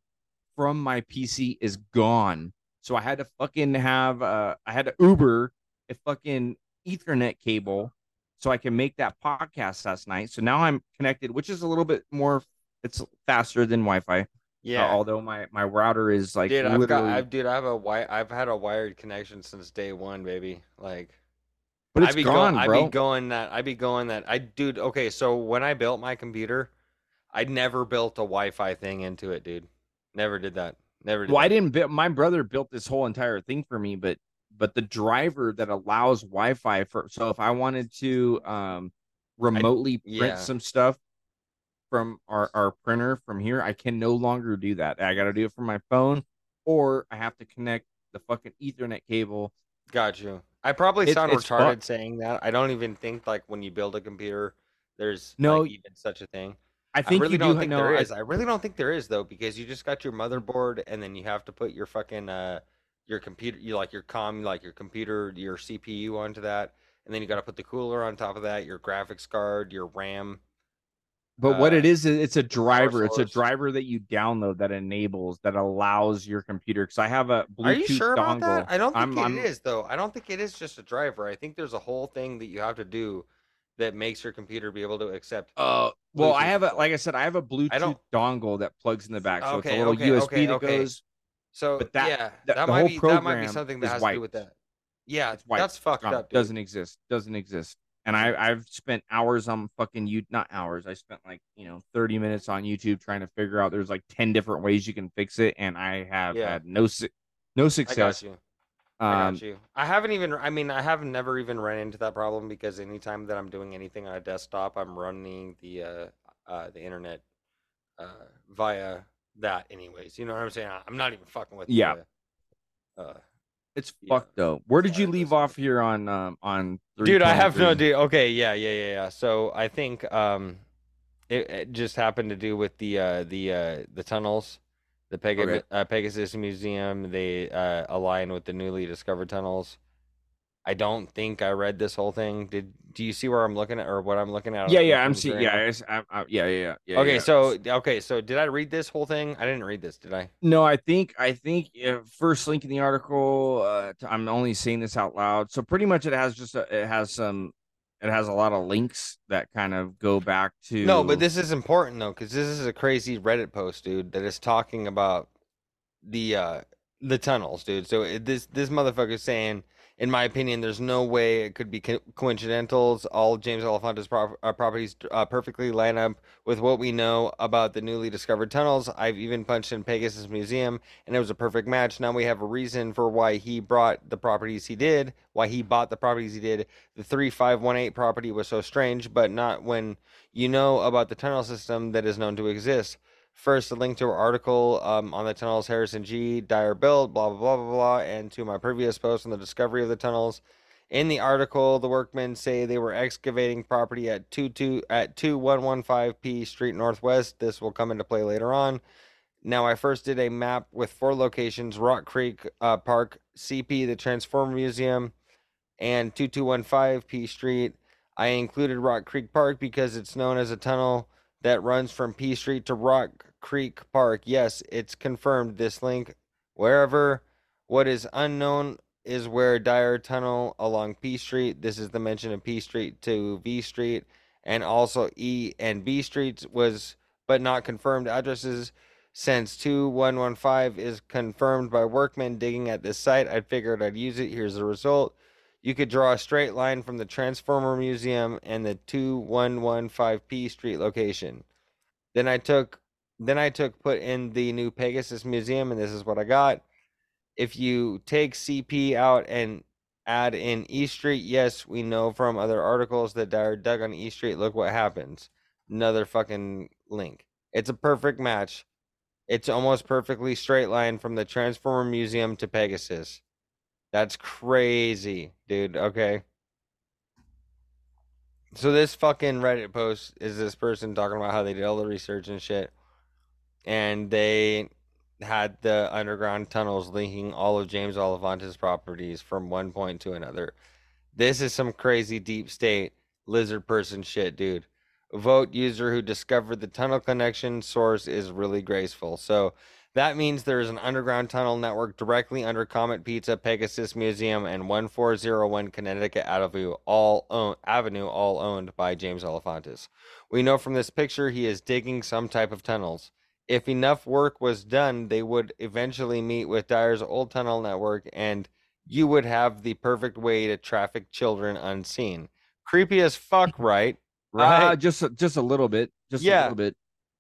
from my PC is gone. So I had to fucking have uh I had to Uber a fucking Ethernet cable so I can make that podcast last night. So now I'm connected, which is a little bit more it's faster than Wi-Fi. Yeah. although my my router is like dude, I've got, I've, dude, I have a wi- I've had a wired connection since day one, baby. Like, but it's I be gone, going, I bro. be going that, I be going that. I, dude, okay, so when I built my computer, I never built a Wi-Fi thing into it, dude. Never did that. Never did. well, I didn't build. My brother built this whole entire thing for me, but but the driver that allows Wi-Fi for so if I wanted to um remotely print yeah. some stuff from our our printer from here, I can no longer do that. I got to do it from my phone, or I have to connect the fucking Ethernet cable. Got you. I probably sound it's retarded fucked. saying that. I don't even think like when you build a computer, there's No. like, even such a thing. I think I really you don't do think know. there I- is. I really don't think there is though, because you just got your motherboard and then you have to put your fucking uh your computer you like your com like your computer your CPU onto that, and then you got to put the cooler on top of that, your graphics card, your RAM. But what uh, it is, is it's a driver. It's a driver that you download that enables that allows your computer. Because I have a Bluetooth Are you sure about dongle. that? I don't think I'm- it I'm- is though. I don't think it is just a driver. I think there's a whole thing that you have to do that makes your computer be able to accept. Uh, well, I have a like I said, I have a Bluetooth dongle that plugs in the back, so it's a little okay, USB okay, that okay. goes. So But that- yeah, that- that, might whole be that might be something that has to do with that. Yeah, It's wiped. that's fucked up. Dude. Doesn't exist. Doesn't exist. And I I've spent hours on fucking you not hours. I spent like you know thirty minutes on YouTube trying to figure out. There's like ten different ways you can fix it, and I have Yeah. had no no success. I Um, got you. I haven't even. I mean, I have never even run into that problem because anytime that I'm doing anything on a desktop, I'm running the uh, uh the internet uh via that. Anyways, you know what I'm saying? I'm not even fucking with. Yeah. The, uh, it's Yeah. fucked though. Where did you leave off here on um on? dude i have no 323? dude okay yeah yeah yeah yeah so i think um it, it just happened to do with the uh the uh the tunnels the Peg- Okay. uh, pegasus museum they uh align with the newly discovered tunnels i don't think i read this whole thing did do you see where i'm looking at or what i'm looking at Yeah, yeah, I'm seeing. Yeah, I'm- I'm- yeah, yeah, yeah, okay yeah. so okay so did i read this whole thing i didn't read this did i No, I think I think uh, first link in the article. Uh, I'm only saying this out loud. So pretty much, it has just a, it has some, it has a lot of links that kind of go back to. No, but this is important though, because this is a crazy Reddit post, dude, that is talking about the uh the tunnels, dude. So it, this this is saying, in my opinion, there's no way it could be co- coincidentals. All James Alefantis's prop- uh, properties uh, perfectly line up with what we know about the newly discovered tunnels. I've even punched in Pegasus Museum, and it was a perfect match. Now we have a reason for why he brought the properties he did, why he bought the properties he did. The 3518 property was so strange, but not when you know about the tunnel system that is known to exist. First, a link to our article um, on the tunnels Harrison G. Dyar build, blah, blah, blah, blah, blah, and to my previous post on the discovery of the tunnels. In the article, the workmen say they were excavating property at 22 at 2115 P Street Northwest. This will come into play later on. Now, I first did a map with four locations Rock Creek uh, Park, CP, the Transformer Museum, and 2215 P Street. I included Rock Creek Park because it's known as a tunnel that runs from P Street to Rock Creek Park. Yes, it's confirmed this link. Wherever what is unknown is where Dyar Tunnel along P Street. This is the mention of P Street to V Street and also E and B Streets was but not confirmed addresses. Since 2115 is confirmed by workmen digging at this site, I figured I'd use it. Here's the result. You could draw a straight line from the Transformer Museum and the 2115P Street location. Then I took then I took put in the new Pegasus Museum and this is what I got. If you take CP out and add in E Street, yes, we know from other articles that Dyar dug on E Street. Look what happens. Another fucking link. It's a perfect match. It's almost perfectly straight line from the Transformer Museum to Pegasus. That's crazy, dude. Okay. So this fucking Reddit post is this person talking about how they did all the research and shit, and they had the underground tunnels linking all of James Alefantis's properties from one point to another. This is some crazy deep state lizard person shit, dude. Voat user who discovered the tunnel connection source is really graceful. So that means there is an underground tunnel network directly under Comet Pizza, Pegasus Museum, and 1401 Connecticut Avenue, all own, Avenue, all owned by James Alefantis. We know from this picture he is digging some type of tunnels. if enough work was done, they would eventually meet with Dyar's old tunnel network, and you would have the perfect way to traffic children unseen. Creepy as fuck, <laughs> right? Uh, Right. just a- just a little bit, just a little bit.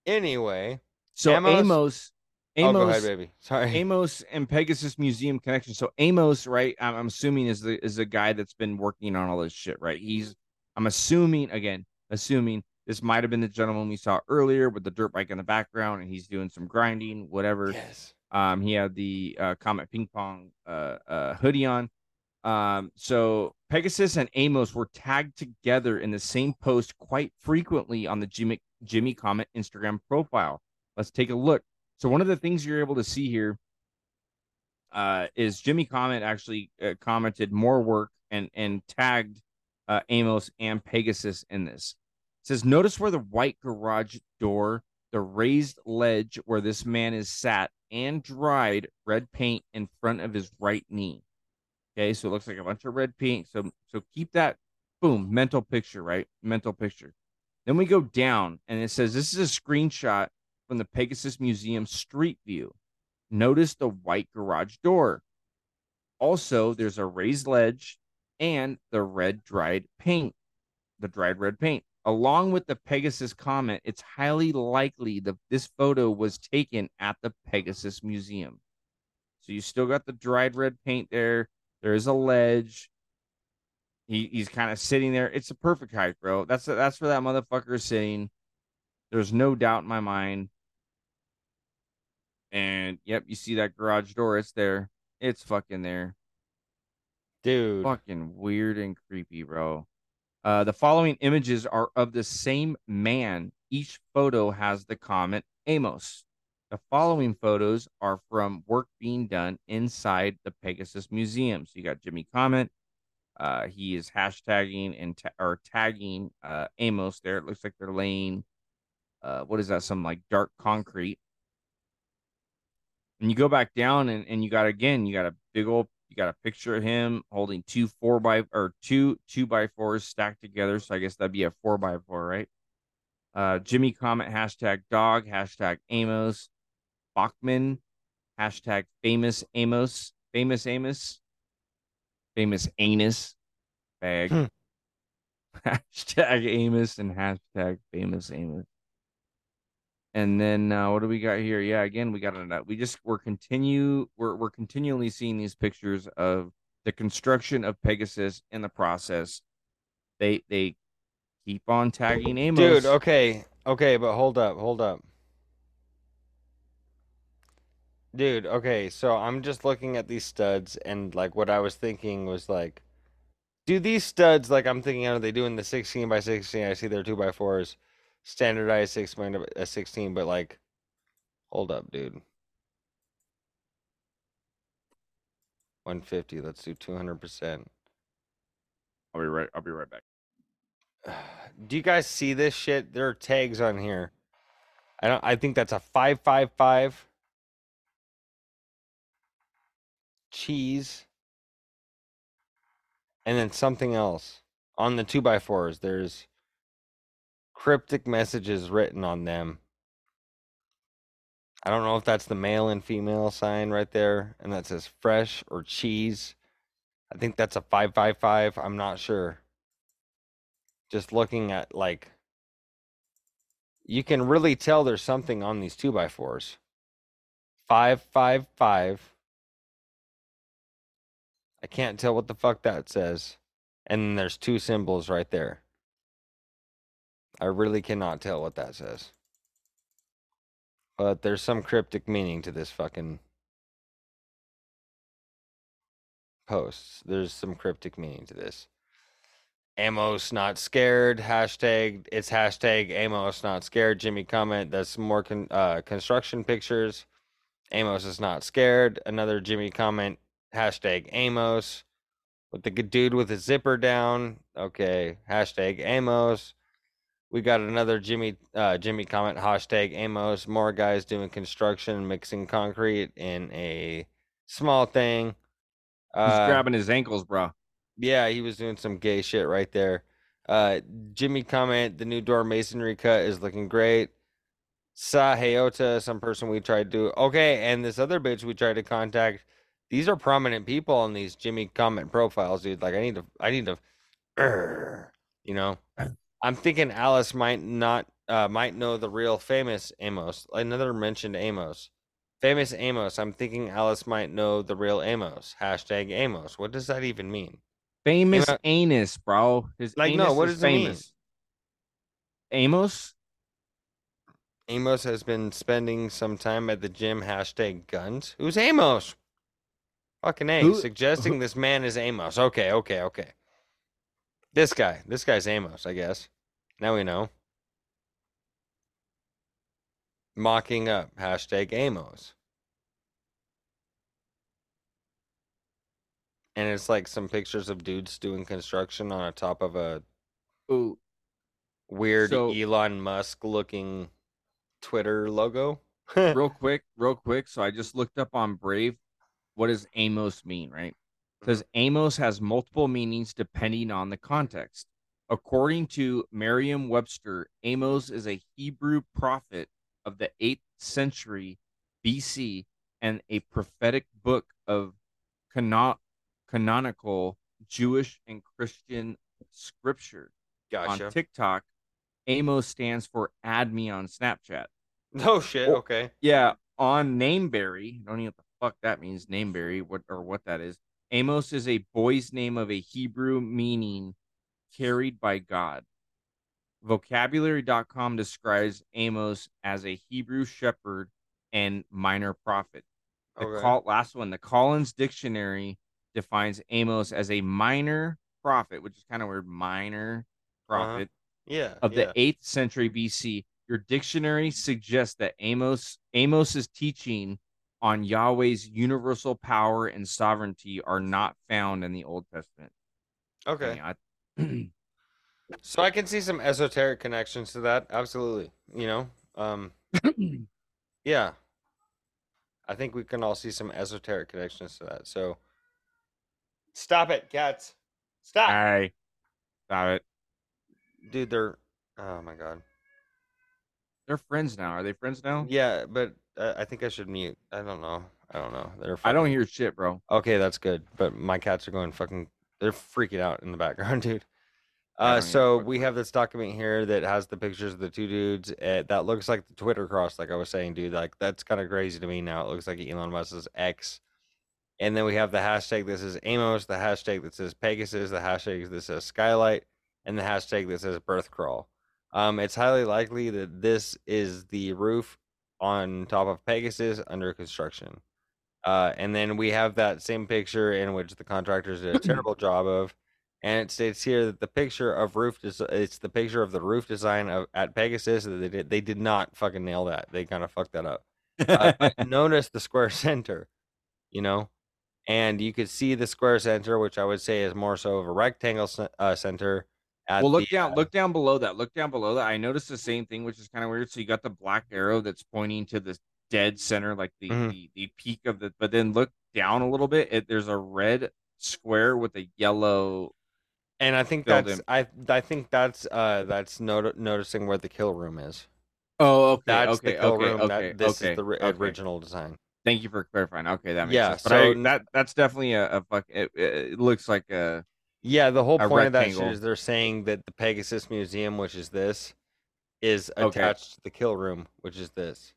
Anyway, So Amos- Amos, oh, Amos, go ahead, baby. Sorry. <laughs> Amos and Pegasus Museum connection. So Amos, right? I'm, I'm assuming is the is the guy that's been working on all this shit, right? He's I'm assuming again, assuming this might have been the gentleman we saw earlier with the dirt bike in the background, and he's doing some grinding, whatever. Yes. Um, he had the uh, Comet Ping Pong uh, uh, hoodie on. Um, so Pegasus and Amos were tagged together in the same post quite frequently on the Jimmy Jimmy Comet Instagram profile. Let's take a look. So one of the things you're able to see here uh, is Jimmy Comet actually uh, commented more work and and tagged uh, Amos and Pegasus in this. It says, notice where the white garage door, the raised ledge where this man is sat, and dried red paint in front of his right knee. Okay, so it looks like a bunch of red paint. So so keep that boom mental picture, right? Mental picture. Then we go down and it says this is a screenshot from the Pegasus Museum street view. Notice the white garage door. Also, there's a raised ledge and the red dried paint, the dried red paint. Along with the Pegasus comment, it's highly likely that this photo was taken at the Pegasus Museum. So you still got the dried red paint there. There is a ledge. He he's kind of sitting there. It's a perfect height, bro. That's that's where that motherfucker is sitting. There's no doubt in my mind. And yep, you see that garage door. It's there. It's fucking there. Dude. Fucking weird and creepy, bro. Uh, the following images are of the same man. Each photo has the comment Amos. The following photos are from work being done inside the Pegasus Museum. So you got Jimmy Comment. Uh, he is hashtagging and ta- or tagging uh, Amos there. It looks like they're laying, uh, what is that? Some like dark concrete. And you go back down and, and you got again, you got a big old you got a picture of him holding two four by or two two by fours stacked together. So I guess that'd be a four by four, right? Uh, Jimmy comment hashtag dog hashtag Amos Bachman hashtag famous Amos famous Amos famous anus bag Hmm. <laughs> hashtag Amos and hashtag famous Amos. And then uh, what do we got here? Yeah, again, we got it. We just we're continue we're we're continually seeing these pictures of the construction of Pegasus in the process. They they keep on tagging Amos. Dude, okay. Okay, but hold up, hold up. Dude, okay, so I'm just looking at these studs and like what I was thinking was like do these studs like I'm thinking are they doing the 16 by 16? I see they're 2 by 4s standardized 6 by uh, 16, but like hold up, dude. 150, let's do 200%. I'll be right. I'll be right back. <sighs> Do you guys see this shit? There are tags on here. I don't I think that's a 555 cheese and then something else on the 2x4s there's cryptic messages written on them. I don't know if that's the male and female sign right there and that says fresh or cheese. I think that's a 555 i'm not sure. Just looking at like you can really tell there's something on these 2x4s 555 I can't tell what the fuck that says. And there's two symbols right there. I really cannot tell what that says. But there's some cryptic meaning to this fucking post. There's some cryptic meaning to this. Amos not scared. Hashtag it's hashtag Amos not scared. Jimmy comment. That's more con- uh, construction pictures. Amos is not scared. Another Jimmy comment hashtag Amos with the dude with his zipper down. Okay, hashtag Amos. We got another Jimmy uh, Jimmy comment hashtag Amos. More guys doing construction, mixing concrete in a small thing. He's Uh, grabbing his ankles, bro. yeah, he was doing some gay shit right there. Uh, Jimmy comment the new door masonry cut is looking great. Sahayota, some person we tried to. Okay, and this other bitch we tried to contact. These are prominent people on these Jimmy comment profiles, dude. Like I need to, I need to, Urgh, <clears throat> you know. <clears throat> I'm thinking Alice might not, uh, might know the real famous Amos. Another mentioned Amos, famous Amos. I'm thinking Alice might know the real Amos. Hashtag Amos. What does that even mean? Famous Amo- anus, bro. His Like, no, what is does it mean? famous. Amos? Amos has been spending some time at the gym. Hashtag guns. Who's Amos? Fucking A. Who- Suggesting this man is Amos. Okay, okay, okay. This guy. This guy's Amos, I guess. Now we know. Mocking up. Hashtag Amos. And it's like some pictures of dudes doing construction on a top of a Ooh, weird So- Elon Musk looking Twitter logo. <laughs> real quick, real quick. So I just looked up on Brave. What does Amos mean, right? Because mm-hmm. Amos has multiple meanings depending on the context. According to Merriam Webster, Amos is a Hebrew prophet of the 8th century BC and a prophetic book of cano- canonical Jewish and Christian scripture. Gotcha. On TikTok, Amos stands for add me on Snapchat. <laughs> oh shit. Or- Okay. Yeah, on Nameberry, I don't know what the fuck that means, Nameberry, what or what that is. Amos is a boy's name of a Hebrew meaning carried by God. Vocabulary.com describes Amos as a Hebrew shepherd and minor prophet. The Okay. call, last one, the Collins Dictionary defines Amos as a minor prophet, which is kind of weird, minor uh-huh. prophet Yeah. of yeah. the 8th century BC. Your dictionary suggests that Amos Amos's teaching on Yahweh's universal power and sovereignty are not found in the Old Testament. Okay. I- So I can see some esoteric connections to that. Absolutely. You know. Um. <clears throat> yeah. I think we can all see some esoteric connections to that. So. Stop it, cats. Stop. I stop it. Dude, they're. Oh my god. They're friends now. Are they friends now? Yeah, but uh, I think I should mute. I don't know. I don't know. They're. I don't hear shit, bro. Okay, that's good. But my cats are going fucking. They're freaking out in the background, <laughs> dude. Uh, so we have this document here that has the pictures of the two dudes. Uh, that looks like the Twitter cross, like I was saying, dude. Like that's kind of crazy to me now. It looks like Elon Musk's X. And then we have the hashtag that says Amos, the hashtag that says Pegasus, the hashtag that says Skylight, and the hashtag that says Birth Crawl. Um, it's highly likely that this is the roof on top of Pegasus under construction. Uh, and then we have that same picture in which the contractors did a <laughs> terrible job of, and it states here that the picture of roof des- it's the picture of the roof design of at Pegasus. that They did they did not fucking nail that. They kind of fucked that up. Uh, <laughs> notice the square center, you know, and you could see the square center, which I would say is more so of a rectangle uh, center. At well, look the, down. uh, Look down below that. Look down below that. I noticed the same thing, which is kind of weird. So you got the black arrow that's pointing to the dead center, like the Mhm. the, the peak of the. But then look down a little bit. It, there's a red square with a yellow. and I think that's. I I think that's uh that's not- noticing where the kill room is. Oh, okay, That's okay, the kill okay, room. okay, that, this okay, is the okay. original design. Thank you for clarifying. Okay, that makes Yeah, sense. But so I, that that's definitely a, a fuck. It, it looks like a. Yeah, the whole point of that rectangle. is they're saying that the Pegasus Museum, which is this, is Okay. attached to the kill room, which is this.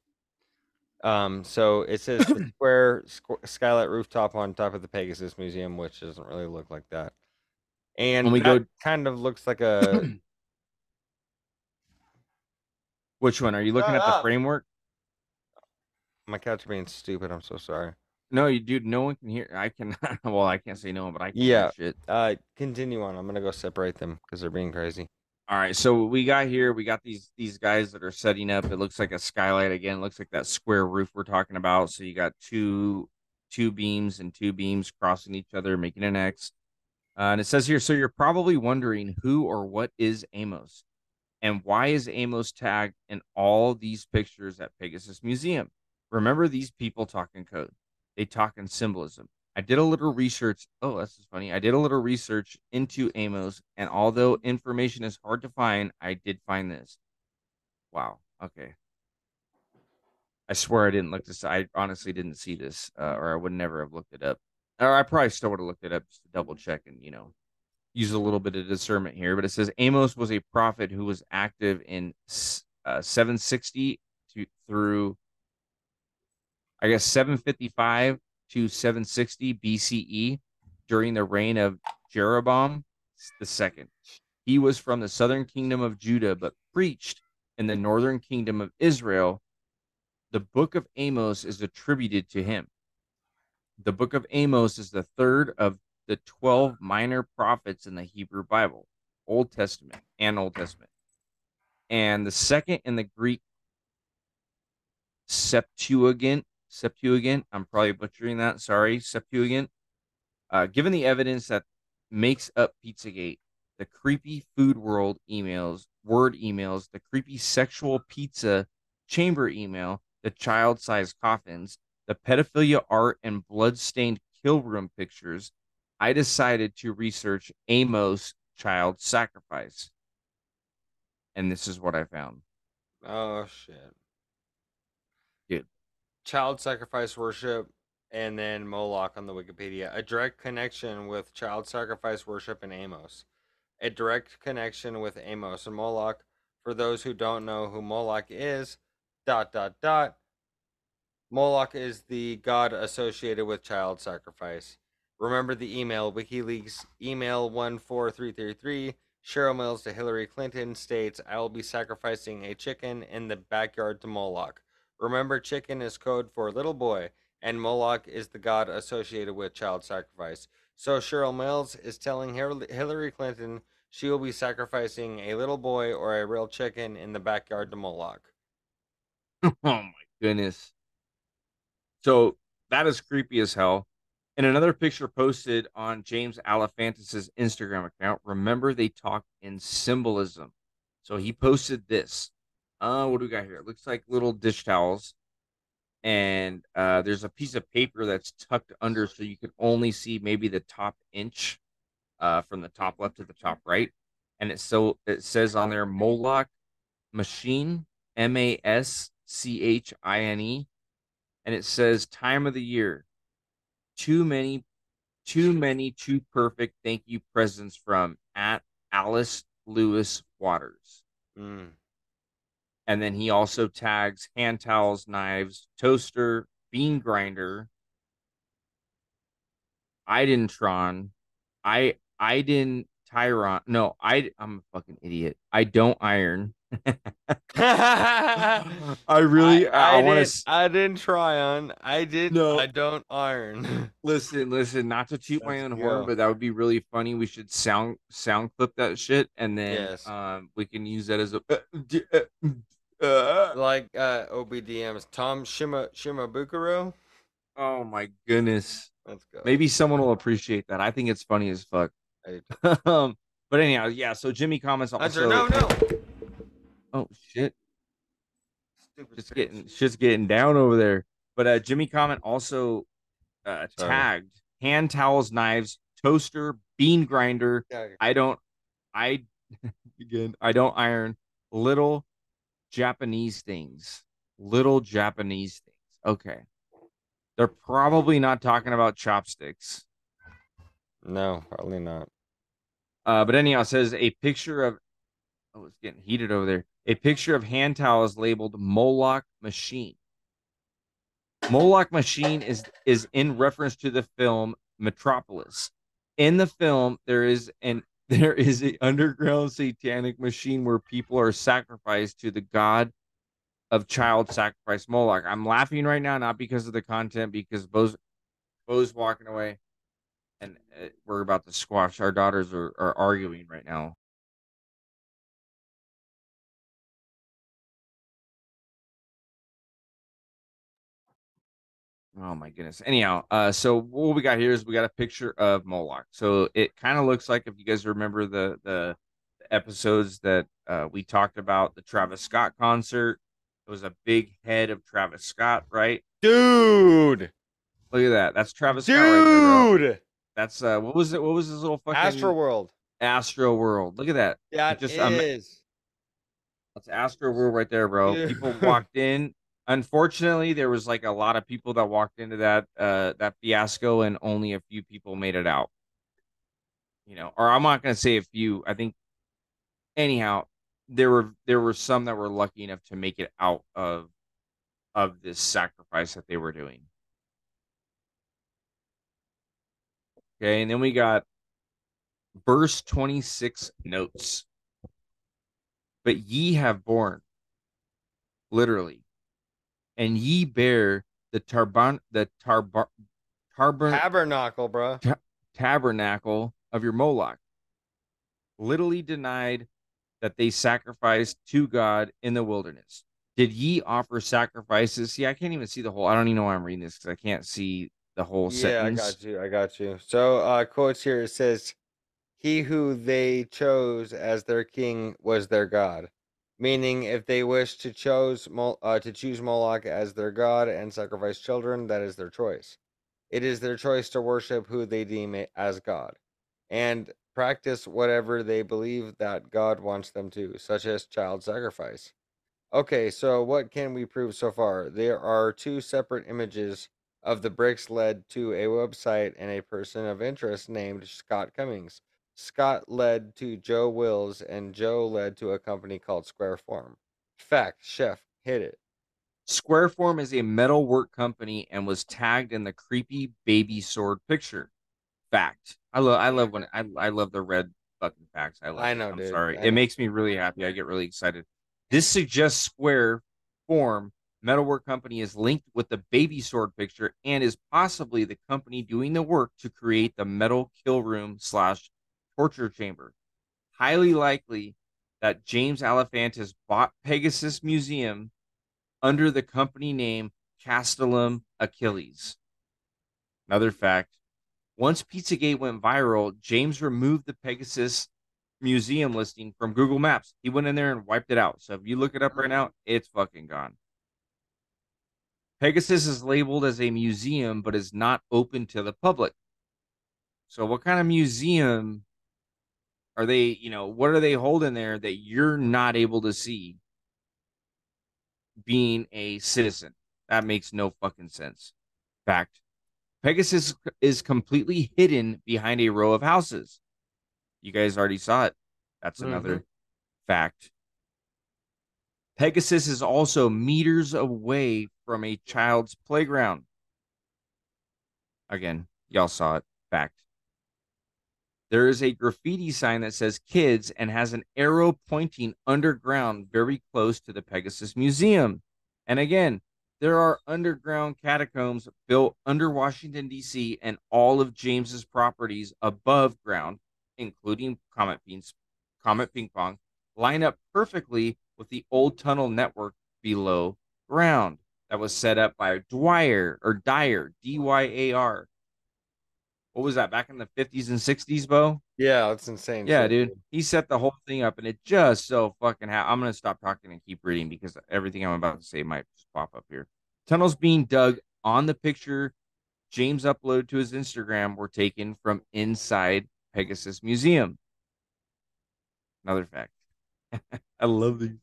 Um, so it says <coughs> square squ- skylight rooftop on top of the Pegasus Museum, which doesn't really look like that. And When we go- kind of looks like a <coughs> Which one are you looking Shut at? The up. framework? my cats are being stupid. I'm so sorry. No, you dude. No one can hear. I can. <laughs> well, I can't say no one, but I can Yeah. hear shit. Uh, continue on. I'm gonna go separate them because they're being crazy. All right, so we got here. We got these these guys that are setting up. It looks like a skylight again. It looks like that square roof we're talking about. So you got two two beams and two beams crossing each other, making an X. Uh, and it says here, so you're probably wondering who or what is Amos, and why is Amos tagged in all these pictures at Pegasus Museum? Remember, these people talk in code. They talk in symbolism. I did a little research. Oh, this is funny. I did a little research into Amos, and although information is hard to find, I did find this. Wow. Okay. I swear I didn't look this. I honestly didn't see this, uh, or I would never have looked it up. Or I probably still would have looked it up just to double check and you know use a little bit of discernment here. But it says Amos was a prophet who was active in uh, 760 to through, I guess 755 to 760 BCE during the reign of Jeroboam second. He was from the southern kingdom of Judah, but preached in the northern kingdom of Israel. The book of Amos is attributed to him. The book of Amos is the third of the 12 minor prophets in the Hebrew Bible, Old Testament and Old Testament, and the second in the Greek Septuagint. Septuagint, I'm probably butchering that. Sorry, Septuagint. Uh, given the evidence that makes up Pizzagate, the creepy food world emails, word emails, the creepy sexual pizza chamber email, the child sized coffins, the pedophilia art and blood-stained kill room pictures, I decided to research Amos child sacrifice. And this is what I found. Oh shit. Child sacrifice worship and then Moloch on the Wikipedia. A direct connection with child sacrifice worship in Amos. A direct connection with Amos and Moloch. For those who don't know who Moloch is, dot dot dot. Moloch is the god associated with child sacrifice. Remember the email WikiLeaks email 14333 Cheryl Mills to Hillary Clinton states, I will be sacrificing a chicken in the backyard to Moloch. Remember, chicken is code for little boy, and Moloch is the god associated with child sacrifice. So Cheryl Mills is telling Hillary Clinton she will be sacrificing a little boy or a real chicken in the backyard to Moloch. <laughs> oh my goodness. So that is creepy as hell. And another picture posted on James Alefantis' Instagram account. Remember, they talk in symbolism. So he posted this. Uh, what do we got here? It looks like little dish towels. And uh, there's a piece of paper that's tucked under so you can only see maybe the top inch uh, from the top left to the top right. And it so it says on there Moloch machine, M A S C H I N E, and it says time of the year. Too many, too many, too perfect. Thank you presents from at Alice Lewis Waters. Mm. And then he also tags hand towels, knives, toaster, bean grinder, Identron, I Iden Tyron. No, I I'm a fucking idiot. I don't iron. <laughs> I really I, I, want didn't, to I didn't try on. I did. No. I don't iron. <laughs> listen, listen, not to toot my Let's own horn, but that would be really funny. We should sound sound clip that shit and then Yes. um we can use that as a uh, like uh, OBDM's Tom Shima Shimabukuro. Oh my goodness. Let's go. Maybe someone will appreciate that. I think it's funny as fuck. <laughs> Um, but anyhow, yeah. So Jimmy comments also. no, no. Oh shit! Stupid Just getting shit's getting down over there. But uh, Jimmy comment also uh, tagged hand towels, knives, toaster, bean grinder. I don't. I <laughs> again. I don't iron little Japanese things. Little Japanese things. Okay. They're probably not talking about chopsticks. No, probably not. Uh, but anyhow, it says a picture of oh, it's getting heated over there. A picture of hand towels labeled Moloch machine. Moloch machine is is in reference to the film Metropolis. In the film, there is an there is an underground satanic machine where people are sacrificed to the god of child sacrifice Moloch. I'm laughing right now, not because of the content, because Beau's Beau's walking away and uh, we're about to squash. Our daughters are, are arguing right now. Oh my goodness. Anyhow, uh, so what we got here is we got a picture of Moloch. So it kind of looks like if you guys remember the the episodes that uh, we talked about the Travis Scott concert, it was a big head of Travis Scott, right? Dude, Look at that. That's Travis Scott. Right there, dude, That's uh, what was it? What was his little fucking Astro World. Astro World? Look at that. That just, is. um, That's Astro World right there, bro. Dude. People <laughs> walked in. Unfortunately there was like a lot of people that walked into that uh that fiasco and only a few people made it out. You know or i'm not going to say a few i think anyhow there were there were some that were lucky enough to make it out of of this sacrifice that they were doing. Okay and then we got verse 26 notes. But ye have borne literally and ye bear the tarban the tarbar Tabernacle, bro. tabernacle of your Moloch. Literally denied that they sacrificed to God in the wilderness. Did ye offer sacrifices? See, I can't even see the whole. I don't even know why I'm reading this because I can't see the whole sentence. Yeah, I got you. I got you. So, uh, quotes here it says, "He who they chose as their king was their god," meaning if they wish to chose uh, to choose Moloch as their god and sacrifice children, that is their choice. It is their choice to worship who they deem as God, and practice whatever they believe that God wants them to, such as child sacrifice. Okay, so what can we prove so far? There are two separate images of the bricks led to a website and a person of interest named Scott Cummings. Scott led to Joe Wills, and Joe led to a company called Square Form. Fact, chef, hit it. Squareform is a metalwork company and was tagged in the creepy baby sword picture. Fact. I love. I love when I. I love the red fucking facts. I love. I it. know, I'm dude. sorry. I It know. makes me really happy. I get really excited. This suggests Square Form Metalwork Company is linked with the baby sword picture and is possibly the company doing the work to create the metal kill room slash torture chamber. Highly likely that James Alefantis bought Pegasus Museum under the company name Castellum Achilles. Another fact once Pizzagate went viral, James removed the Pegasus Museum listing from Google Maps. He went in there and wiped it out. So if you look it up right now, it's fucking gone. Pegasus is labeled as a museum, but is not open to the public. So, what kind of museum are they? You know, what are they holding there that you're not able to see? Being a citizen, that makes no fucking sense. Fact: Pegasus is completely hidden behind a row of houses. You guys already saw it. That's mm-hmm. another fact. Pegasus is also meters away from a child's playground. Again, y'all saw it. Fact. There is a graffiti sign that says kids and has an arrow pointing underground very close to the Pegasus Museum. And again, there are underground catacombs built under Washington, D.C., and all of James's properties above ground, including Comet, Beans, Comet Ping Pong, line up perfectly with the old tunnel network below ground that was set up by Dwyer or Dyer, D Y A R. What was that back in the 50s and 60s, Beau? Yeah, that's insane. Yeah, dude. He set the whole thing up and it just so fucking ha- I'm going to stop talking and keep reading because everything I'm about to say might just pop up here. Tunnels being dug on the picture James uploaded to his Instagram were taken from inside Pegasus Museum. Another fact. <laughs> I love these.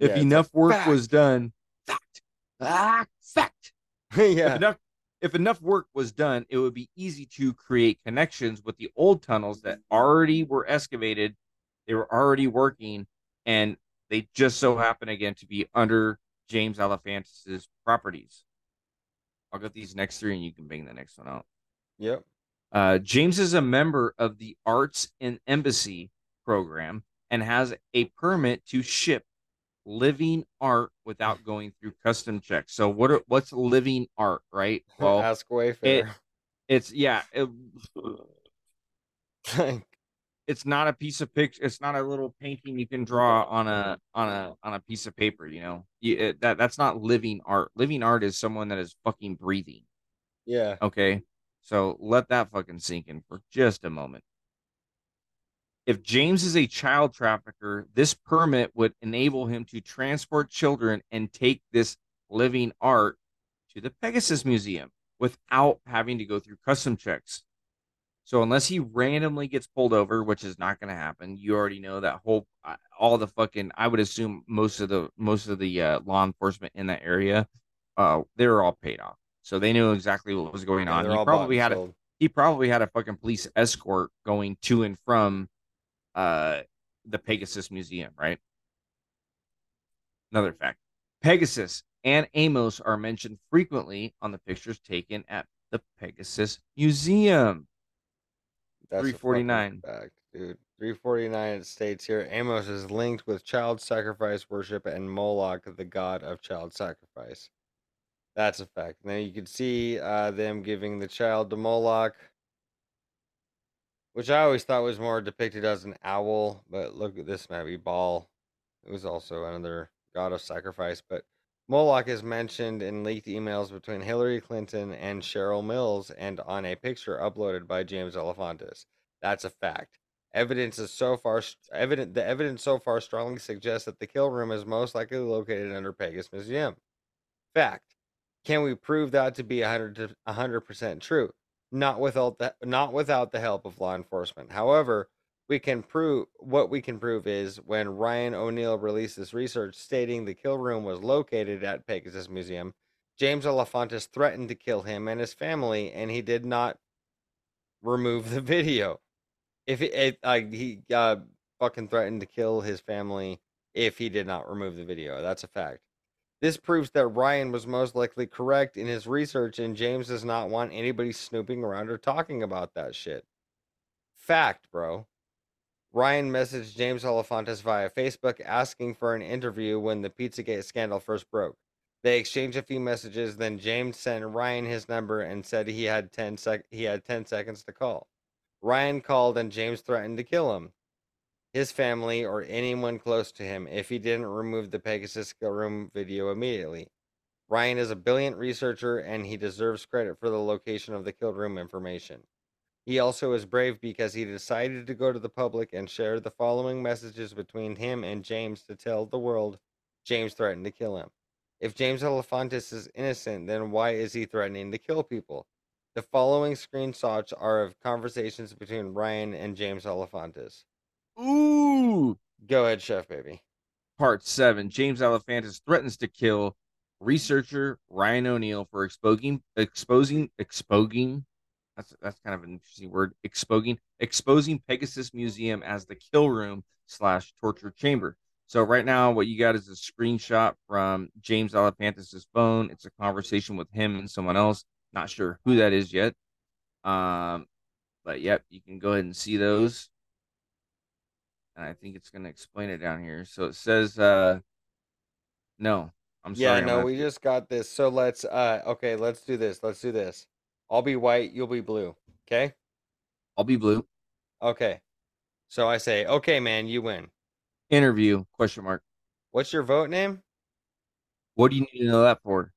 If Yeah, enough work fact. was done, fact, ah, fact. If <laughs> yeah. enough if enough work was done, it would be easy to create connections with the old tunnels that already were excavated. They were already working, and they just so happen again to be under James Alefantis' properties. I'll get these next three, and you can bang the next one out. Yep. Uh, James is a member of the Arts and Embassy program and has a permit to ship living art without going through custom checks. So what are, what's living art, right? <laughs> Well, Ask Wayfair. it's yeah, it- <laughs> it's not a piece of picture. It's not a little painting you can draw on a on a on a piece of paper. You know, you, it, that that's not living art. Living art is someone that is fucking breathing. yeah. Okay. So let that fucking sink in for just a moment. If James is a child trafficker, this permit would enable him to transport children and take this living art to the Pegasus Museum without having to go through custom checks. So unless he randomly gets pulled over, which is not going to happen, you already know that whole uh, all the fucking. I would assume most of the most of the uh, law enforcement in that area, uh, they were all paid off, so they knew exactly what was going Yeah, on. He bought probably had a, he probably had a fucking police escort going to and from uh the Pegasus Museum, right? Another fact. Pegasus and Amos are mentioned frequently on the pictures taken at the Pegasus Museum. That's 349. Fact, dude. 349 it states here Amos is linked with child sacrifice worship and Moloch, the god of child sacrifice. That's a fact. Now you can see uh, them giving the child to Moloch, which I always thought was more depicted as an owl, but look at this maybe ball. It was also another god of sacrifice, but Moloch is mentioned in leaked emails between Hillary Clinton and Cheryl Mills and on a picture uploaded by James Alefantis. That's a fact. Evidence is so far evident. The evidence so far strongly suggests that the kill room is most likely located under Pegasus Museum. Fact. Can we prove that to be 100 percent true? Not without the not without the help of law enforcement. However, we can prove what we can prove is when Ryan O'Neill released this research stating the kill room was located at Pegasus Museum, James Alefantis threatened to kill him and his family, and he did not remove the video. If it, it like he uh, fucking threatened to kill his family if he did not remove the video. That's a fact. This proves that Ryan was most likely correct in his research, and James does not want anybody snooping around or talking about that shit. Fact, bro. Ryan messaged James Alefantis via Facebook asking for an interview when the Pizzagate scandal first broke. They exchanged a few messages, then James sent Ryan his number and said he had 10 sec- he had 10 seconds to call. Ryan called and James threatened to kill him, his family, or anyone close to him if he didn't remove the Pegasus Room video immediately. Ryan is a brilliant researcher and he deserves credit for the location of the kill room information. He also is brave because he decided to go to the public and share the following messages between him and James to tell the world James threatened to kill him. If James Alefantis is innocent, then why is he threatening to kill people? The following screenshots are of conversations between Ryan and James Alefantis. Ooh. Go ahead, Chef Baby. Part seven. James Alefantis threatens to kill researcher Ryan O'Neill for exposing exposing exposing that's that's kind of an interesting word. Exposing exposing Pegasus Museum as the kill room slash torture chamber. So right now, what you got is a screenshot from James Alefantis' phone. It's a conversation with him and someone else. Not sure who that is yet. Um, but yep, you can go ahead and see those. And I think it's going to explain it down here. So it says, uh, no, I'm sorry. I'm no, we just got this. So let's uh okay, let's do this. Let's do this. I'll be white, you'll be blue. Okay? I'll be blue. Okay. So I say, okay, man, you win. Interview question mark. What's your Voat name? What do you need to know that for?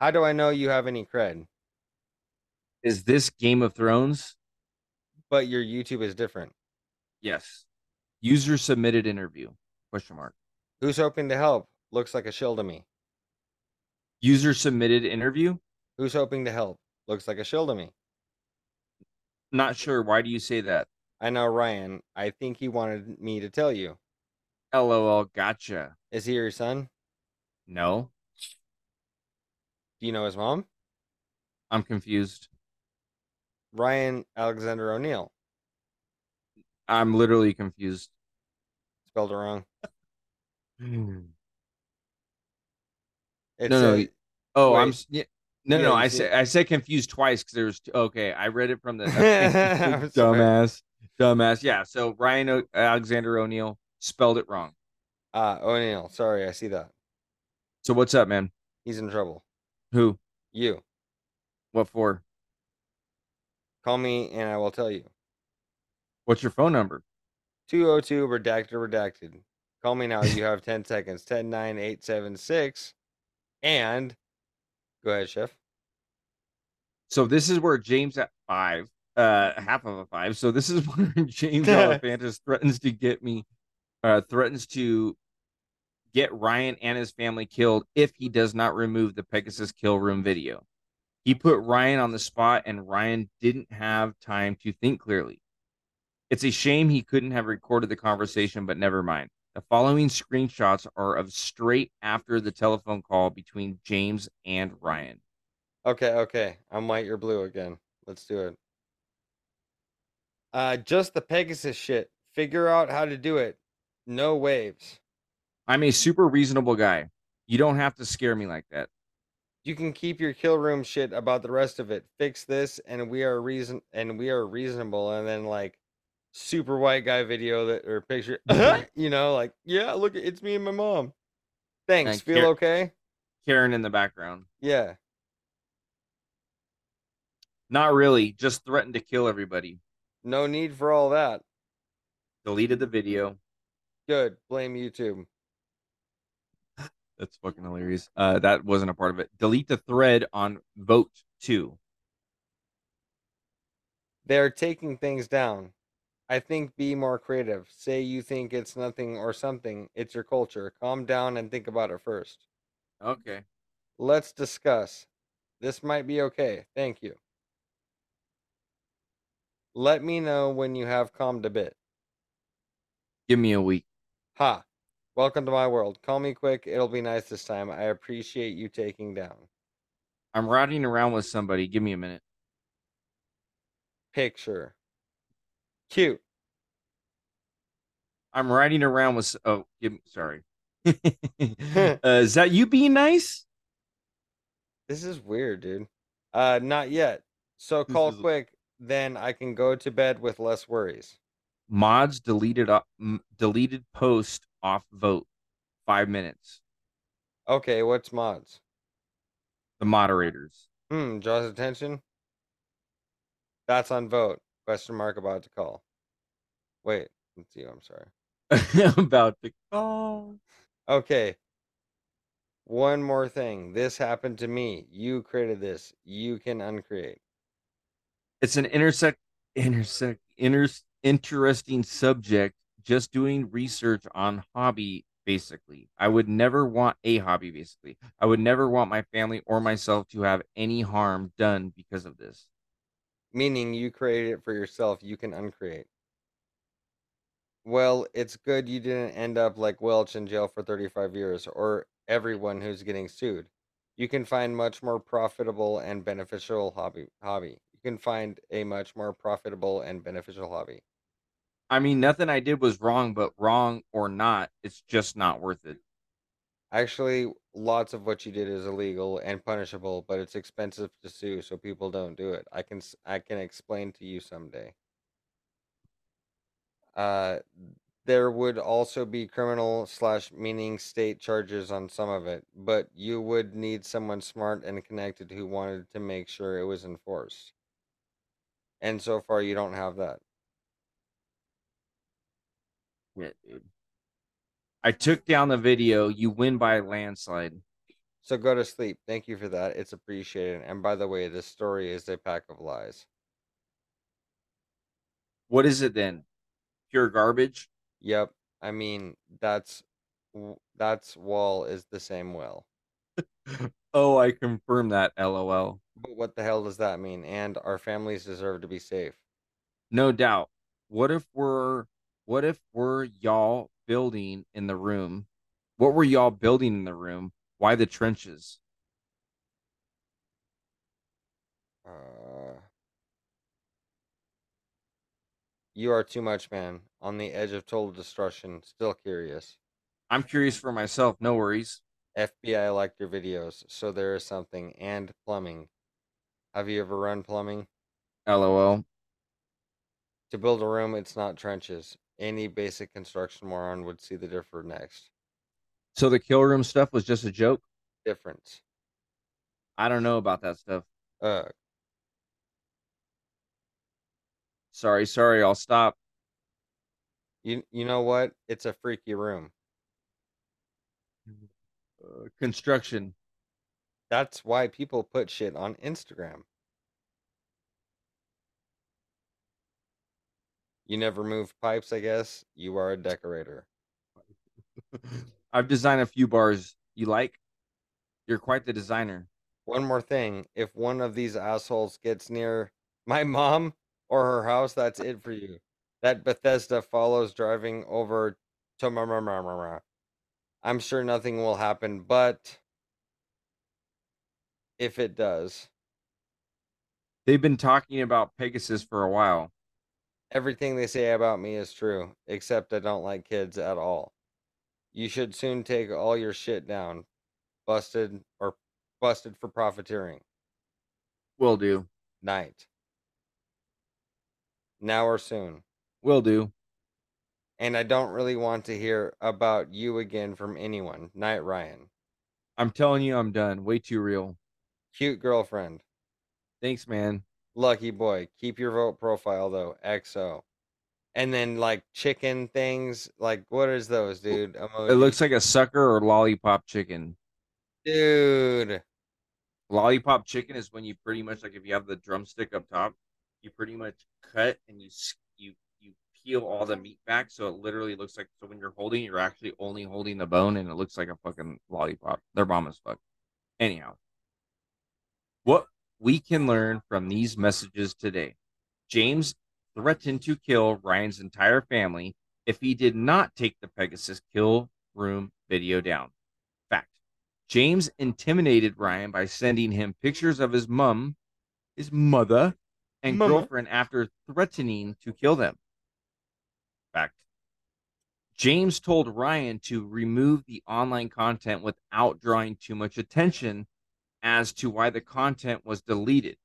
How do I know you have any cred? Is this Game of Thrones? But your YouTube is different. Yes. User submitted interview question mark. Who's hoping to help? Looks like a shill to me. User submitted interview. Who's hoping to help? Looks like a shill to me. Not sure. Why do you say that? I know Ryan. I think he wanted me to tell you. LOL. Gotcha. Is he your son? No, Do you know his mom? I'm confused. Ryan Alexander O'Neill. I'm literally confused. Spelled it wrong. <sighs> no, It's no. a- Oh, Wait. I'm. Yeah, no, Yeah, no. I said I said confused twice because there was. Two, okay, I read it from the <laughs> dumbass, dumbass. Yeah. So Ryan o- Alexander O'Neill spelled it wrong. uh, O'Neill. Sorry, I see that. So what's up, man? He's in trouble. Who? You. What for? Call me and I will tell you. What's your phone number? 202 redacted redacted. Call me now. You <laughs> have 10 seconds. 10 9 8 7 6. And go ahead, Chef. So this is where James at five, uh, half of a five. So this is <laughs> where James <laughs> Alefantis threatens to get me, uh, threatens to get Ryan and his family killed if he does not remove the Pegasus kill room video. He put Ryan on the spot, and Ryan didn't have time to think clearly. It's a shame he couldn't have recorded the conversation, but never mind. The following screenshots are of straight after the telephone call between James and Ryan. Okay, okay. I'm white, you're blue again. Let's do it. Uh, just the Pegasus shit. Figure out how to do it. No waves. I'm a super reasonable guy. You don't have to scare me like that. You can keep your kill room shit about the rest of it. Fix this, and we are reason and we are reasonable. And then like super white guy video that or picture, <laughs> you know, like yeah, look, it's me and my mom. Thanks. And Feel Karen- okay? Karen in the background. Yeah. Not really, just threatened to kill everybody. No need for all that. Deleted the video. Good. Blame YouTube. <laughs> That's fucking hilarious. Uh, that wasn't a part of it. Delete the thread on Voat two. They're taking things down. I think be more creative. Say you think it's nothing or something. It's your culture. Calm down and think about it first. Okay. Let's discuss. This might be okay. Thank you. Let me know when you have calmed a bit. Give me a week. Ha. Welcome to my world. Call me quick. It'll be nice this time. I appreciate you taking down. I'm riding around with somebody. Give me a minute. Picture. Cute. I'm riding around with. Oh, give. Sorry. <laughs> uh, is that you being nice? This is weird, dude. Uh, not yet. So call quick, then I can go to bed with less worries. Mods deleted. m- deleted post off Voat. Five minutes. Okay, what's mods? The moderators. Hmm, draws attention. That's on Voat. Question mark about to call. Wait, let's see. I'm sorry. <laughs> About to call. Okay. One more thing. This happened to me. You created this. You can uncreate. It's an intersect intersect inter, interesting subject. Just doing research on hobby, basically. I would never want a hobby, basically. I would never want my family or myself to have any harm done because of this. Meaning you created it for yourself. You can uncreate. Well, it's good you didn't end up like Welch in jail for 35 years or everyone who's getting sued. You can find much more profitable and beneficial hobby hobby. You can find a much more profitable and beneficial hobby. I mean, nothing I did was wrong, but wrong or not, it's just not worth it. Actually, lots of what you did is illegal and punishable, but it's expensive to sue, so people don't do it. I can I can explain to you someday. Uh, there would also be criminal slash meaning state charges on some of it, but you would need someone smart and connected who wanted to make sure it was enforced. And so far, you don't have that. Yeah, dude. I took down the video. You win by a landslide. So go to sleep. Thank you for that. It's appreciated. And by the way, this story is a pack of lies. What is it then? Pure garbage? Yep. I mean, that's that's wall is the same well. <laughs> Oh, I confirm that. LOL. But what the hell does that mean? And our families deserve to be safe. No doubt. What if we're what if we're y'all building in the room? What were y'all building in the room? Why the trenches? Uh, you are too much, man. On the edge of total destruction. Still curious. I'm curious for myself. No worries. FBI liked your videos, so there is something. And plumbing. Have you ever run plumbing? LOL. To build a room, it's not trenches. Any basic construction moron would see the differ next. So the kill room stuff was just a joke? Difference. I don't know about that stuff. Ugh. Sorry, sorry, I'll stop. You you know what? It's a freaky room. Uh, construction. That's why people put shit on Instagram. You never moved pipes, I guess. You are a decorator. <laughs> I've designed a few bars. You like? You're quite the designer. One more thing. If one of these assholes gets near my <laughs> mom or her house, that's it for you. That Bethesda follows driving over to ma. I'm sure nothing will happen, but if it does, They've been talking about Pegasus for a while. Everything they say about me is true, except I don't like kids at all. You should soon take all your shit down. Busted or busted for profiteering. Will do. Night. Now or soon. Will do. And I don't really want to hear about you again from anyone. Night Ryan. I'm telling you, I'm done. Way too real. Cute girlfriend. Thanks, man. Lucky boy. Keep your Voat profile though. XO. And then like chicken things. Like what is those, dude? It looks like a sucker or lollipop chicken. dude. Lollipop chicken is when you pretty much like if you have the drumstick up top, you pretty much cut and you you you peel all the meat back, so it literally looks like so when you're holding, you're actually only holding the bone, and it looks like a fucking lollipop. They're bomb as fuck. Anyhow, what we can learn from these messages today: James threatened to kill Ryan's entire family if he did not take the Pegasus kill room video down. Fact. James intimidated Ryan by sending him pictures of his mum, his mother, and Mama. girlfriend after threatening to kill them. Fact. James told Ryan to remove the online content without drawing too much attention as to why the content was deleted.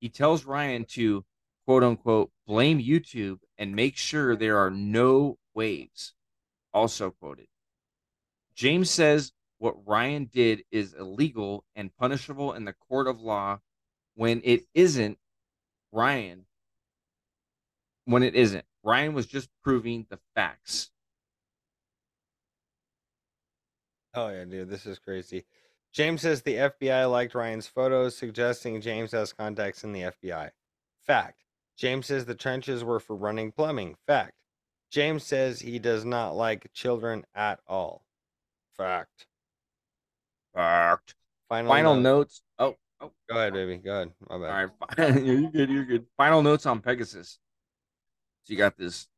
He tells Ryan to quote unquote blame YouTube and make sure there are no waves. Also quoted. James says what Ryan did is illegal and punishable in the court of law when it isn't Ryan. When it isn't. Ryan was just proving the facts. Oh yeah, dude, this is crazy. James says the FBI liked Ryan's photos, suggesting James has contacts in the FBI. Fact. James says the trenches were for running plumbing. Fact. James says he does not like children at all. Fact. Fact. Final, Final note. notes. Oh, oh, Go ahead, oh. baby. Go ahead. My bad. right. fi- <laughs> you're good. You're good. Final notes on Pegasus. So you got this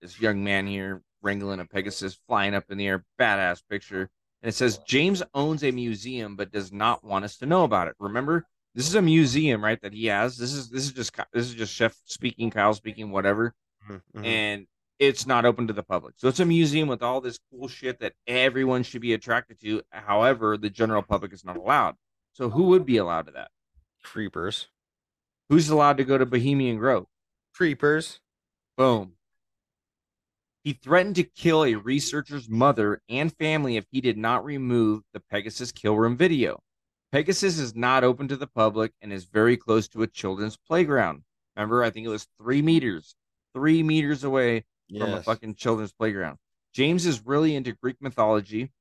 this young man here wrangling a Pegasus flying up in the air, badass picture. And it says James owns a museum but does not want us to know about it. Remember, this is a museum, right? That he has. This is this is just this is just Chef speaking, Kyle speaking, whatever. Mhm, mhm. and it's not open to the public. So it's a museum with all this cool shit that everyone should be attracted to. However, the general public is not allowed. So who would be allowed to that? Creepers. Who's allowed to go to Bohemian Grove? Creepers. Boom. He threatened to kill a researcher's mother and family if he did not remove the Pegasus kill room video. Pegasus is not open to the public and is very close to a children's playground. Remember, I think it was three meters, three meters away from a fucking children's playground. James is really into Greek mythology.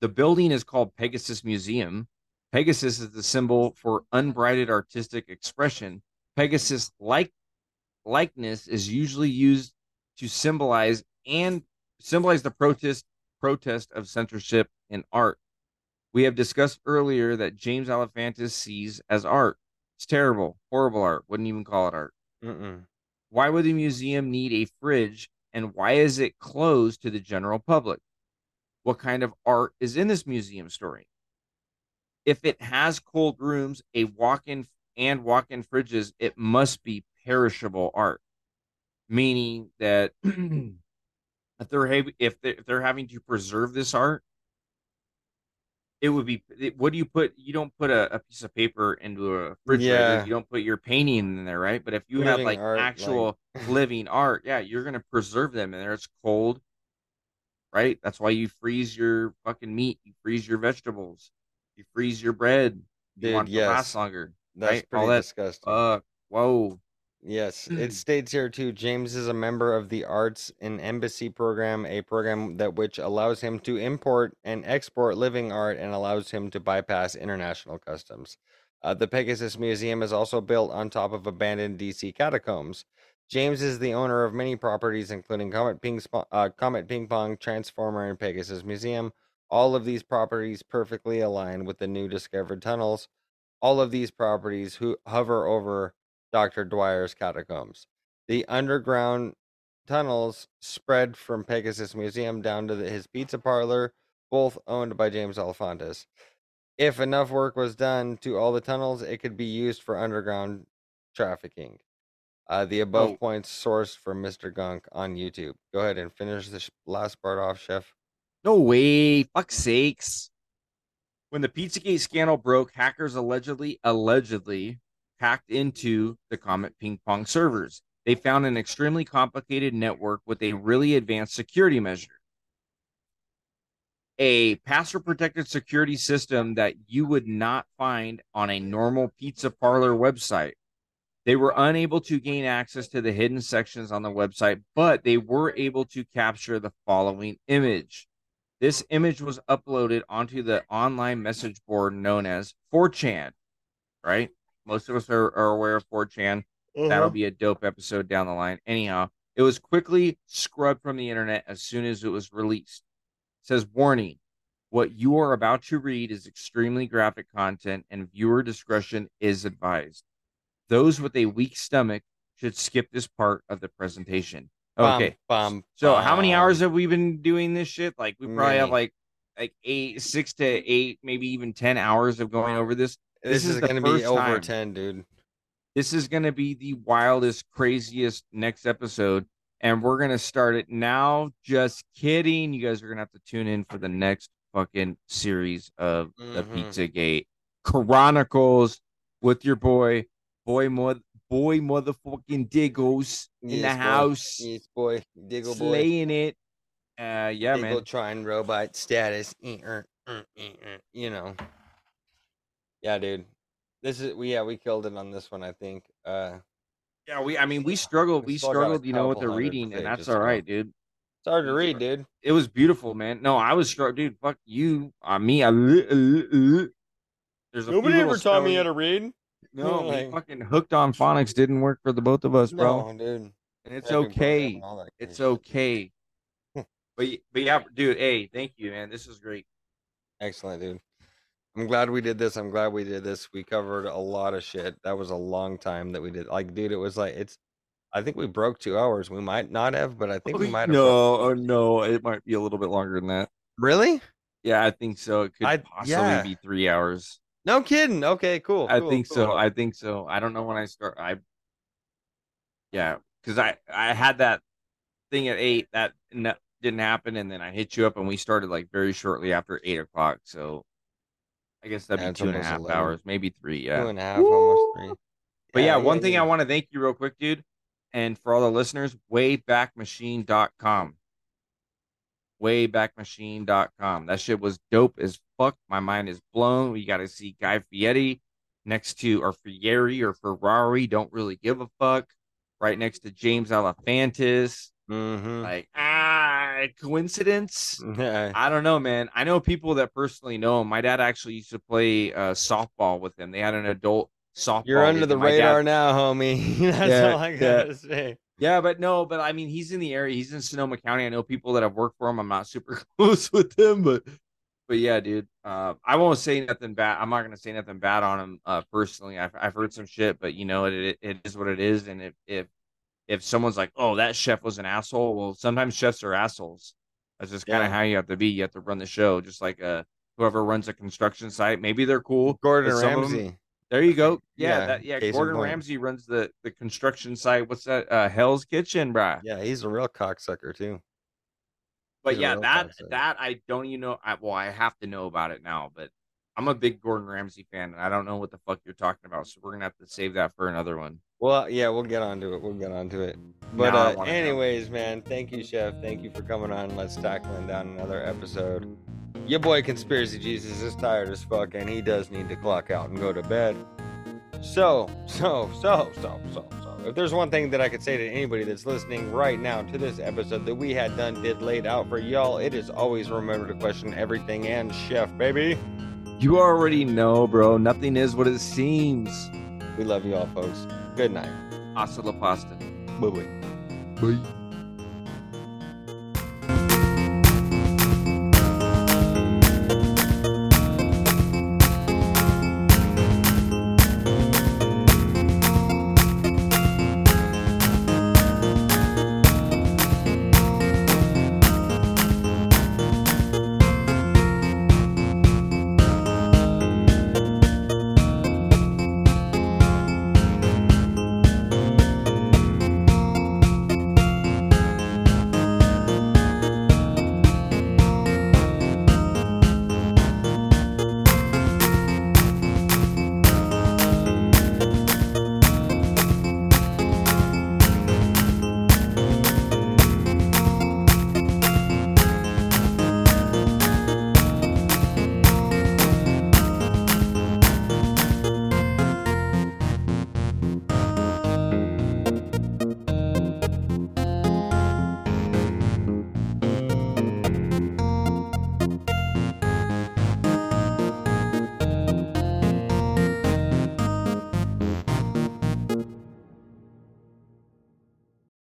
The building is called Pegasus Museum. Pegasus is the symbol for unbridled artistic expression. Pegasus like likeness is usually used to symbolize and symbolize the protest protest of censorship in art. We have discussed earlier that James Alefantis sees as art. It's terrible, horrible art. Wouldn't even call it art. Mm-mm. Why would the museum need a fridge and why is it closed to the general public? What kind of art is in this museum story? If it has cold rooms, a walk-in and walk-in fridges, it must be perishable art, meaning that <clears throat> if they're if they're, if they're having to preserve this art, it would be. it- What do you put? You don't put a, a piece of paper into a refrigerator. Yeah. You don't put your painting in there, right? But if you have like art, like- actual <laughs> living art, yeah, you're gonna preserve them in there. It's cold, right? That's why you freeze your fucking meat. You freeze your vegetables. You freeze your bread. You Dude, want to yes. last longer. That's right? pretty All that- disgusting. Fuck. Whoa. Yes, it states here too. James is a member of the Arts and Embassy program, a program that which allows him to import and export living art and allows him to bypass international customs. Uh, the Pegasus Museum is also built on top of abandoned DC catacombs. James is the owner of many properties, including Comet Ping, uh, Comet Ping Pong, Transformer, and Pegasus Museum. All of these properties perfectly align with the new discovered tunnels All of these properties who hover over Dr. Dyar's catacombs. The underground tunnels spread from Pegasus Museum down to the, his pizza parlor, both owned by James Alefantis. If enough work was done to all the tunnels, it could be used for underground trafficking. Uh, the above Oh. points sourced from Mr. Gunk on YouTube. Go ahead and finish this last part off, Chef. No way. Fuck sakes. When the Pizzagate scandal broke, hackers allegedly allegedly hacked into the Comet ping pong servers. They found an extremely complicated network with a really advanced security measure. A password protected security system that you would not find on a normal pizza parlor website. They were unable to gain access to the hidden sections on the website, but they were able to capture the following image. This image was uploaded onto the online message board known as 4chan, right? Most of us are, are aware of 4chan. That'll be a dope episode down the line. Anyhow, it was quickly scrubbed from the internet as soon as it was released. It says warning. What you are about to read is extremely graphic content and viewer discretion is advised. Those with a weak stomach should skip this part of the presentation. Okay. Bum, So how many hours have we been doing this shit? Like we probably have like like eight, six to eight, maybe even ten hours of going over this. This, this is, is going to be over time. 10, dude. This is gonna be the wildest, craziest next episode, and we're gonna start it now. Just kidding. You guys are gonna have to tune in for the next fucking series of the Mhm. Pizzagate Chronicles with your boy, boy, mo- boy, motherfucking Diggles in Yes, the boy. house, Yes, boy. Diggle boy. slaying it. Uh, yeah, Diggle man. trying robot status. Eh, eh, er, You know. Yeah, dude. This is we yeah we killed it on this one I think. Uh, Yeah, we. I mean, we struggled. We We still got a struggled, you know, with the reading, and that's all to right, dude. it's hard to read, dude. It was beautiful, man. No, I was struck, dude. Fuck you, uh, me. I, uh, uh, uh. There's a few little spelling- read. <laughs> No, <laughs> like- fucking hooked on phonics didn't work for the both of us, bro. No, dude. and it's okay. and all that It's okay. <laughs> but but yeah, dude. Hey, thank you, man. This is great. Excellent, dude. I'm glad we did this. I'm glad we did this. We covered a lot of shit. That was a long time that we did. Like, dude, it was like it's. I think we broke two hours. We might not have, but I think we might have. no, oh, no, it might be a little bit longer than that. Really? Yeah, I think so. It could I- possibly yeah. be three hours. No kidding. Okay, cool. I cool, think so. I think so. I don't know when I start. I yeah, because I I had that thing at eight that didn't happen, and then I hit you up, and we started like very shortly after eight o'clock. So I guess that'd Yeah, be two and a half 11. hours, maybe three. Yeah. and a half, almost three. But yeah, one yeah, thing yeah. I want to thank you real quick, dude, and for all the listeners, waybackmachine.com. Waybackmachine.com. That shit was dope as fuck. My mind is blown. We got to see Guy Fieri next to, or Fieri or Ferrari. Don't really give a fuck. Right next to James Alefantis. Mm-hmm. Like, ah, coincidence? I don't know, man. I know people that personally know him. My dad actually used to play uh, softball with him. They had an adult softball. You're under the my dad- radar now, homie. <laughs> That's Yeah, all I yeah. gotta say. Yeah, but no, but I mean, he's in the area. He's in Sonoma County. I know people that have worked for him. I'm not super <laughs> close with him, but but yeah, dude. Uh, I won't say nothing bad. I'm not gonna say nothing bad on him uh, personally. I've I've heard some shit, but you know, it, it it is what it is. And if if if someone's like, oh, that chef was an asshole, well, sometimes chefs are assholes. That's just kind of Yeah. how you have to be. You have to run the show, just like uh whoever runs a construction site. Maybe they're cool. Gordon Ramsay. there you go. Yeah, Yeah, that, yeah. Gordon. Ramsay runs the the construction site. What's that? Uh, Hell's Kitchen, bruh. Yeah, he's a real cocksucker too. But he's yeah, that cocksucker. that I don't even know. I, well, I have to know about it now. But I'm a big Gordon Ramsay fan, and I don't know what the fuck you're talking about. So we're gonna have to save that for another one. Well, yeah, we'll get onto it. We'll get onto it. But uh, know. anyways, man, thank you, Chef. Thank you for coming on. Let's tackling down another episode. Your boy Conspiracy Jesus is tired as fuck, and he does need to clock out and go to bed. So, so, so, so, so, so. If there's one thing that I could say to anybody that's listening right now to this episode that we had done, did, laid out for y'all, it is always remember to question everything and Chef, baby. You already know, bro. Nothing is what it seems. We love you all, folks. Good night. Hasta la pasta. Bye bye. Bye.